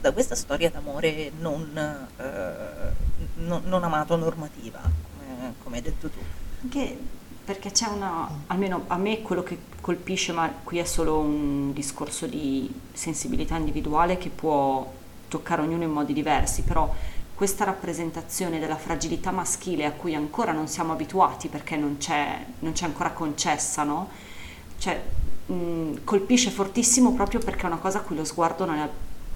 da questa storia d'amore non, eh, non- non amato normativa, come, come hai detto tu. Anche perché c'è una, almeno a me quello che colpisce, ma qui è solo un discorso di sensibilità individuale che può toccare ognuno in modi diversi, però questa rappresentazione della fragilità maschile a cui ancora non siamo abituati perché non c'è, non c'è ancora concessa, no? Cioè, mh, colpisce fortissimo proprio perché è una cosa a cui lo sguardo non è,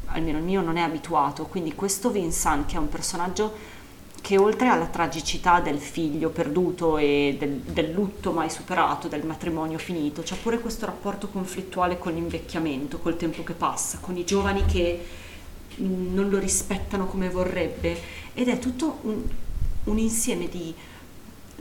almeno il mio non è abituato, quindi questo Vincent che è un personaggio che oltre alla tragicità del figlio perduto e del, del lutto mai superato, del matrimonio finito, c'è pure questo rapporto conflittuale con l'invecchiamento, col tempo che passa, con i giovani che mh, non lo rispettano come vorrebbe. Ed è tutto un, un insieme di,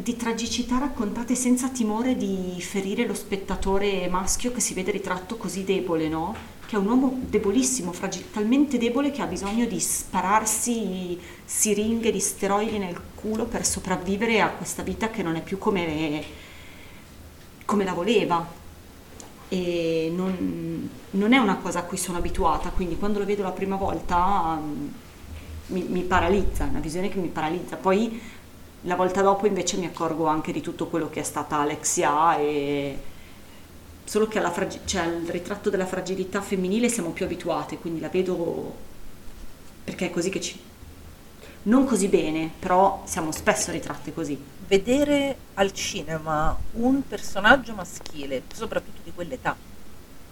di tragicità raccontate senza timore di ferire lo spettatore maschio che si vede ritratto così debole, no? Che è un uomo debolissimo, fragil- talmente debole che ha bisogno di spararsi siringhe di steroidi nel culo per sopravvivere a questa vita che non è più come, come la voleva e non, non, è una cosa a cui sono abituata, quindi quando lo vedo la prima volta um, mi, mi, paralizza, è una visione che mi paralizza. Poi la volta dopo invece mi accorgo anche di tutto quello che è stata Alexia e solo che alla fragi- cioè, al ritratto della fragilità femminile siamo più abituate, quindi la vedo perché è così che ci... Non così bene, però siamo spesso ritratte così vedere al cinema un personaggio maschile, soprattutto di quell'età,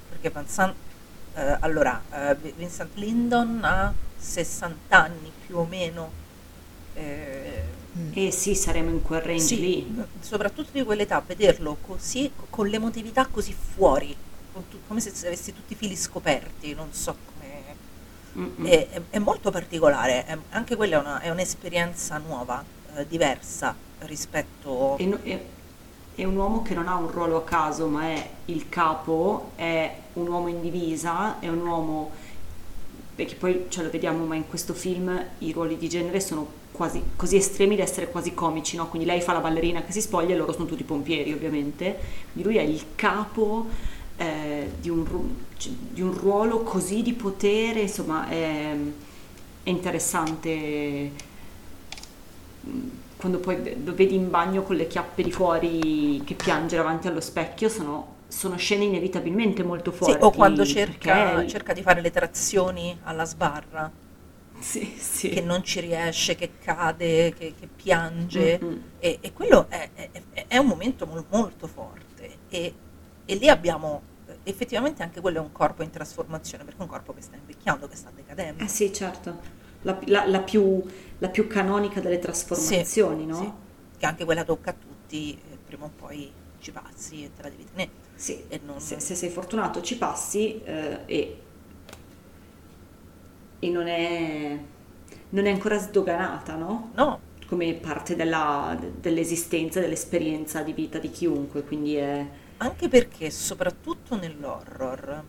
perché Vincent, eh, allora, eh, Vincent Lindon ha 60 anni più o meno. Eh, eh sì, saremo in quel range sì, lì. Soprattutto di quell'età, vederlo così, con l'emotività così fuori, come se avessi tutti i fili scoperti, non so come... È, è, è, molto particolare, è, anche quella è, una, è un'esperienza nuova, eh, diversa rispetto... E, è un uomo che non ha un ruolo a caso, ma è il capo, è un uomo in divisa, è un uomo... perché poi ce lo vediamo, ma in questo film i ruoli di genere sono quasi così estremi da essere quasi comici, no? Quindi lei fa la ballerina che si spoglia e loro sono tutti pompieri, ovviamente. Quindi lui è il capo eh, di, un, cioè, di, un, ruolo così di potere, insomma, è, è interessante quando poi lo vedi in bagno con le chiappe di fuori che piange davanti allo specchio sono, sono scene inevitabilmente molto forti. Sì, o quando cerca, perché... cerca di fare le trazioni alla sbarra. Sì, sì. che non ci riesce, che cade, che, che piange mm-hmm. e, e, quello è, è, è, un momento molto forte e, e, lì abbiamo effettivamente anche quello è un corpo in trasformazione perché è un corpo che sta invecchiando, che sta decadendo. Eh sì, certo la, la, la, più, la più, canonica delle trasformazioni, sì, no? Sì. Che anche quella tocca a tutti, eh, prima o poi ci passi e te la devi tenere. Sì, non... se, se, sei fortunato ci passi eh, e, e non, è, non è ancora sdoganata, no? No. Come parte della, dell'esistenza, dell'esperienza di vita di chiunque, quindi è... Anche perché soprattutto nell'horror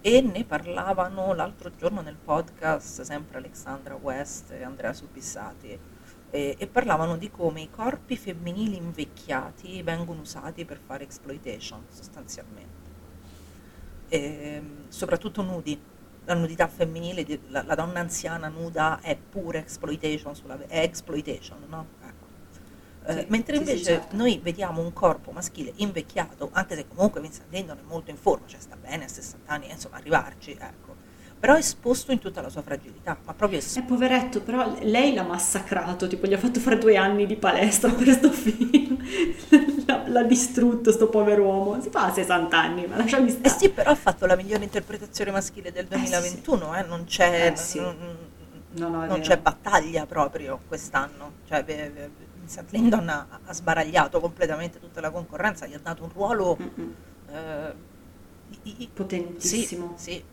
e ne parlavano l'altro giorno nel podcast sempre Alexandra West e Andrea Subissati e, e, parlavano di come i corpi femminili invecchiati vengono usati per fare exploitation sostanzialmente e, soprattutto nudi la nudità femminile la, la, donna anziana nuda è pure exploitation sulla, è exploitation no? Eh, sì, mentre invece certo. noi vediamo un corpo maschile invecchiato, anche se comunque Vincent Lindon è molto in forma, cioè sta bene a 60 anni, insomma arrivarci, ecco. Però esposto in tutta la sua fragilità, ma proprio esposto. Eh, poveretto, però lei l'ha massacrato, tipo gli ha fatto fare due anni di palestra per questo film. l'ha, l'ha, distrutto sto povero uomo. Si fa a 60 anni, ma lasciami stare. Eh sì, però ha fatto la migliore interpretazione maschile del 2021, eh, sì. eh non c'è... Eh, sì. non, no, no, non c'è battaglia proprio quest'anno. Cioè, be, be, Vincent Lindon ha, ha, sbaragliato completamente tutta la concorrenza, gli ha dato un ruolo eh, i, potentissimo. Sì, sì,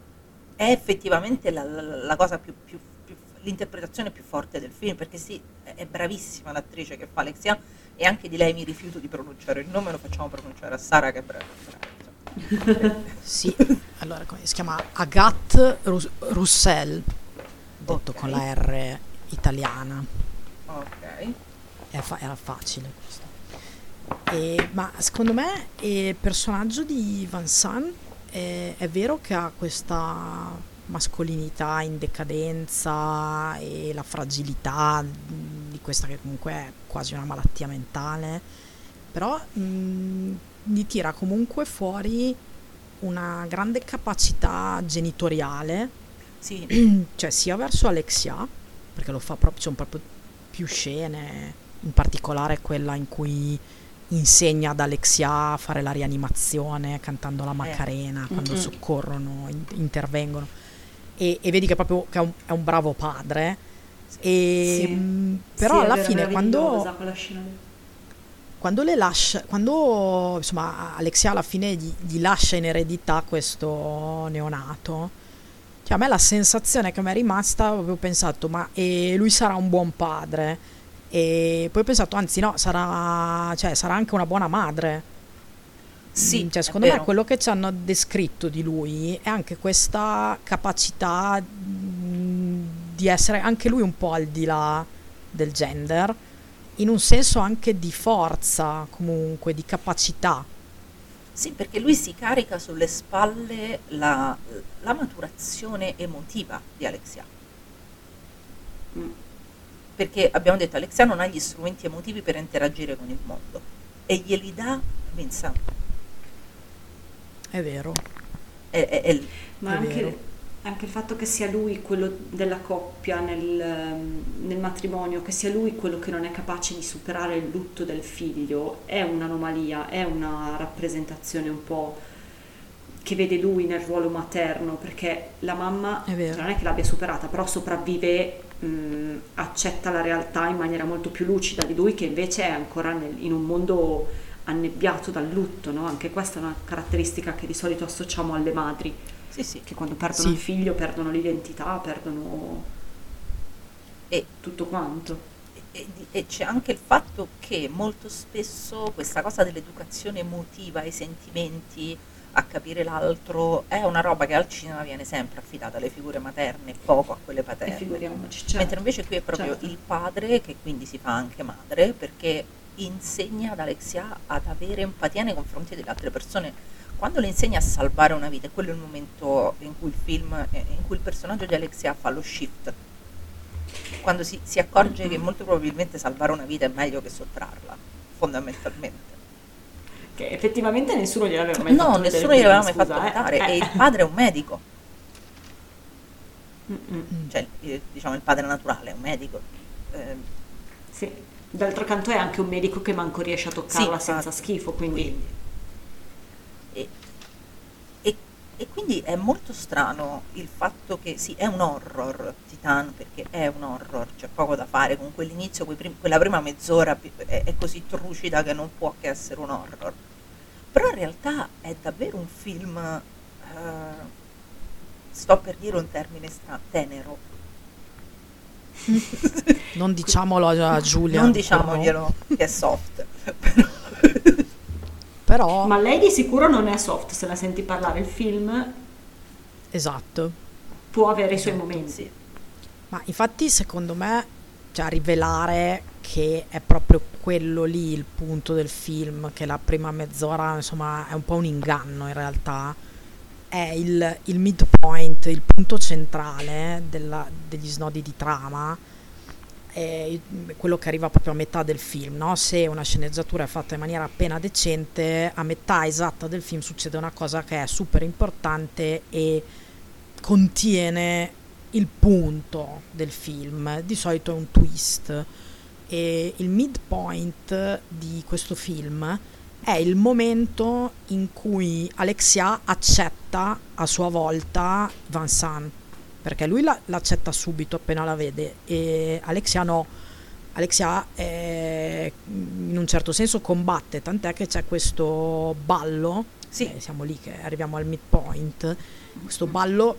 È effettivamente la, la, la cosa più, più, più, l'interpretazione più forte del film, perché sì, è, bravissima l'attrice che fa Alexia e anche di lei mi rifiuto di pronunciare il nome, lo facciamo pronunciare a Sara che è brava. sì, allora si chiama Agathe Rus- Roussel, detto okay. con la R italiana. Ok era, fa- era facile questo. E, ma secondo me il personaggio di Van San è, è vero che ha questa mascolinità in decadenza e la fragilità di questa che comunque è quasi una malattia mentale, però mh, gli tira comunque fuori una grande capacità genitoriale, sì. cioè sia verso Alexia, perché lo fa proprio, ci sono proprio più scene in particolare quella in cui insegna ad Alexia a fare la rianimazione cantando la eh. Macarena eh. quando mm-hmm. soccorrono, in- intervengono. E, e, vedi che proprio che è, un, è un bravo padre. E, sì. mh, mm, però sì, alla fine quando, quando le lascia, quando insomma Alexia alla fine gli, gli lascia in eredità questo neonato, Cioè, a me la sensazione che mi è rimasta, avevo pensato, ma e lui sarà un buon padre. E poi ho pensato, anzi no, sarà, cioè, sarà anche una buona madre. Sì, Mm, cioè, secondo me quello che ci hanno descritto di lui è anche questa capacità mm, di essere anche lui un po' al di là del gender, in un senso anche di forza, comunque, di capacità. Sì, perché lui si carica sulle spalle la, la maturazione emotiva di Alexia. Mm. Perché abbiamo detto Alexia non ha gli strumenti emotivi per interagire con il mondo e glieli dà Vincent. È vero. È, è- è- Ma È anche, vero. anche il fatto che sia lui quello della coppia nel, ehm, nel matrimonio, che sia lui quello che non è capace di superare il lutto del figlio, è un'anomalia, è una rappresentazione un po' che vede lui nel ruolo materno, perché la mamma È non è che l'abbia superata, però sopravvive, mh, accetta la realtà in maniera molto più lucida di lui, che invece è ancora nel- in un mondo annebbiato dal lutto, no? Anche questa è una caratteristica che di solito associamo alle madri sì, sì. che quando perdono Sì. il figlio perdono l'identità, perdono E, tutto quanto. e- e c'è anche il fatto che molto spesso questa cosa dell'educazione emotiva, i sentimenti, a capire l'altro, è una roba che al cinema viene sempre affidata alle figure materne, poco a quelle paterne. figuriamoci, certo. Mentre invece qui è proprio certo. il padre che quindi si fa anche madre perché insegna ad Alexia ad avere empatia nei confronti delle altre persone. Quando le insegna a salvare una vita, quello è il momento in cui il film, eh, in cui il personaggio di Alexia fa lo shift. Quando si, si accorge che molto probabilmente salvare una vita è meglio che sottrarla, fondamentalmente. Che effettivamente nessuno gliel'aveva mai fatto No, nessuno gliel'aveva mai fatto eh. notare. Eh. E il padre è un medico, Mm, mm, cioè diciamo il padre naturale è un medico. Eh, Sì. D'altro canto è anche un medico che manco riesce a toccarla Sì, senza schifo, quindi... E, e- e quindi è molto strano il fatto che sì, è un horror Titan perché è un horror, c'è poco da fare con quell'inizio, quella prima mezz'ora è, è così trucida che non può che essere un horror. Però in realtà è davvero un film, eh, sto per dire un termine strano, tenero. Non diciamolo a Giulia. non però- diciamoglielo che è soft. Però, Ma lei di sicuro non è soft, se la senti parlare il film esatto. può avere i suoi momenti. Sì. Ma infatti secondo me, cioè a rivelare che è proprio quello lì il punto del film, che la prima mezz'ora insomma è un po' un inganno in realtà, è il, il midpoint, il punto centrale della- degli snodi di trama, è quello che arriva proprio a metà del film, no? Se una sceneggiatura è fatta in maniera appena decente, a metà esatta del film succede una cosa che è super importante e contiene il punto del film, di solito è un twist. E il midpoint di questo film è il momento in cui Alexia accetta a sua volta Vincent, perché lui la- l'accetta subito appena la vede e Alexia no. Alexia eh, in un certo senso combatte, tant'è che c'è questo ballo, Sì. eh, siamo lì che arriviamo al midpoint, questo ballo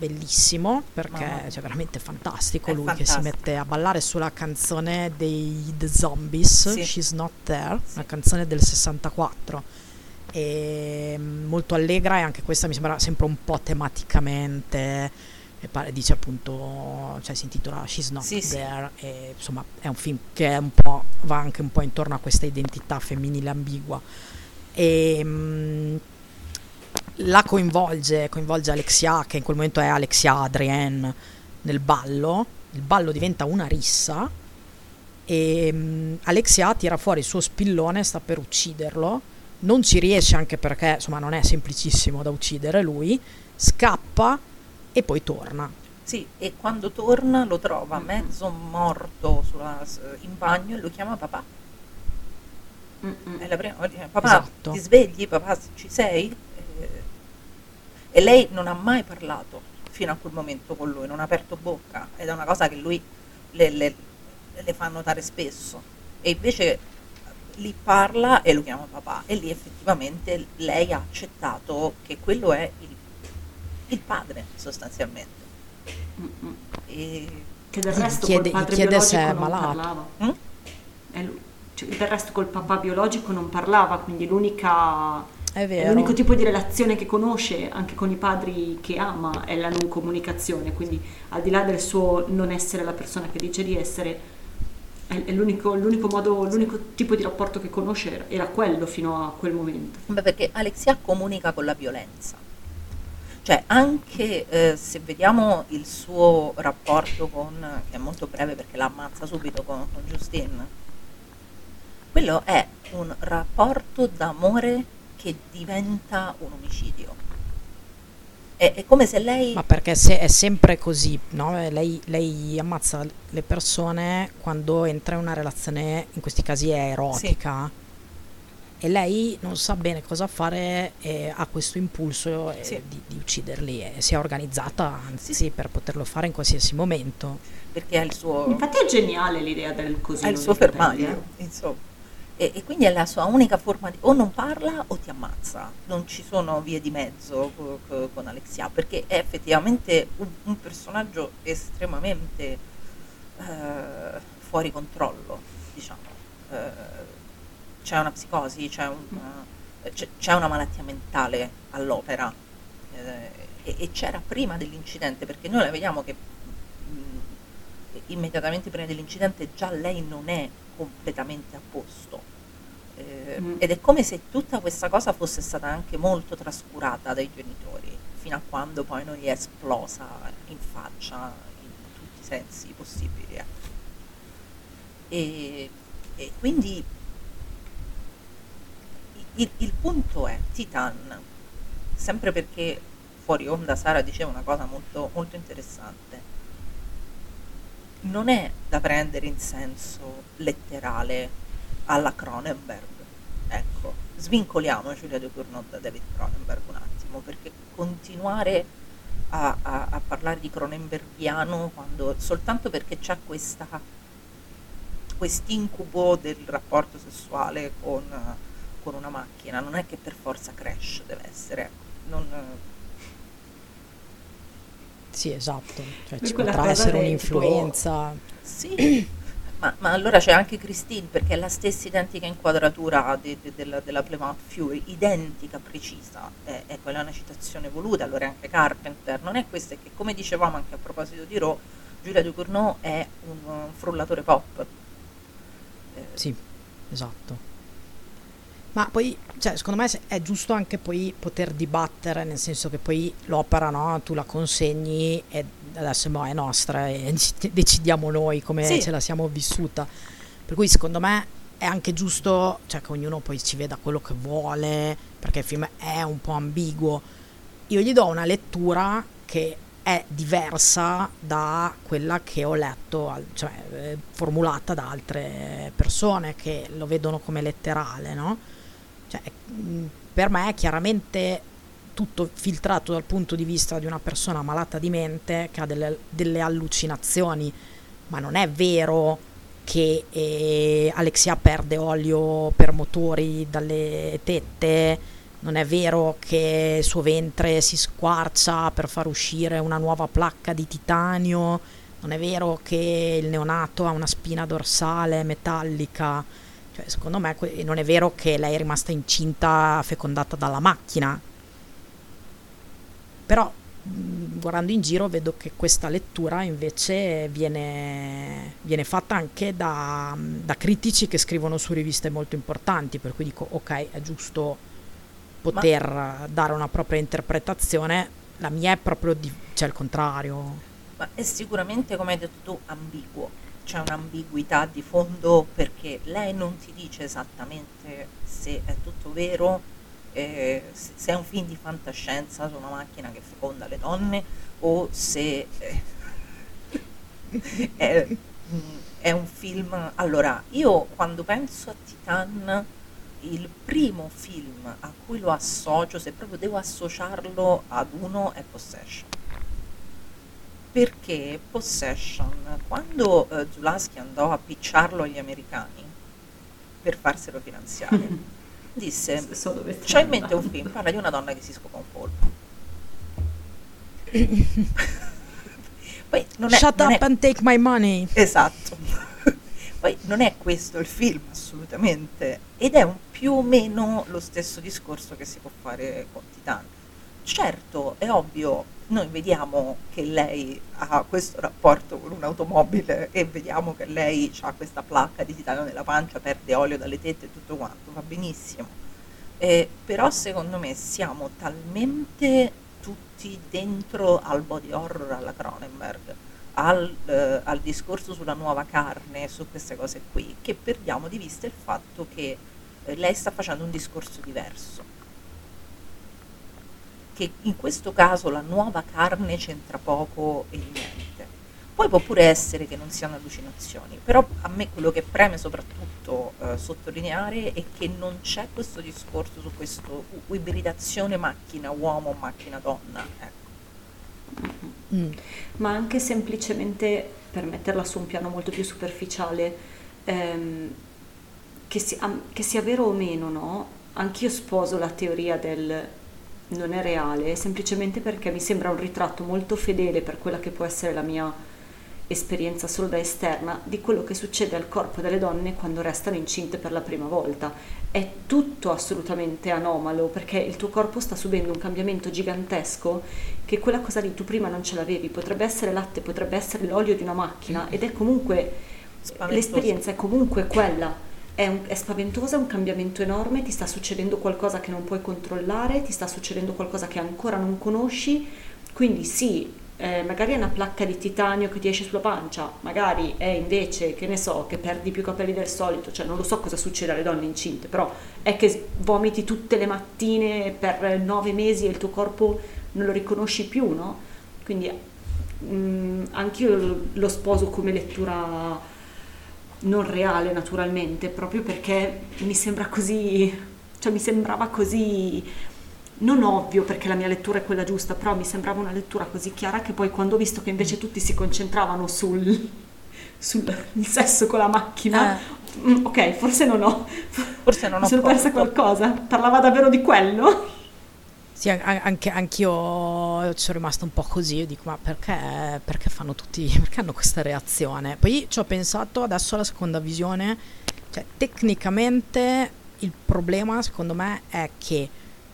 bellissimo perché mia. cioè, veramente fantastico È lui che si fantastico. mette a ballare sulla canzone dei The Zombies, Sì. She's Not There, Sì. una canzone del 64 e mm, molto allegra e anche questa mi sembra sempre un po' tematicamente pare- dice appunto cioè si intitola She's Not Sì. There e insomma è un film che è un po' va anche un po' intorno a questa identità femminile ambigua e mm, la coinvolge coinvolge Alexia che in quel momento è Alexia Adrienne nel ballo il ballo diventa una rissa e mm, Alexia tira fuori il suo spillone sta per ucciderlo non ci riesce anche perché insomma non è semplicissimo da uccidere lui scappa e poi torna Sì, e quando torna lo trova mezzo morto sulla- in bagno e lo chiama papà. Mm-mm. È la prima, papà, Esatto. ti svegli? Papà, ci sei? Eh, E lei non ha mai parlato fino a quel momento con lui, non ha aperto bocca ed è una cosa che lui le, le- le fa notare spesso. E invece lì parla e lo chiama papà e lì effettivamente lei ha accettato che quello è il, il padre sostanzialmente. E, Che del resto chiede- col padre chiede se biologico è non malato. parlava. Mm? E lui- cioè, del resto col papà biologico non parlava, quindi l'unica È vero. l'unico tipo di relazione che conosce anche con i padri che ama è la non comunicazione, quindi al di là del suo non essere la persona che dice di essere, è, è l'unico, l'unico modo, l'unico tipo di rapporto che conosce era quello fino a quel momento. Beh, perché Alexia comunica con la violenza. Cioè, anche eh, se vediamo il suo rapporto con, che è molto breve perché la ammazza subito con, con Justine, quello è un rapporto d'amore che diventa un omicidio. È, è come se lei... Ma perché se è sempre così, no? Eh, Lei, lei ammazza le persone quando entra in una relazione, in questi casi è erotica, e lei non sa bene cosa fare e ha questo impulso eh, Sì. di, di ucciderli e si è organizzata, anzi, Sì, sì. per poterlo fare in qualsiasi momento. perché ha il suo... Infatti è geniale l'idea del così. ha il suo fermaglio, insomma. E, e quindi è la sua unica forma di... o non parla o ti ammazza, non ci sono vie di mezzo co- co- con Alexia, perché è effettivamente un, un personaggio estremamente eh, fuori controllo, diciamo. Eh, c'è una psicosi, c'è, un- c'è- una malattia mentale all'opera eh, e, e c'era prima dell'incidente, perché noi la vediamo che mh, immediatamente prima dell'incidente già lei non è completamente a posto. Eh, Mm. Ed è come se tutta questa cosa fosse stata anche molto trascurata dai genitori, fino a quando poi non gli è esplosa in faccia in tutti i sensi possibili. ecco. E, e quindi il, il punto è Titan, sempre perché fuori onda Sara diceva una cosa molto, molto interessante, non è da prendere in senso letterale alla Cronenberg. Ecco, svincoliamo Giulia De Cournot da David Cronenberg un attimo, perché continuare a, a- a parlare di Cronenbergiano quando, soltanto perché c'è questa quest'incubo del rapporto sessuale con, con una macchina, non è che per forza crash deve essere, ecco, non, Sì, esatto. Cioè, ci potrà essere un'influenza. Sì, ma, ma allora c'è anche Christine perché è la stessa identica inquadratura de- de- della, della Plymouth Fury, identica, precisa, è, è quella una citazione voluta, allora è anche Carpenter, non è questa, è che come dicevamo anche a proposito di Raw, Giulia Ducournau è un, uh, frullatore pop. Eh, Sì, esatto. Ma poi, cioè, secondo me è giusto anche poi poter dibattere, nel senso che poi l'opera, no, tu la consegni e adesso boh, è nostra e dec- decidiamo noi come Sì. ce la siamo vissuta. Per cui secondo me è anche giusto, cioè, che ognuno poi ci veda quello che vuole, perché il film è un po' ambiguo. Io gli do una lettura che è diversa da quella che ho letto, cioè eh, formulata da altre persone che lo vedono come letterale, no? Cioè, mh, per me è chiaramente tutto filtrato dal punto di vista di una persona malata di mente che ha delle, delle allucinazioni, ma non è vero che eh, Alexia perde olio per motori dalle tette, non è vero che il suo ventre si squarcia per far uscire una nuova placca di titanio, non è vero che il neonato ha una spina dorsale metallica, cioè, secondo me non è vero che lei è rimasta incinta fecondata dalla macchina. Però mh, guardando in giro vedo che questa lettura invece viene, viene fatta anche da, da critici che scrivono su riviste molto importanti, per cui dico ok, è giusto poter dare una propria interpretazione. La mia è proprio di, cioè il contrario. Ma è sicuramente, come hai detto tu, ambiguo. C'è un'ambiguità di fondo perché lei non ti dice esattamente se è tutto vero, eh, se è un film di fantascienza su una macchina che feconda le donne o se eh, è, mm, è un film... Allora, io quando penso a Titan, il primo film a cui lo associo, se proprio devo associarlo ad uno, è Possession perché Possession, quando eh, Zulaski andò a picciarlo agli americani per farselo finanziare, disse: C'ho in mente un andando." film, parla di una donna che si scopa un polpo. Poi non è, Shut non up è- and take my money. Esatto. Poi non è questo il film, assolutamente. Ed è un più o meno lo stesso discorso che si può fare con Titan. Certo, è ovvio, noi vediamo che lei ha questo rapporto con un'automobile e vediamo che lei ha questa placca di titanio nella pancia, perde olio dalle tette e tutto quanto, va benissimo. Eh, però secondo me siamo talmente tutti dentro al body horror alla Cronenberg, al, eh, al discorso sulla nuova carne, su queste cose qui, che perdiamo di vista il fatto che eh, lei sta facendo un discorso diverso. Che in questo caso la nuova carne c'entra poco e niente. Poi può pure essere che non siano allucinazioni, però a me quello che preme soprattutto eh, sottolineare è che non c'è questo discorso su questa ibridazione macchina-uomo, macchina-donna. Ecco. Mm. ma anche semplicemente per metterla su un piano molto più superficiale, ehm, che, si- che sia vero o meno, no? Anch'io sposo la teoria del non è reale, semplicemente perché mi sembra un ritratto molto fedele per quella che può essere la mia esperienza solo da esterna di quello che succede al corpo delle donne quando restano incinte per la prima volta. È tutto assolutamente anomalo perché il tuo corpo sta subendo un cambiamento gigantesco che quella cosa lì tu prima non ce l'avevi, potrebbe essere latte, potrebbe essere l'olio di una macchina ed è comunque l'esperienza è comunque quella. È, un- è spaventosa, è un cambiamento enorme, ti sta succedendo qualcosa che non puoi controllare, ti sta succedendo qualcosa che ancora non conosci, quindi sì, eh, magari è una placca di titanio che ti esce sulla pancia, magari è invece, che ne so, che perdi più capelli del solito, cioè non lo so cosa succede alle donne incinte, però è che vomiti tutte le mattine per nove mesi e il tuo corpo non lo riconosci più, no? Quindi mm, anch'io lo- lo sposo come lettura non reale naturalmente, proprio perché mi sembra così, cioè mi sembrava così, non ovvio perché la mia lettura è quella giusta, però mi sembrava una lettura così chiara che poi quando ho visto che invece tutti si concentravano sul, sul il sesso con la macchina, mm, ok, forse non ho, Forse non mi ho sono persa qualcosa, parlava davvero di quello? Sì, an- anche, anch'io ci sono rimasta un po' così, io dico ma perché, perché fanno tutti, perché hanno questa reazione? Poi ci ho pensato adesso alla seconda visione, cioè tecnicamente il problema secondo me è che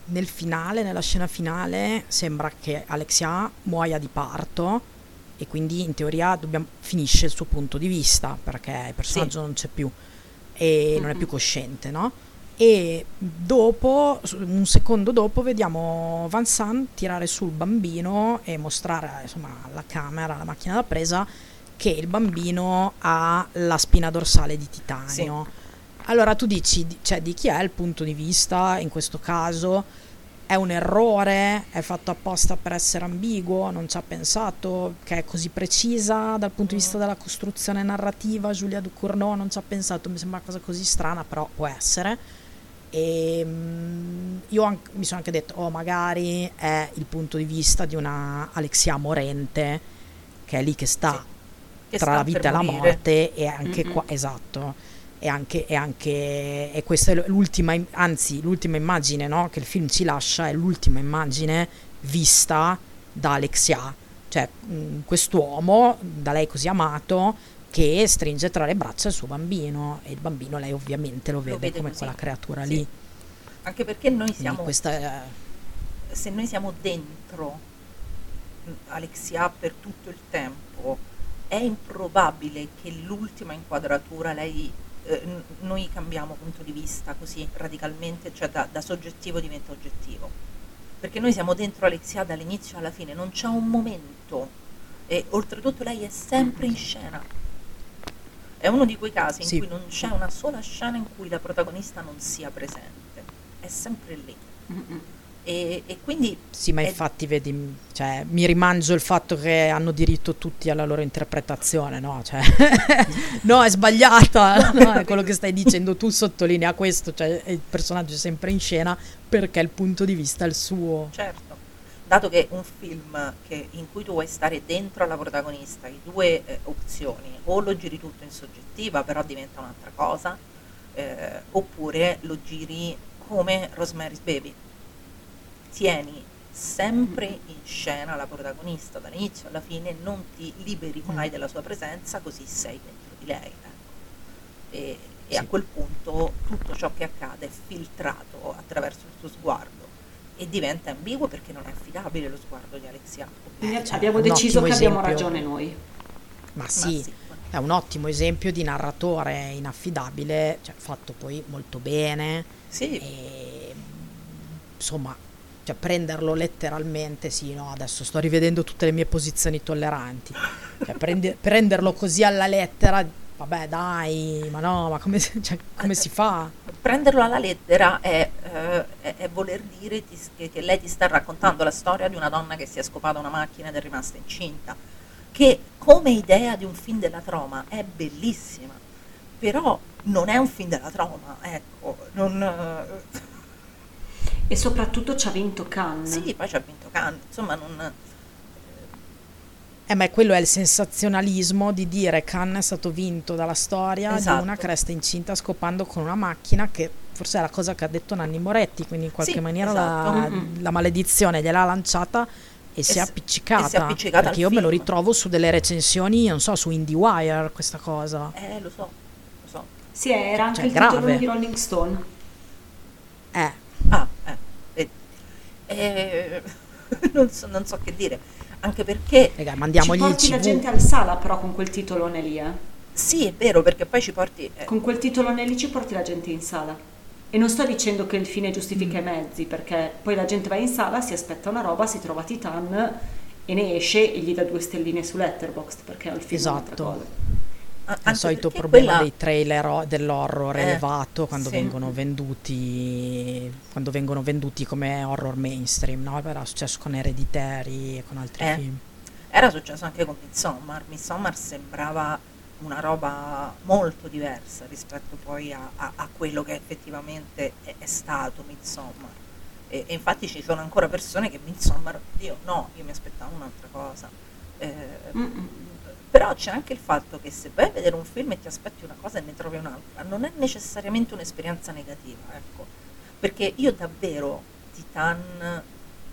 nel finale, nella scena finale, sembra che Alexia muoia di parto e quindi in teoria dobbiamo- finisce il suo punto di vista perché il personaggio non c'è più e non è più cosciente, no? E dopo, un secondo dopo, vediamo Van San tirare sul bambino e mostrare insomma alla camera, alla macchina da presa, che il bambino ha la spina dorsale di titanio. Allora tu dici, di- cioè, di chi è il punto di vista in questo caso? È un errore? È fatto apposta per essere ambiguo? Non ci ha pensato? Che è così precisa dal punto di vista della costruzione narrativa? Giulia Ducournau non ci ha pensato? Mi sembra una cosa così strana, però può essere. E mm, io anche- mi sono anche detto, oh, magari è il punto di vista di una Alexia morente che è lì che sta Che tra sta la vita e la morire. morte e anche qua, esatto, e anche, e anche e questa è l'ultima, im- anzi l'ultima immagine no, che il film ci lascia è l'ultima immagine vista da Alexia, cioè mh, quest'uomo da lei così amato che stringe tra le braccia il suo bambino e il bambino lei ovviamente lo vede, vede come così. quella creatura Sì. lì. Anche perché noi siamo, questa è- se noi siamo dentro mh, Alexia per tutto il tempo, è improbabile che l'ultima inquadratura lei eh, noi cambiamo punto di vista così radicalmente, cioè da, da soggettivo diventa oggettivo. Perché noi siamo dentro Alexia dall'inizio alla fine, non c'è un momento e oltretutto lei è sempre in scena. È uno di quei casi in Sì. cui non c'è una sola scena in cui la protagonista non sia presente, è sempre lì. E, e quindi Sì, ma infatti vedi, cioè, mi rimangio il fatto che hanno diritto tutti alla loro interpretazione, no? Cioè, no, è sbagliata, no, è quello che stai dicendo tu sottolinea questo, cioè il personaggio è sempre in scena perché il punto di vista è il suo. Certo, dato che un film che- in cui tu vuoi stare dentro alla protagonista, hai due eh, opzioni, o lo giri tutto in soggettiva, però diventa un'altra cosa, eh, oppure lo giri come Rosemary's Baby. Tieni sempre in scena la protagonista dall'inizio alla fine, non ti liberi mai della sua presenza, così sei dentro di lei. ecco. E, e a Sì. quel punto tutto ciò che accade è filtrato attraverso il suo sguardo e diventa ambiguo perché non è affidabile lo sguardo di Alexia. Quindi cioè, abbiamo deciso che abbiamo esempio. ragione noi. Ma Ma sì, sì, è un ottimo esempio di narratore inaffidabile, cioè, fatto poi molto bene. sì, E, insomma, cioè, prenderlo letteralmente, sì, no, adesso sto rivedendo tutte le mie posizioni tolleranti. Cioè, prendi- prenderlo così alla lettera, vabbè, dai, ma no, ma come, si- cioè, come si fa? prenderlo alla lettera è, eh, è- è voler dire ti- che, che lei ti sta raccontando la storia di una donna che si è scopata una macchina ed è rimasta incinta, che come idea di un film della troma è bellissima, però non è un film della troma, ecco, non... eh, E soprattutto ci ha vinto Cannes. sì, poi ci ha vinto Cannes, insomma non... Eh, ma quello è il sensazionalismo di dire Cannes è stato vinto dalla storia di Esatto. una che resta incinta scopando con una macchina che forse è la cosa che ha detto Nanni Moretti, quindi in qualche Sì, maniera esatto. la, Mm-mm. la maledizione gliel'ha lanciata e, si è appiccicata. e si è appiccicata perché al io me lo film. ritrovo su delle recensioni, non so, su IndieWire questa cosa. Eh, lo so, lo so. Sì, era anche Cioè, il grave. titolo di Rolling Stone. Eh, Ah, eh, vedi. Eh, non, so, non so che dire, anche perché... raga, Ci mandiamogli il porti la gente al sala però con quel titolone lì, eh. Sì, è vero, perché poi ci porti... eh, Con quel titolone lì ci porti la gente in sala. E non sto dicendo che il fine giustifica i mezzi, perché poi la gente va in sala, si aspetta una roba, si trova Titan e ne esce e gli dà due stelline su Letterboxd, perché al film è un'altra Esatto. Il solito problema quella- dei trailer dell'horror Eh, elevato quando sì. vengono venduti quando vengono venduti come horror mainstream, no? Era successo con Hereditary e con altri Eh. film. Era successo anche con Midsommar. Midsommar sembrava una roba molto diversa rispetto poi a, a- a quello che effettivamente è, è stato Midsommar. E, e infatti ci sono ancora persone che Midsommar, io no, io mi aspettavo un'altra cosa. Eh. Però c'è anche il fatto che se vai a vedere un film e ti aspetti una cosa e ne trovi un'altra, non è necessariamente un'esperienza negativa, ecco. Perché io davvero Titan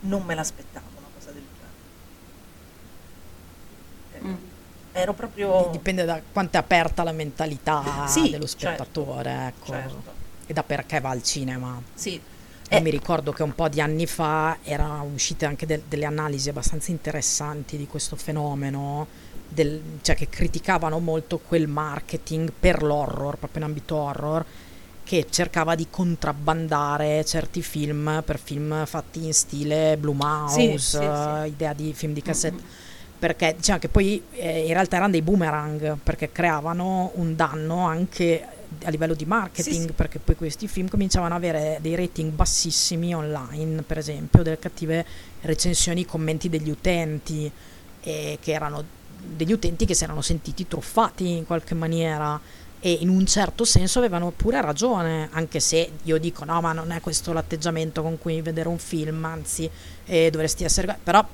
non me l'aspettavo una cosa del genere. Eh, Mm. Ero proprio... Dipende da quanto è aperta la mentalità Sì, dello certo, spettatore, ecco. certo. E da perché va al cinema. Sì. Eh, mi ricordo che un po' di anni fa erano uscite anche del- delle analisi abbastanza interessanti di questo fenomeno, del- cioè che criticavano molto quel marketing per l'horror, proprio in ambito horror, che cercava di contrabbandare certi film per film fatti in stile Blumhouse, Sì, sì, sì. eh, idea di film di cassette. Perché diciamo che poi eh, in realtà erano dei boomerang perché creavano un danno anche a livello di marketing perché poi questi film cominciavano ad avere dei rating bassissimi online, per esempio, delle cattive recensioni, commenti degli utenti, eh, che erano degli utenti che si erano sentiti truffati in qualche maniera e in un certo senso avevano pure ragione, anche se io dico no, ma non è questo l'atteggiamento con cui vedere un film, anzi eh, dovresti essere... però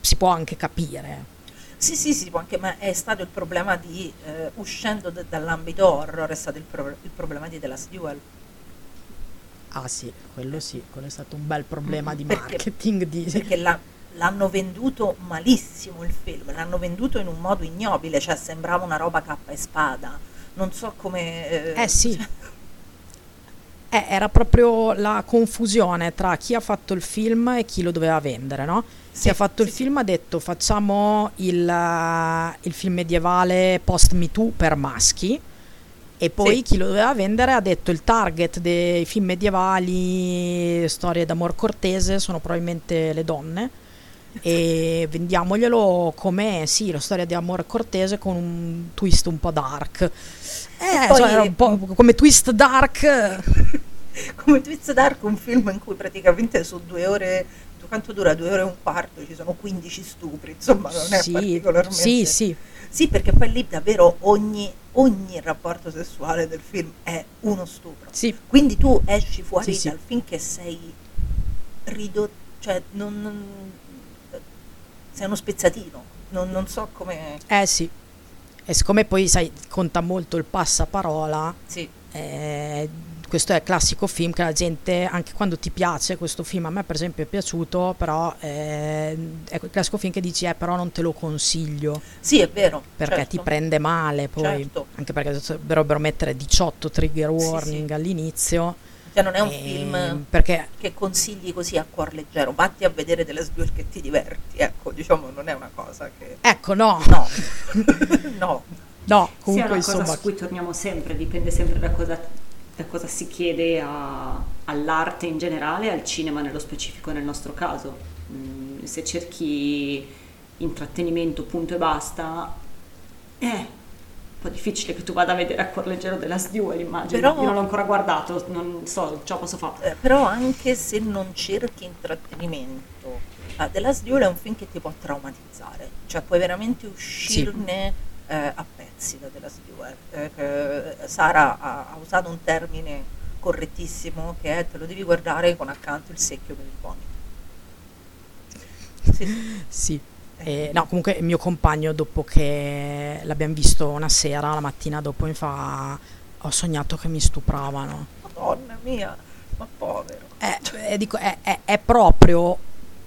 si può anche capire. Sì, sì, sì, può anche, ma è stato il problema di, eh, uscendo da- dall'ambito horror, è stato il, pro- il problema di The Last Duel. Ah sì, quello sì, quello è stato un bel problema di Perché- marketing. Di... perché la- l'hanno venduto malissimo il film, l'hanno venduto in un modo ignobile, cioè sembrava una roba cappa e spada. Non so come... Eh sì. Eh, era proprio la confusione tra chi ha fatto il film e chi lo doveva vendere, no? Chi Sì, ha fatto il sì, film ha detto facciamo il, eh, il film medievale post Me Too per maschi e poi Sì. chi lo doveva vendere ha detto il target dei film medievali, storie d'amor cortese sono probabilmente le donne e vendiamoglielo come sì, la storia di amore cortese con un twist un po' dark. Eh, poi- cioè, era un po' come twist dark. come Twist Dark, un film in cui praticamente su due ore, quanto dura? Due ore e un quarto, ci sono 15 stupri, insomma non è Sì, particolarmente... sì, sì. Sì, perché poi lì davvero ogni, ogni rapporto sessuale del film è uno stupro. Sì, Quindi tu esci fuori Sì, sì. dal film che sei ridotto, cioè non, non- sei uno spezzatino, non, non so come... eh sì. E siccome poi sai, conta molto il passaparola, Sì, eh, questo è il classico film che la gente, anche quando ti piace questo film, a me per esempio è piaciuto, però eh, è quel classico film che dici, eh, però non te lo consiglio. Sì, è vero. Perché certo. ti prende male poi, Certo. anche perché dovrebbero mettere 18 trigger warning sì. all'inizio. Cioè, non è un ehm, film Perché che consigli così a cuor leggero. Vatti a vedere delle Duel che ti diverti. Ecco, diciamo, non è una cosa che. Ecco, no, No, no. no, Sì, è comunque una cosa insomma, su cui torniamo sempre, dipende sempre da cosa, da cosa si chiede a- all'arte in generale, al cinema nello specifico nel nostro caso. Mm, se cerchi intrattenimento punto e basta, un po' difficile che tu vada a vedere a cuor leggero della Duel, immagino. Però- Io non l'ho ancora guardato, non so, la posso fare. Eh, però anche se non cerchi intrattenimento, uh, The Last Duel è un film che ti può traumatizzare, cioè puoi veramente uscirne eh, a pezzi da The Last Duel. Eh, che Sara ha, ha usato un termine correttissimo che è te lo devi guardare con accanto il secchio per il vomito. Sì, sì. Eh, no, comunque il mio compagno dopo che l'abbiamo visto una sera, la mattina dopo mi fa ho sognato che mi stupravano. Madonna mia, ma povero. Eh, cioè, dico, è, è- è proprio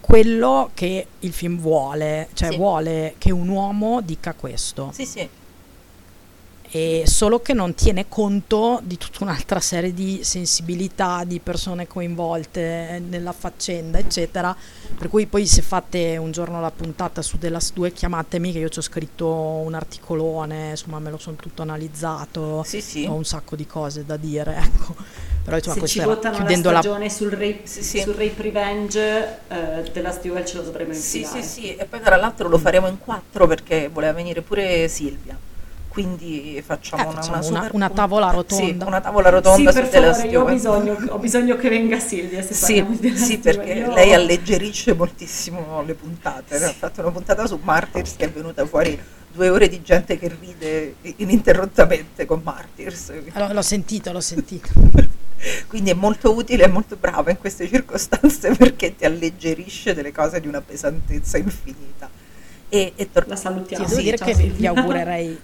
quello che il film vuole, cioè Sì. vuole che un uomo dica questo, Sì, sì, e solo che non tiene conto di tutta un'altra serie di sensibilità, di persone coinvolte nella faccenda, eccetera. Per cui poi se fate un giorno la puntata su The Last 2 chiamatemi che io ci ho scritto un articolone, insomma me lo sono tutto analizzato, sì, sì. ho un sacco di cose da dire, ecco. Però insomma Se ci votano la chiudendo la stagione sul, rape, Sì, sì. sul rape revenge eh, della Duel ce lo dovremmo Sì, infilare. sì, sì, e poi tra l'altro lo faremo in quattro perché voleva venire pure Silvia. Quindi facciamo Eh, una, facciamo una, una- super una tavola Sì, rotonda. una tavola rotonda Sì, per su della favore, io ho bisogno, ho bisogno che venga Silvia se Sì, parliamo sì, perché. Io- lei alleggerisce moltissimo le puntate. Ha fatto una puntata su Martyrs che è venuta fuori due ore di gente che ride ininterrottamente con Martyrs. Allora, l'ho sentito, l'ho sentito. Quindi è molto utile e molto brava in queste circostanze perché ti alleggerisce delle cose di una pesantezza infinita. E, e tor- La salutiamo. Sì, devo Sì, dire ciao che Silvia. vi augurerei,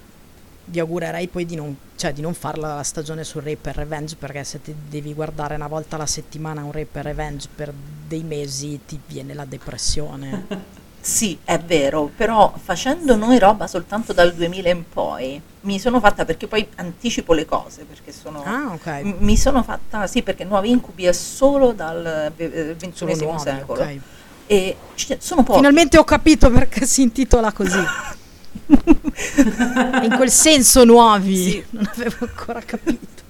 vi augurerei poi di non, cioè, di non farla la stagione sul Rape and Revenge perché se ti devi guardare una volta alla settimana un Rape and Revenge per dei mesi ti viene la depressione. Sì, è vero, però facendo noi roba soltanto dal 2000 in poi, mi sono fatta, perché poi anticipo le cose, perché sono... ah, ok. m- Mi sono fatta, sì, perché Nuovi Incubi è solo dal eh, XXI nuovi, secolo. ok. E ci- sono pochi. Finalmente ho capito perché si intitola così. In quel senso nuovi. Sì. Non avevo ancora capito.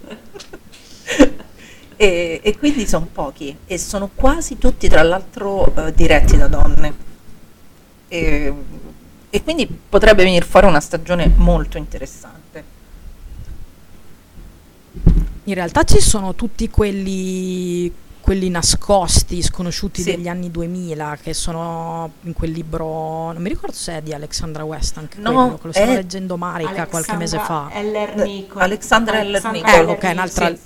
e, e quindi sono pochi, e sono quasi tutti, tra l'altro, eh, diretti da donne. E, e quindi potrebbe venire fuori una stagione molto interessante. In realtà ci sono tutti quelli, quelli nascosti, sconosciuti Sì. degli anni 2000, che sono in quel libro, non mi ricordo se è di Alexandra West, anche No, quello, che lo stavo leggendo Marica qualche mese fa. Eller Nichol. Alexandra Eller Alexandra Nichol. Eh, ok, un'altra, Sì.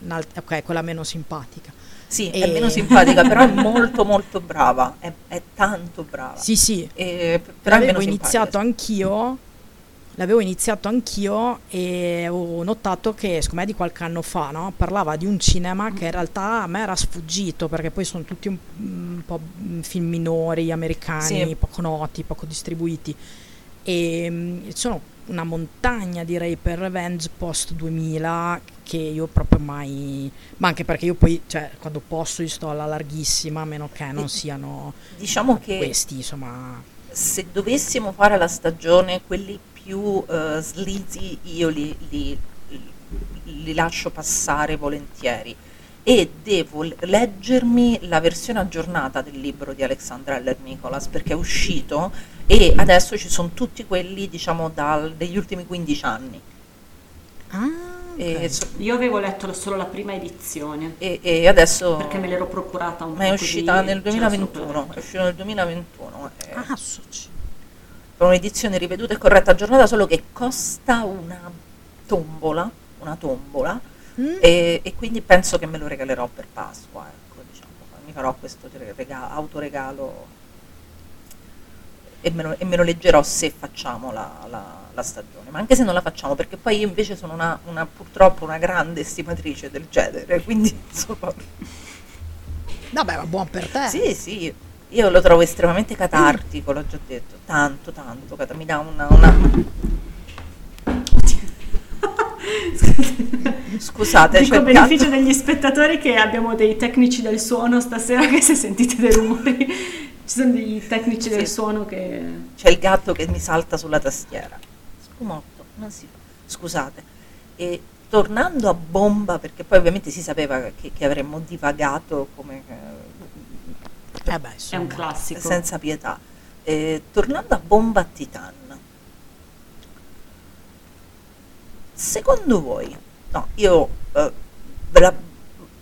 un'altra- ok, quella meno simpatica. Sì, E- è meno simpatica, però è molto molto brava, è, è tanto brava. Sì, sì, E, p- però è meno l'avevo iniziato sì. anch'io, l'avevo iniziato anch'io e ho notato che, secondo me di qualche anno fa, no, parlava di un cinema che in realtà a me era sfuggito, perché poi sono tutti un, un po' film minori, americani, Sì. poco noti, poco distribuiti. E mm, sono una montagna direi per Revenge post 2000 che io proprio mai ma anche perché io poi cioè quando posso io sto alla larghissima a meno che non siano Diciamo che questi insomma se dovessimo fare la stagione, quelli più eh, sleazy io li, li- li lascio passare volentieri. E devo leggermi la versione aggiornata del libro di Alexandra Heller Nicholas perché è uscito e adesso ci sono tutti quelli diciamo dal- degli ultimi 15 anni. Ah, e, ok. so- Io avevo letto solo la prima edizione. E- e adesso perché me l'ero procurata un po' ma è uscita nel c'era solo 2021 è uscita nel 2021 è- Ah, soci. Per un'edizione riveduta e corretta aggiornata, solo che costa una tombola, una tombola, Mm. e, e quindi penso che me lo regalerò per Pasqua, ecco, diciamo, mi farò questo rega- autoregalo e me lo, e me lo leggerò se facciamo la, la- la stagione, ma anche se non la facciamo, perché poi io invece sono una, una- purtroppo una grande estimatrice del genere, quindi insomma, Vabbè, ma buon per te. sì, sì, io lo trovo estremamente catartico, l'ho già detto, tanto, tanto, cata- mi dà una... una- Scusate, Dico a beneficio degli spettatori che abbiamo dei tecnici del suono stasera che se sentite dei rumori ci sono dei tecnici del Sì. suono che C'è il gatto che mi salta sulla tastiera. Spumotto, non si fa. Scusate. E tornando a bomba, perché poi ovviamente si sapeva che, che avremmo divagato come eh, Eh beh, è insomma. un classico. senza pietà. Eh, tornando a bomba Titan, secondo voi, no, io eh, la-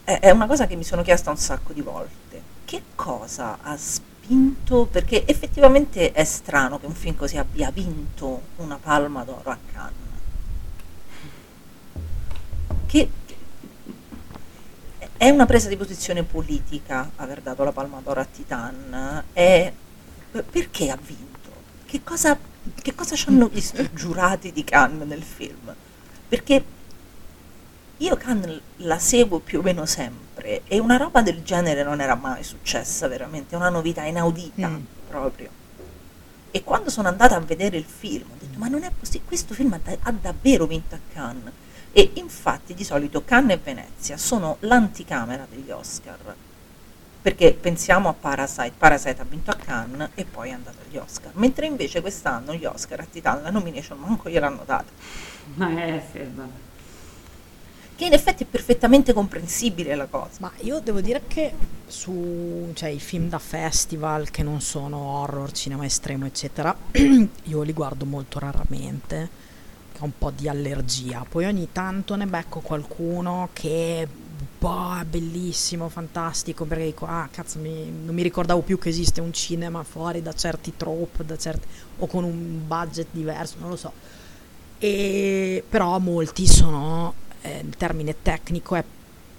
è, è una cosa che mi sono chiesta un sacco di volte. Che cosa ha spinto? Perché effettivamente è strano che un film così abbia vinto una palma d'oro a Cannes. Che- è una presa di posizione politica aver dato la palma d'oro a Titan. È, perché ha vinto? Che cosa, che cosa ci hanno visto giurati di Cannes nel film? Perché io Cannes la seguo più o meno sempre e una roba del genere non era mai successa veramente, è una novità inaudita Mm. proprio. E quando sono andata a vedere il film ho detto ma non è possibile, questo film ha, da- ha davvero vinto a Cannes. E infatti di solito Cannes e Venezia sono l'anticamera degli Oscar. Perché pensiamo a Parasite, Parasite ha vinto a Cannes e poi è andato agli Oscar. Mentre invece quest'anno gli Oscar a Titan la nomination manco gliel'hanno data. Ma è sì, vabbè. Che in effetti è perfettamente comprensibile la cosa. Ma io devo dire che su cioè, i film da festival che non sono horror, cinema estremo, eccetera, io li guardo molto raramente, un po' di allergia. Poi ogni tanto ne becco qualcuno che boh, è bellissimo, fantastico, perché dico, ah cazzo, mi- non mi ricordavo più che esiste un cinema fuori da certi trope, da certi, o con un budget diverso, non lo so. E, però molti sono, eh, il termine tecnico è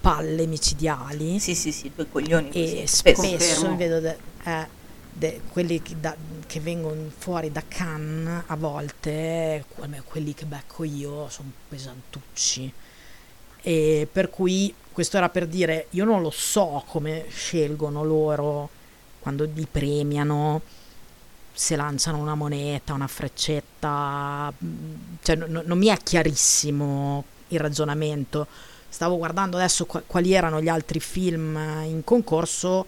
palle micidiali Sì, sì, sì, due coglioni e spesso Confermo. vedo de- eh, de- quelli che, da- che vengono fuori da Cannes a volte, que- quelli che becco io, sono pesantucci. E per cui questo era per dire, io non lo so come scelgono loro quando li premiano, se lanciano una moneta, una freccetta, mm, cioè no- no- non mi è chiarissimo il ragionamento. Stavo guardando adesso qua- quali erano gli altri film in concorso,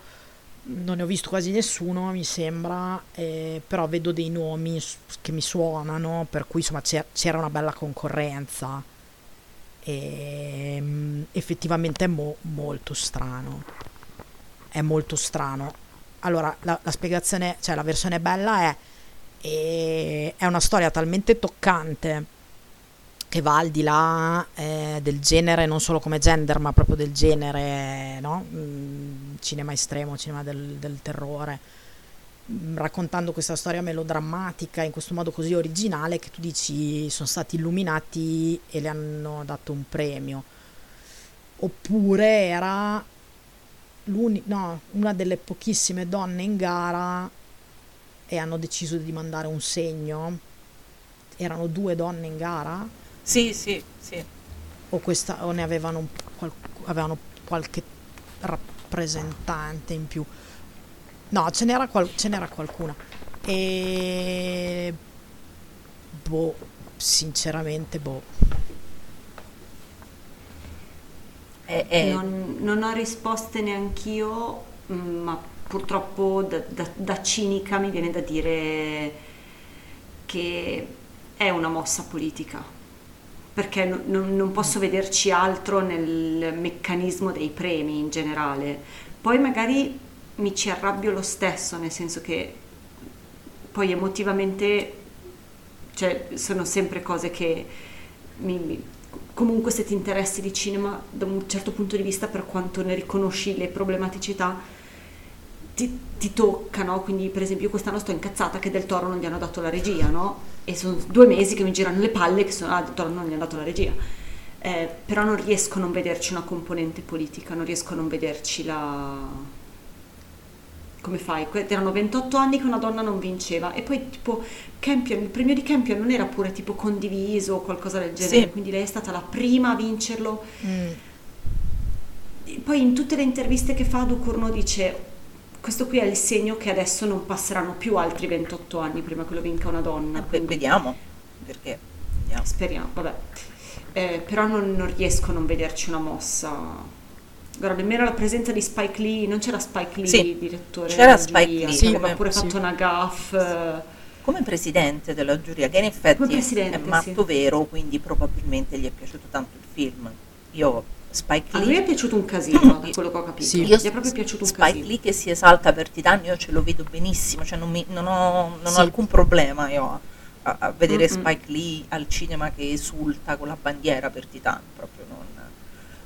non ne ho visto quasi nessuno, mi sembra, eh, però vedo dei nomi che mi suonano, per cui insomma c'era una bella concorrenza. E, mm, effettivamente è mo- molto strano. È molto strano. Allora, la, la spiegazione, cioè la versione bella è, e- è una storia talmente toccante che va al di là eh, del genere, non solo come gender, ma proprio del genere, no? Mm, cinema estremo, cinema del, del terrore, Mm, raccontando questa storia melodrammatica in questo modo così originale che tu dici sono stati illuminati e le hanno dato un premio. Oppure era no, una delle pochissime donne in gara e hanno deciso di mandare un segno. Erano due donne in gara Sì, sì, sì. o, questa, o ne avevano, un- qual- avevano qualche rappresentante in più. No, ce n'era, qual- ce n'era qualcuna. E boh, sinceramente, boh. È- è- Non, non ho risposte neanch'io, ma purtroppo da, da- da cinica mi viene da dire che è una mossa politica, perché no- non, non posso vederci altro nel meccanismo dei premi in generale. Poi magari mi ci arrabbio lo stesso, nel senso che poi emotivamente cioè, sono sempre cose che mi- comunque se ti interessi di cinema da un certo punto di vista per quanto ne riconosci le problematicità ti, ti tocca, no? Quindi per esempio io quest'anno sto incazzata che Del Toro non gli hanno dato la regia, no? E sono due mesi che mi girano le palle che sono, ah, non gli hanno dato la regia. Eh, però non riesco a non vederci una componente politica, non riesco a non vederci la... come fai? Erano 28 anni che una donna non vinceva e poi tipo Campion, il premio di Campion non era pure tipo condiviso o qualcosa del genere, Sì. quindi lei è stata la prima a vincerlo. Mm. Poi in tutte le interviste che fa Ducournau dice questo qui è il segno che adesso non passeranno più altri 28 anni prima che lo vinca una donna. Eh, vediamo, perché vediamo. speriamo, vabbè. Eh, però non, non riesco a non vederci una mossa. Guarda, nemmeno la presenza di Spike Lee, non c'era Spike Lee, Sì, direttore c'era Spike giuria, Lee, come- aveva pure sì. fatto una gaff. Come presidente della giuria, che in effetti è matto sì. vero, quindi probabilmente gli è piaciuto tanto il film. Io, Spike A lui è Lee, piaciuto un casino, da quello che ho capito. Sì. Gli io è proprio piaciuto un Spike casino. Lee che si esalta per Titan, io ce lo vedo benissimo, cioè non, mi- non ho, non ho Sì. alcun problema io a, a- a vedere Mm-mm. Spike Lee al cinema che esulta con la bandiera per Titan, proprio non...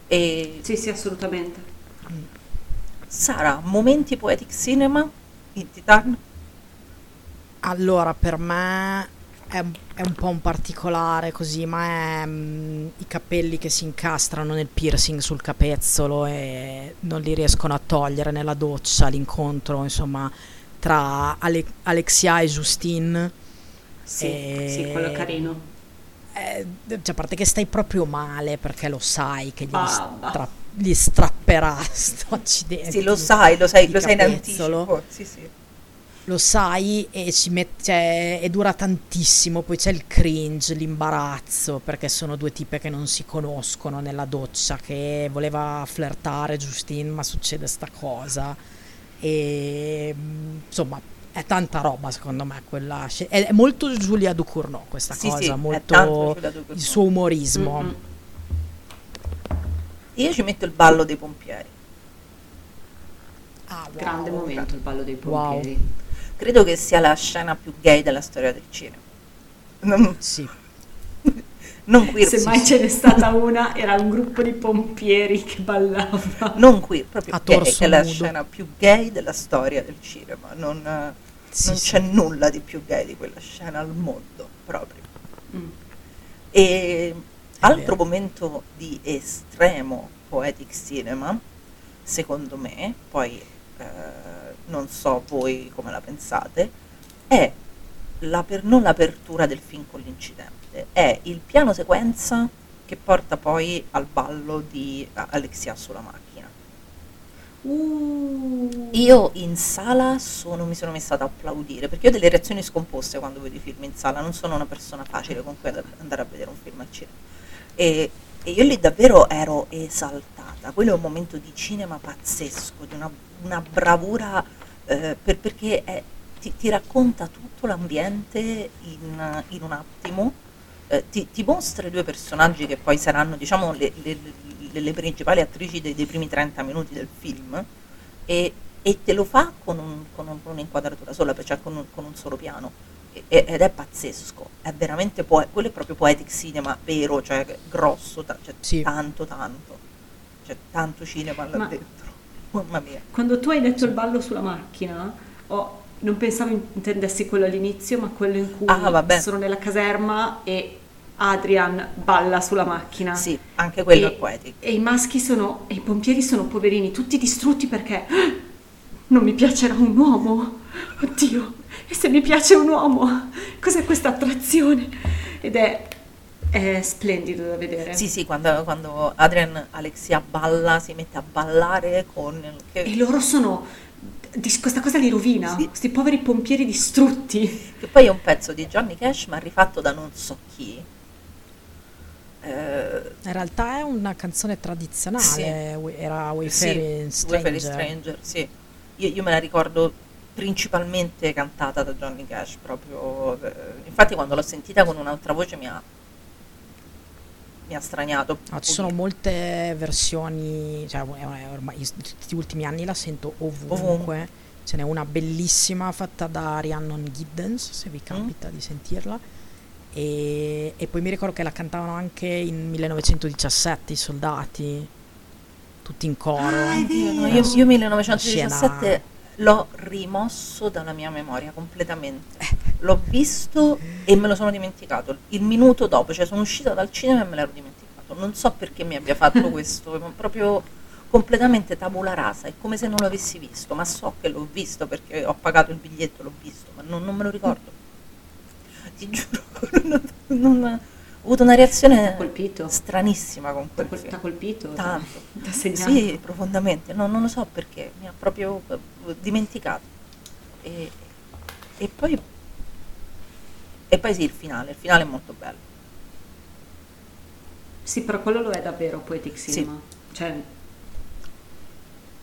E Sì, sì, assolutamente. Sara, momenti poetic cinema in Titan? Allora, per me è, un- è un po' un particolare così, ma è mm, i capelli che si incastrano nel piercing sul capezzolo e non li riescono a togliere nella doccia, l'incontro, insomma, tra Ale- Alexia e Justine. Sì, E- sì, quello carino. Eh, cioè, a parte che stai proprio male perché lo sai che gli, Babba. stra- gli strapperà sto accidente. Sì, lo sai, lo sai, lo sai in anticipo. Sì, sì. Lo sai e ci mette cioè, e dura tantissimo poi c'è il cringe l'imbarazzo perché sono due tipe che non si conoscono nella doccia che voleva flirtare Justine ma succede sta cosa e mm, insomma è tanta roba secondo me quella è, è molto Giulia Ducournau questa Sì, cosa sì, molto il suo umorismo Mm-mm. Io ci metto il ballo dei pompieri. Ah, wow. Grande momento il ballo dei Wow. Credo che sia la scena più gay della storia del cinema. Non, sì non queer, Se mai ce n'è stata una, era un gruppo di pompieri che ballava. non queer, proprio A gay, è la scena più gay della storia del cinema. Non, eh, Sì, non sì. c'è nulla di più gay di quella scena al mondo, proprio. Mm. E altro vero. momento di estremo poetic cinema, secondo me, poi eh, non so voi come la pensate, è la per- non l'apertura del film con l'incidente, è il piano sequenza che porta poi al ballo di eh, Alexia sulla macchina. Uh. Io in sala sono- mi sono messa ad applaudire perché ho delle reazioni scomposte quando vedo i film in sala, non sono una persona facile con cui andare a vedere un film al cinema. E, e io lì davvero ero esaltata. Quello è un momento di cinema pazzesco, di una, una bravura eh, per- perché è- ti, ti racconta tutto l'ambiente in, in un attimo. eh, ti, ti mostra i due personaggi che poi saranno diciamo le, le- le- le principali attrici dei, dei primi 30 minuti del film e, e te lo fa con, un- con un- con un'inquadratura sola, cioè con un, con un solo piano ed è pazzesco, è veramente poe- quello è proprio poetic cinema vero, cioè grosso, ta- cioè Sì. tanto tanto, c'è tanto cinema là Ma- dentro, mamma mia. Quando tu hai detto il ballo sulla macchina, ho- non pensavo intendessi quello all'inizio, ma quello in cui Ah, sono nella caserma e Adrian balla sulla macchina. Sì, anche quello e, è poetic. E i maschi sono, e i pompieri sono poverini, tutti distrutti perché "Ah, non mi piacerà un uomo. Oddio, e se mi piace un uomo? Cos'è questa attrazione? Ed è, è splendido da vedere. Sì, sì, quando, quando Adrian Alexia balla, si mette a ballare con... il- Che, E loro sono, di- questa cosa li rovina, Sì. questi poveri pompieri distrutti. che poi è un pezzo di Johnny Cash ma rifatto da non so chi. Eh, in realtà è una canzone tradizionale Sì. era Wayfaring sì, Wayfaring Stranger Stranger, sì. Io, io me la ricordo principalmente cantata da Johnny Cash, proprio. eh, infatti quando l'ho sentita con un'altra voce mi ha, mi ha straniato. Ah, ci sono molte versioni, cioè ormai in tutti gli ultimi anni la sento ovunque. Ovunque. Ce n'è una bellissima fatta da Rhiannon Giddens, se Mm. vi capita di sentirla. E, e poi mi ricordo che la cantavano anche in 1917 i soldati, tutti in coro. No, Eh, io, io una 1917 scena- l'ho rimosso dalla mia memoria completamente. L'ho visto e me lo sono dimenticato. Il minuto dopo, cioè sono uscita dal cinema e me l'ero dimenticato. Non so perché mi abbia fatto questo, ma proprio completamente tabula rasa, è come se non l'avessi visto, ma so che l'ho visto perché ho pagato il biglietto, l'ho visto, ma non, non me lo ricordo. Ti giuro, non, non- ho avuto una reazione colpito? stranissima con T'ha quel t'ha colpito? Tanto. T'ha segnato? Sì, profondamente, no, non lo so perché, mi ha proprio dimenticato. E, e poi, e poi sì, il finale, il finale è molto bello. Sì, però quello lo è davvero Poetic Cinema. Cioè,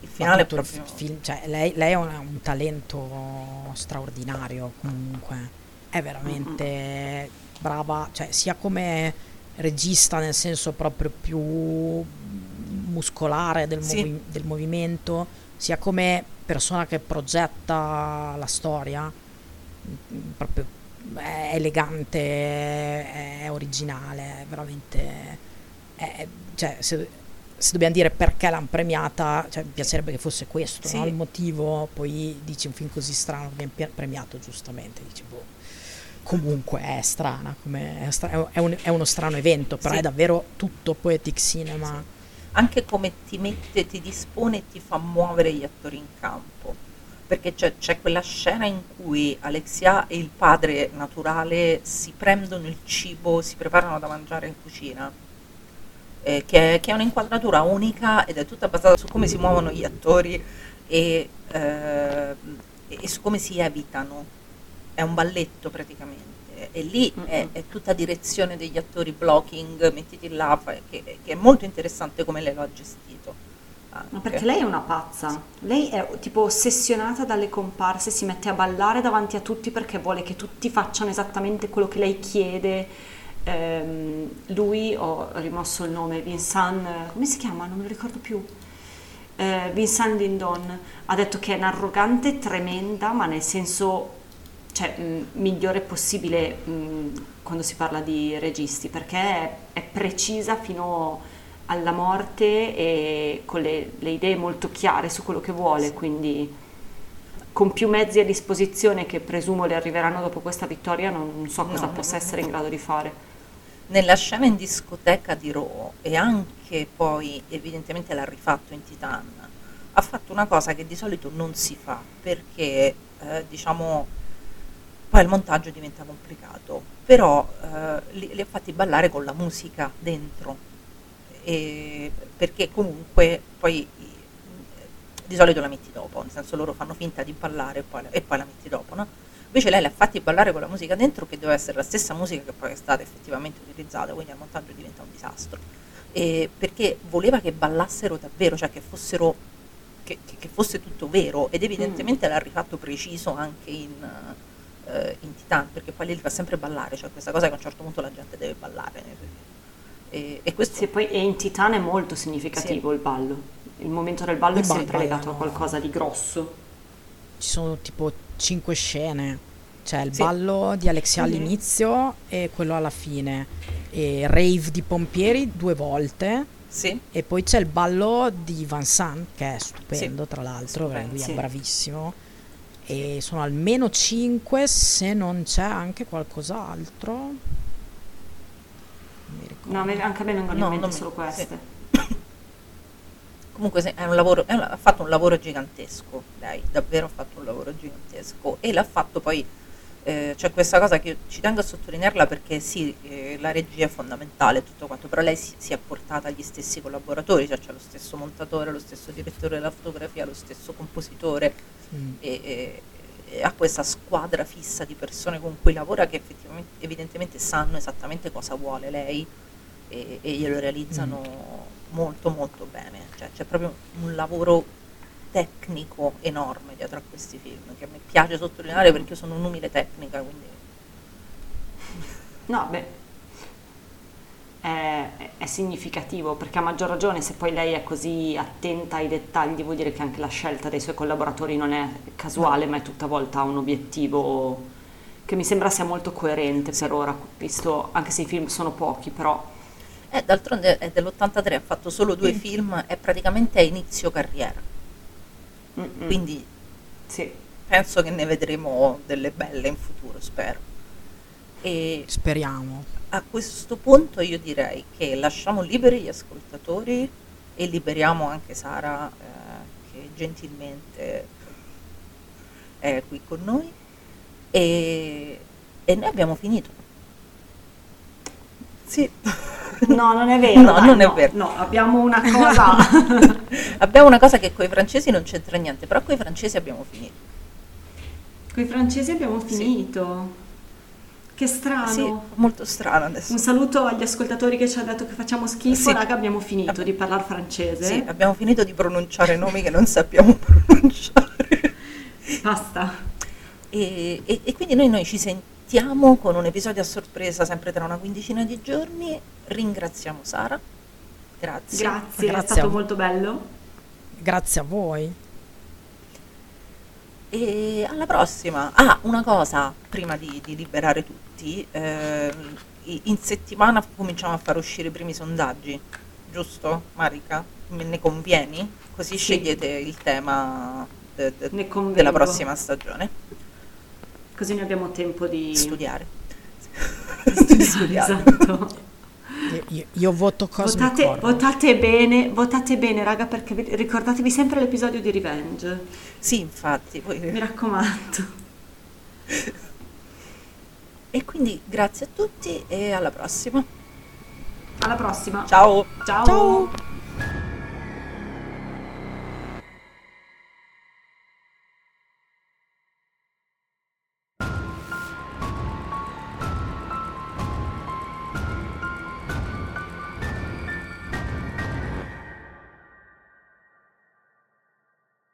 Il finale il proprio... fi- film, cioè, lei, lei è un, un talento straordinario comunque, è veramente brava, cioè, sia come regista nel senso proprio più muscolare del, Sì. movi- del movimento, sia come persona che progetta la storia, proprio è elegante, è, originale, è veramente... è- cioè, se, se dobbiamo dire perché l'hanno premiata, cioè, mi piacerebbe che fosse questo Sì. no? il motivo, poi dici un film così strano, viene premiato giustamente, dici boh. Comunque è strana, come- è, stra- è un- è uno strano evento, però Sì. è davvero tutto poetic cinema. Anche come ti mette, ti dispone e ti fa muovere gli attori in campo. Perché c'è, c'è quella scena in cui Alexia e il padre naturale si prendono il cibo, si preparano da mangiare in cucina, eh, che, è, che è un'inquadratura unica ed è tutta basata su come si muovono gli attori e, eh, e su come si evitano. È un balletto praticamente. E lì è, Mm-mm. è tutta direzione degli attori, blocking, mettiti là, che, che è molto interessante come lei lo ha gestito. ma perché lei è una pazza. Lei è tipo ossessionata dalle comparse, si mette a ballare davanti a tutti perché vuole che tutti facciano esattamente quello che lei chiede. Ehm, lui, ho rimosso il nome, Vincent, come si chiama? Non me lo ricordo più. Eh, Vincent Lindon ha detto che è un'arrogante tremenda, ma nel senso cioè, mh, migliore possibile mh, quando si parla di registi, perché è, è precisa fino alla morte e con le, le idee molto chiare su quello che vuole, quindi con più mezzi a disposizione che presumo le arriveranno dopo questa vittoria, non, so cosa No, possa no, essere no. in grado di fare. Nella scena in discoteca di Raw e anche poi evidentemente l'ha rifatto in Titan, ha fatto una cosa che di solito non si fa perché eh, diciamo poi il montaggio diventa complicato, però eh, li, li ha fatti ballare con la musica dentro e- perché comunque poi di solito la metti dopo, nel senso loro fanno finta di ballare e poi, la- e poi la metti dopo, no? Invece lei li ha fatti ballare con la musica dentro, che doveva essere la stessa musica che poi è stata effettivamente utilizzata, quindi al montaggio diventa un disastro. E perché voleva che ballassero davvero, cioè che fossero che, che- che fosse tutto vero, ed evidentemente l'ha rifatto preciso anche in, eh, in Titan, perché poi li fa sempre ballare, cioè questa cosa che a un certo punto la gente deve ballare. E, e questo Sì, poi e in Titan è molto significativo il ballo. Il momento del ballo Il è ballo sempre legato a ballano. qualcosa di grosso. Ci sono tipo cinque scene. C'è il Sì. ballo di Alexia Mhm. all'inizio e quello alla fine. E rave di pompieri due volte. sì, E poi c'è il ballo di Van Sant, che è stupendo, tra l'altro, Stupendo, lui sì. è bravissimo. E sono almeno 5 se non c'è anche qualcos'altro. No, anche a me vengono No, in mente mi- solo sì. queste. comunque se- è un lavoro, è un- ha fatto un lavoro gigantesco, lei davvero ha fatto un lavoro gigantesco e l'ha fatto poi, eh, c'è questa cosa che ci tengo a sottolinearla perché sì, eh, la regia è fondamentale tutto quanto, però lei si, si è portata gli stessi collaboratori, cioè c'è lo stesso montatore, lo stesso direttore della fotografia, lo stesso compositore Mm. e, e- e ha questa squadra fissa di persone con cui lavora che effettivamente, evidentemente sanno esattamente cosa vuole lei e, e glielo realizzano molto molto bene. Cioè, c'è proprio un lavoro tecnico enorme dietro a questi film che a me piace sottolineare perché io sono un'umile tecnica, quindi No, beh, è, è significativo perché a maggior ragione se poi lei è così attenta ai dettagli vuol dire che anche la scelta dei suoi collaboratori non è casuale ma è tutta volta un obiettivo che mi sembra sia molto coerente per ora, visto anche se i film sono pochi, però. Eh, d'altronde è dell'83, ha fatto solo due film, è praticamente a inizio carriera, mm-mm, quindi sì. penso che ne vedremo delle belle in futuro, spero. E Speriamo. a questo punto io direi che lasciamo liberi gli ascoltatori e liberiamo anche Sara eh, che gentilmente è qui con noi e, e noi abbiamo finito. Sì. No, non è vero. No, dai, non è no, vero. No, abbiamo una cosa. abbiamo una cosa che con i francesi non c'entra niente, però con i francesi abbiamo finito. Con i francesi abbiamo Sì. finito. Che strano. Sì, molto strano adesso. Un saluto agli ascoltatori che ci hanno detto che facciamo schifo, Sì. raga, abbiamo finito Vabbè. di parlare francese. Sì, abbiamo finito di pronunciare nomi che non sappiamo pronunciare. Basta. E, e- e quindi noi, noi ci sentiamo con un episodio a sorpresa sempre tra una quindicina di giorni. Ringraziamo Sara. Grazie. Grazie, è Grazie a stato molto bello. Grazie a voi. E alla prossima. Ah, una cosa, prima di, di liberare tutti, i- in settimana cominciamo a far uscire i primi sondaggi, giusto Marica? Me ne convieni? Così Sì. scegliete il tema de- de- della prossima stagione. Così ne abbiamo tempo di Studiare. Studiare, Studiare. Esatto. Io, io- io voto Cosmic Votate, Horror. votate bene, votate bene, raga, perché vi- ricordatevi sempre l'episodio di Revenge. Sì, infatti. poi- Mi raccomando. E quindi grazie a tutti e alla prossima. Alla prossima. Ciao! Ciao. Ciao.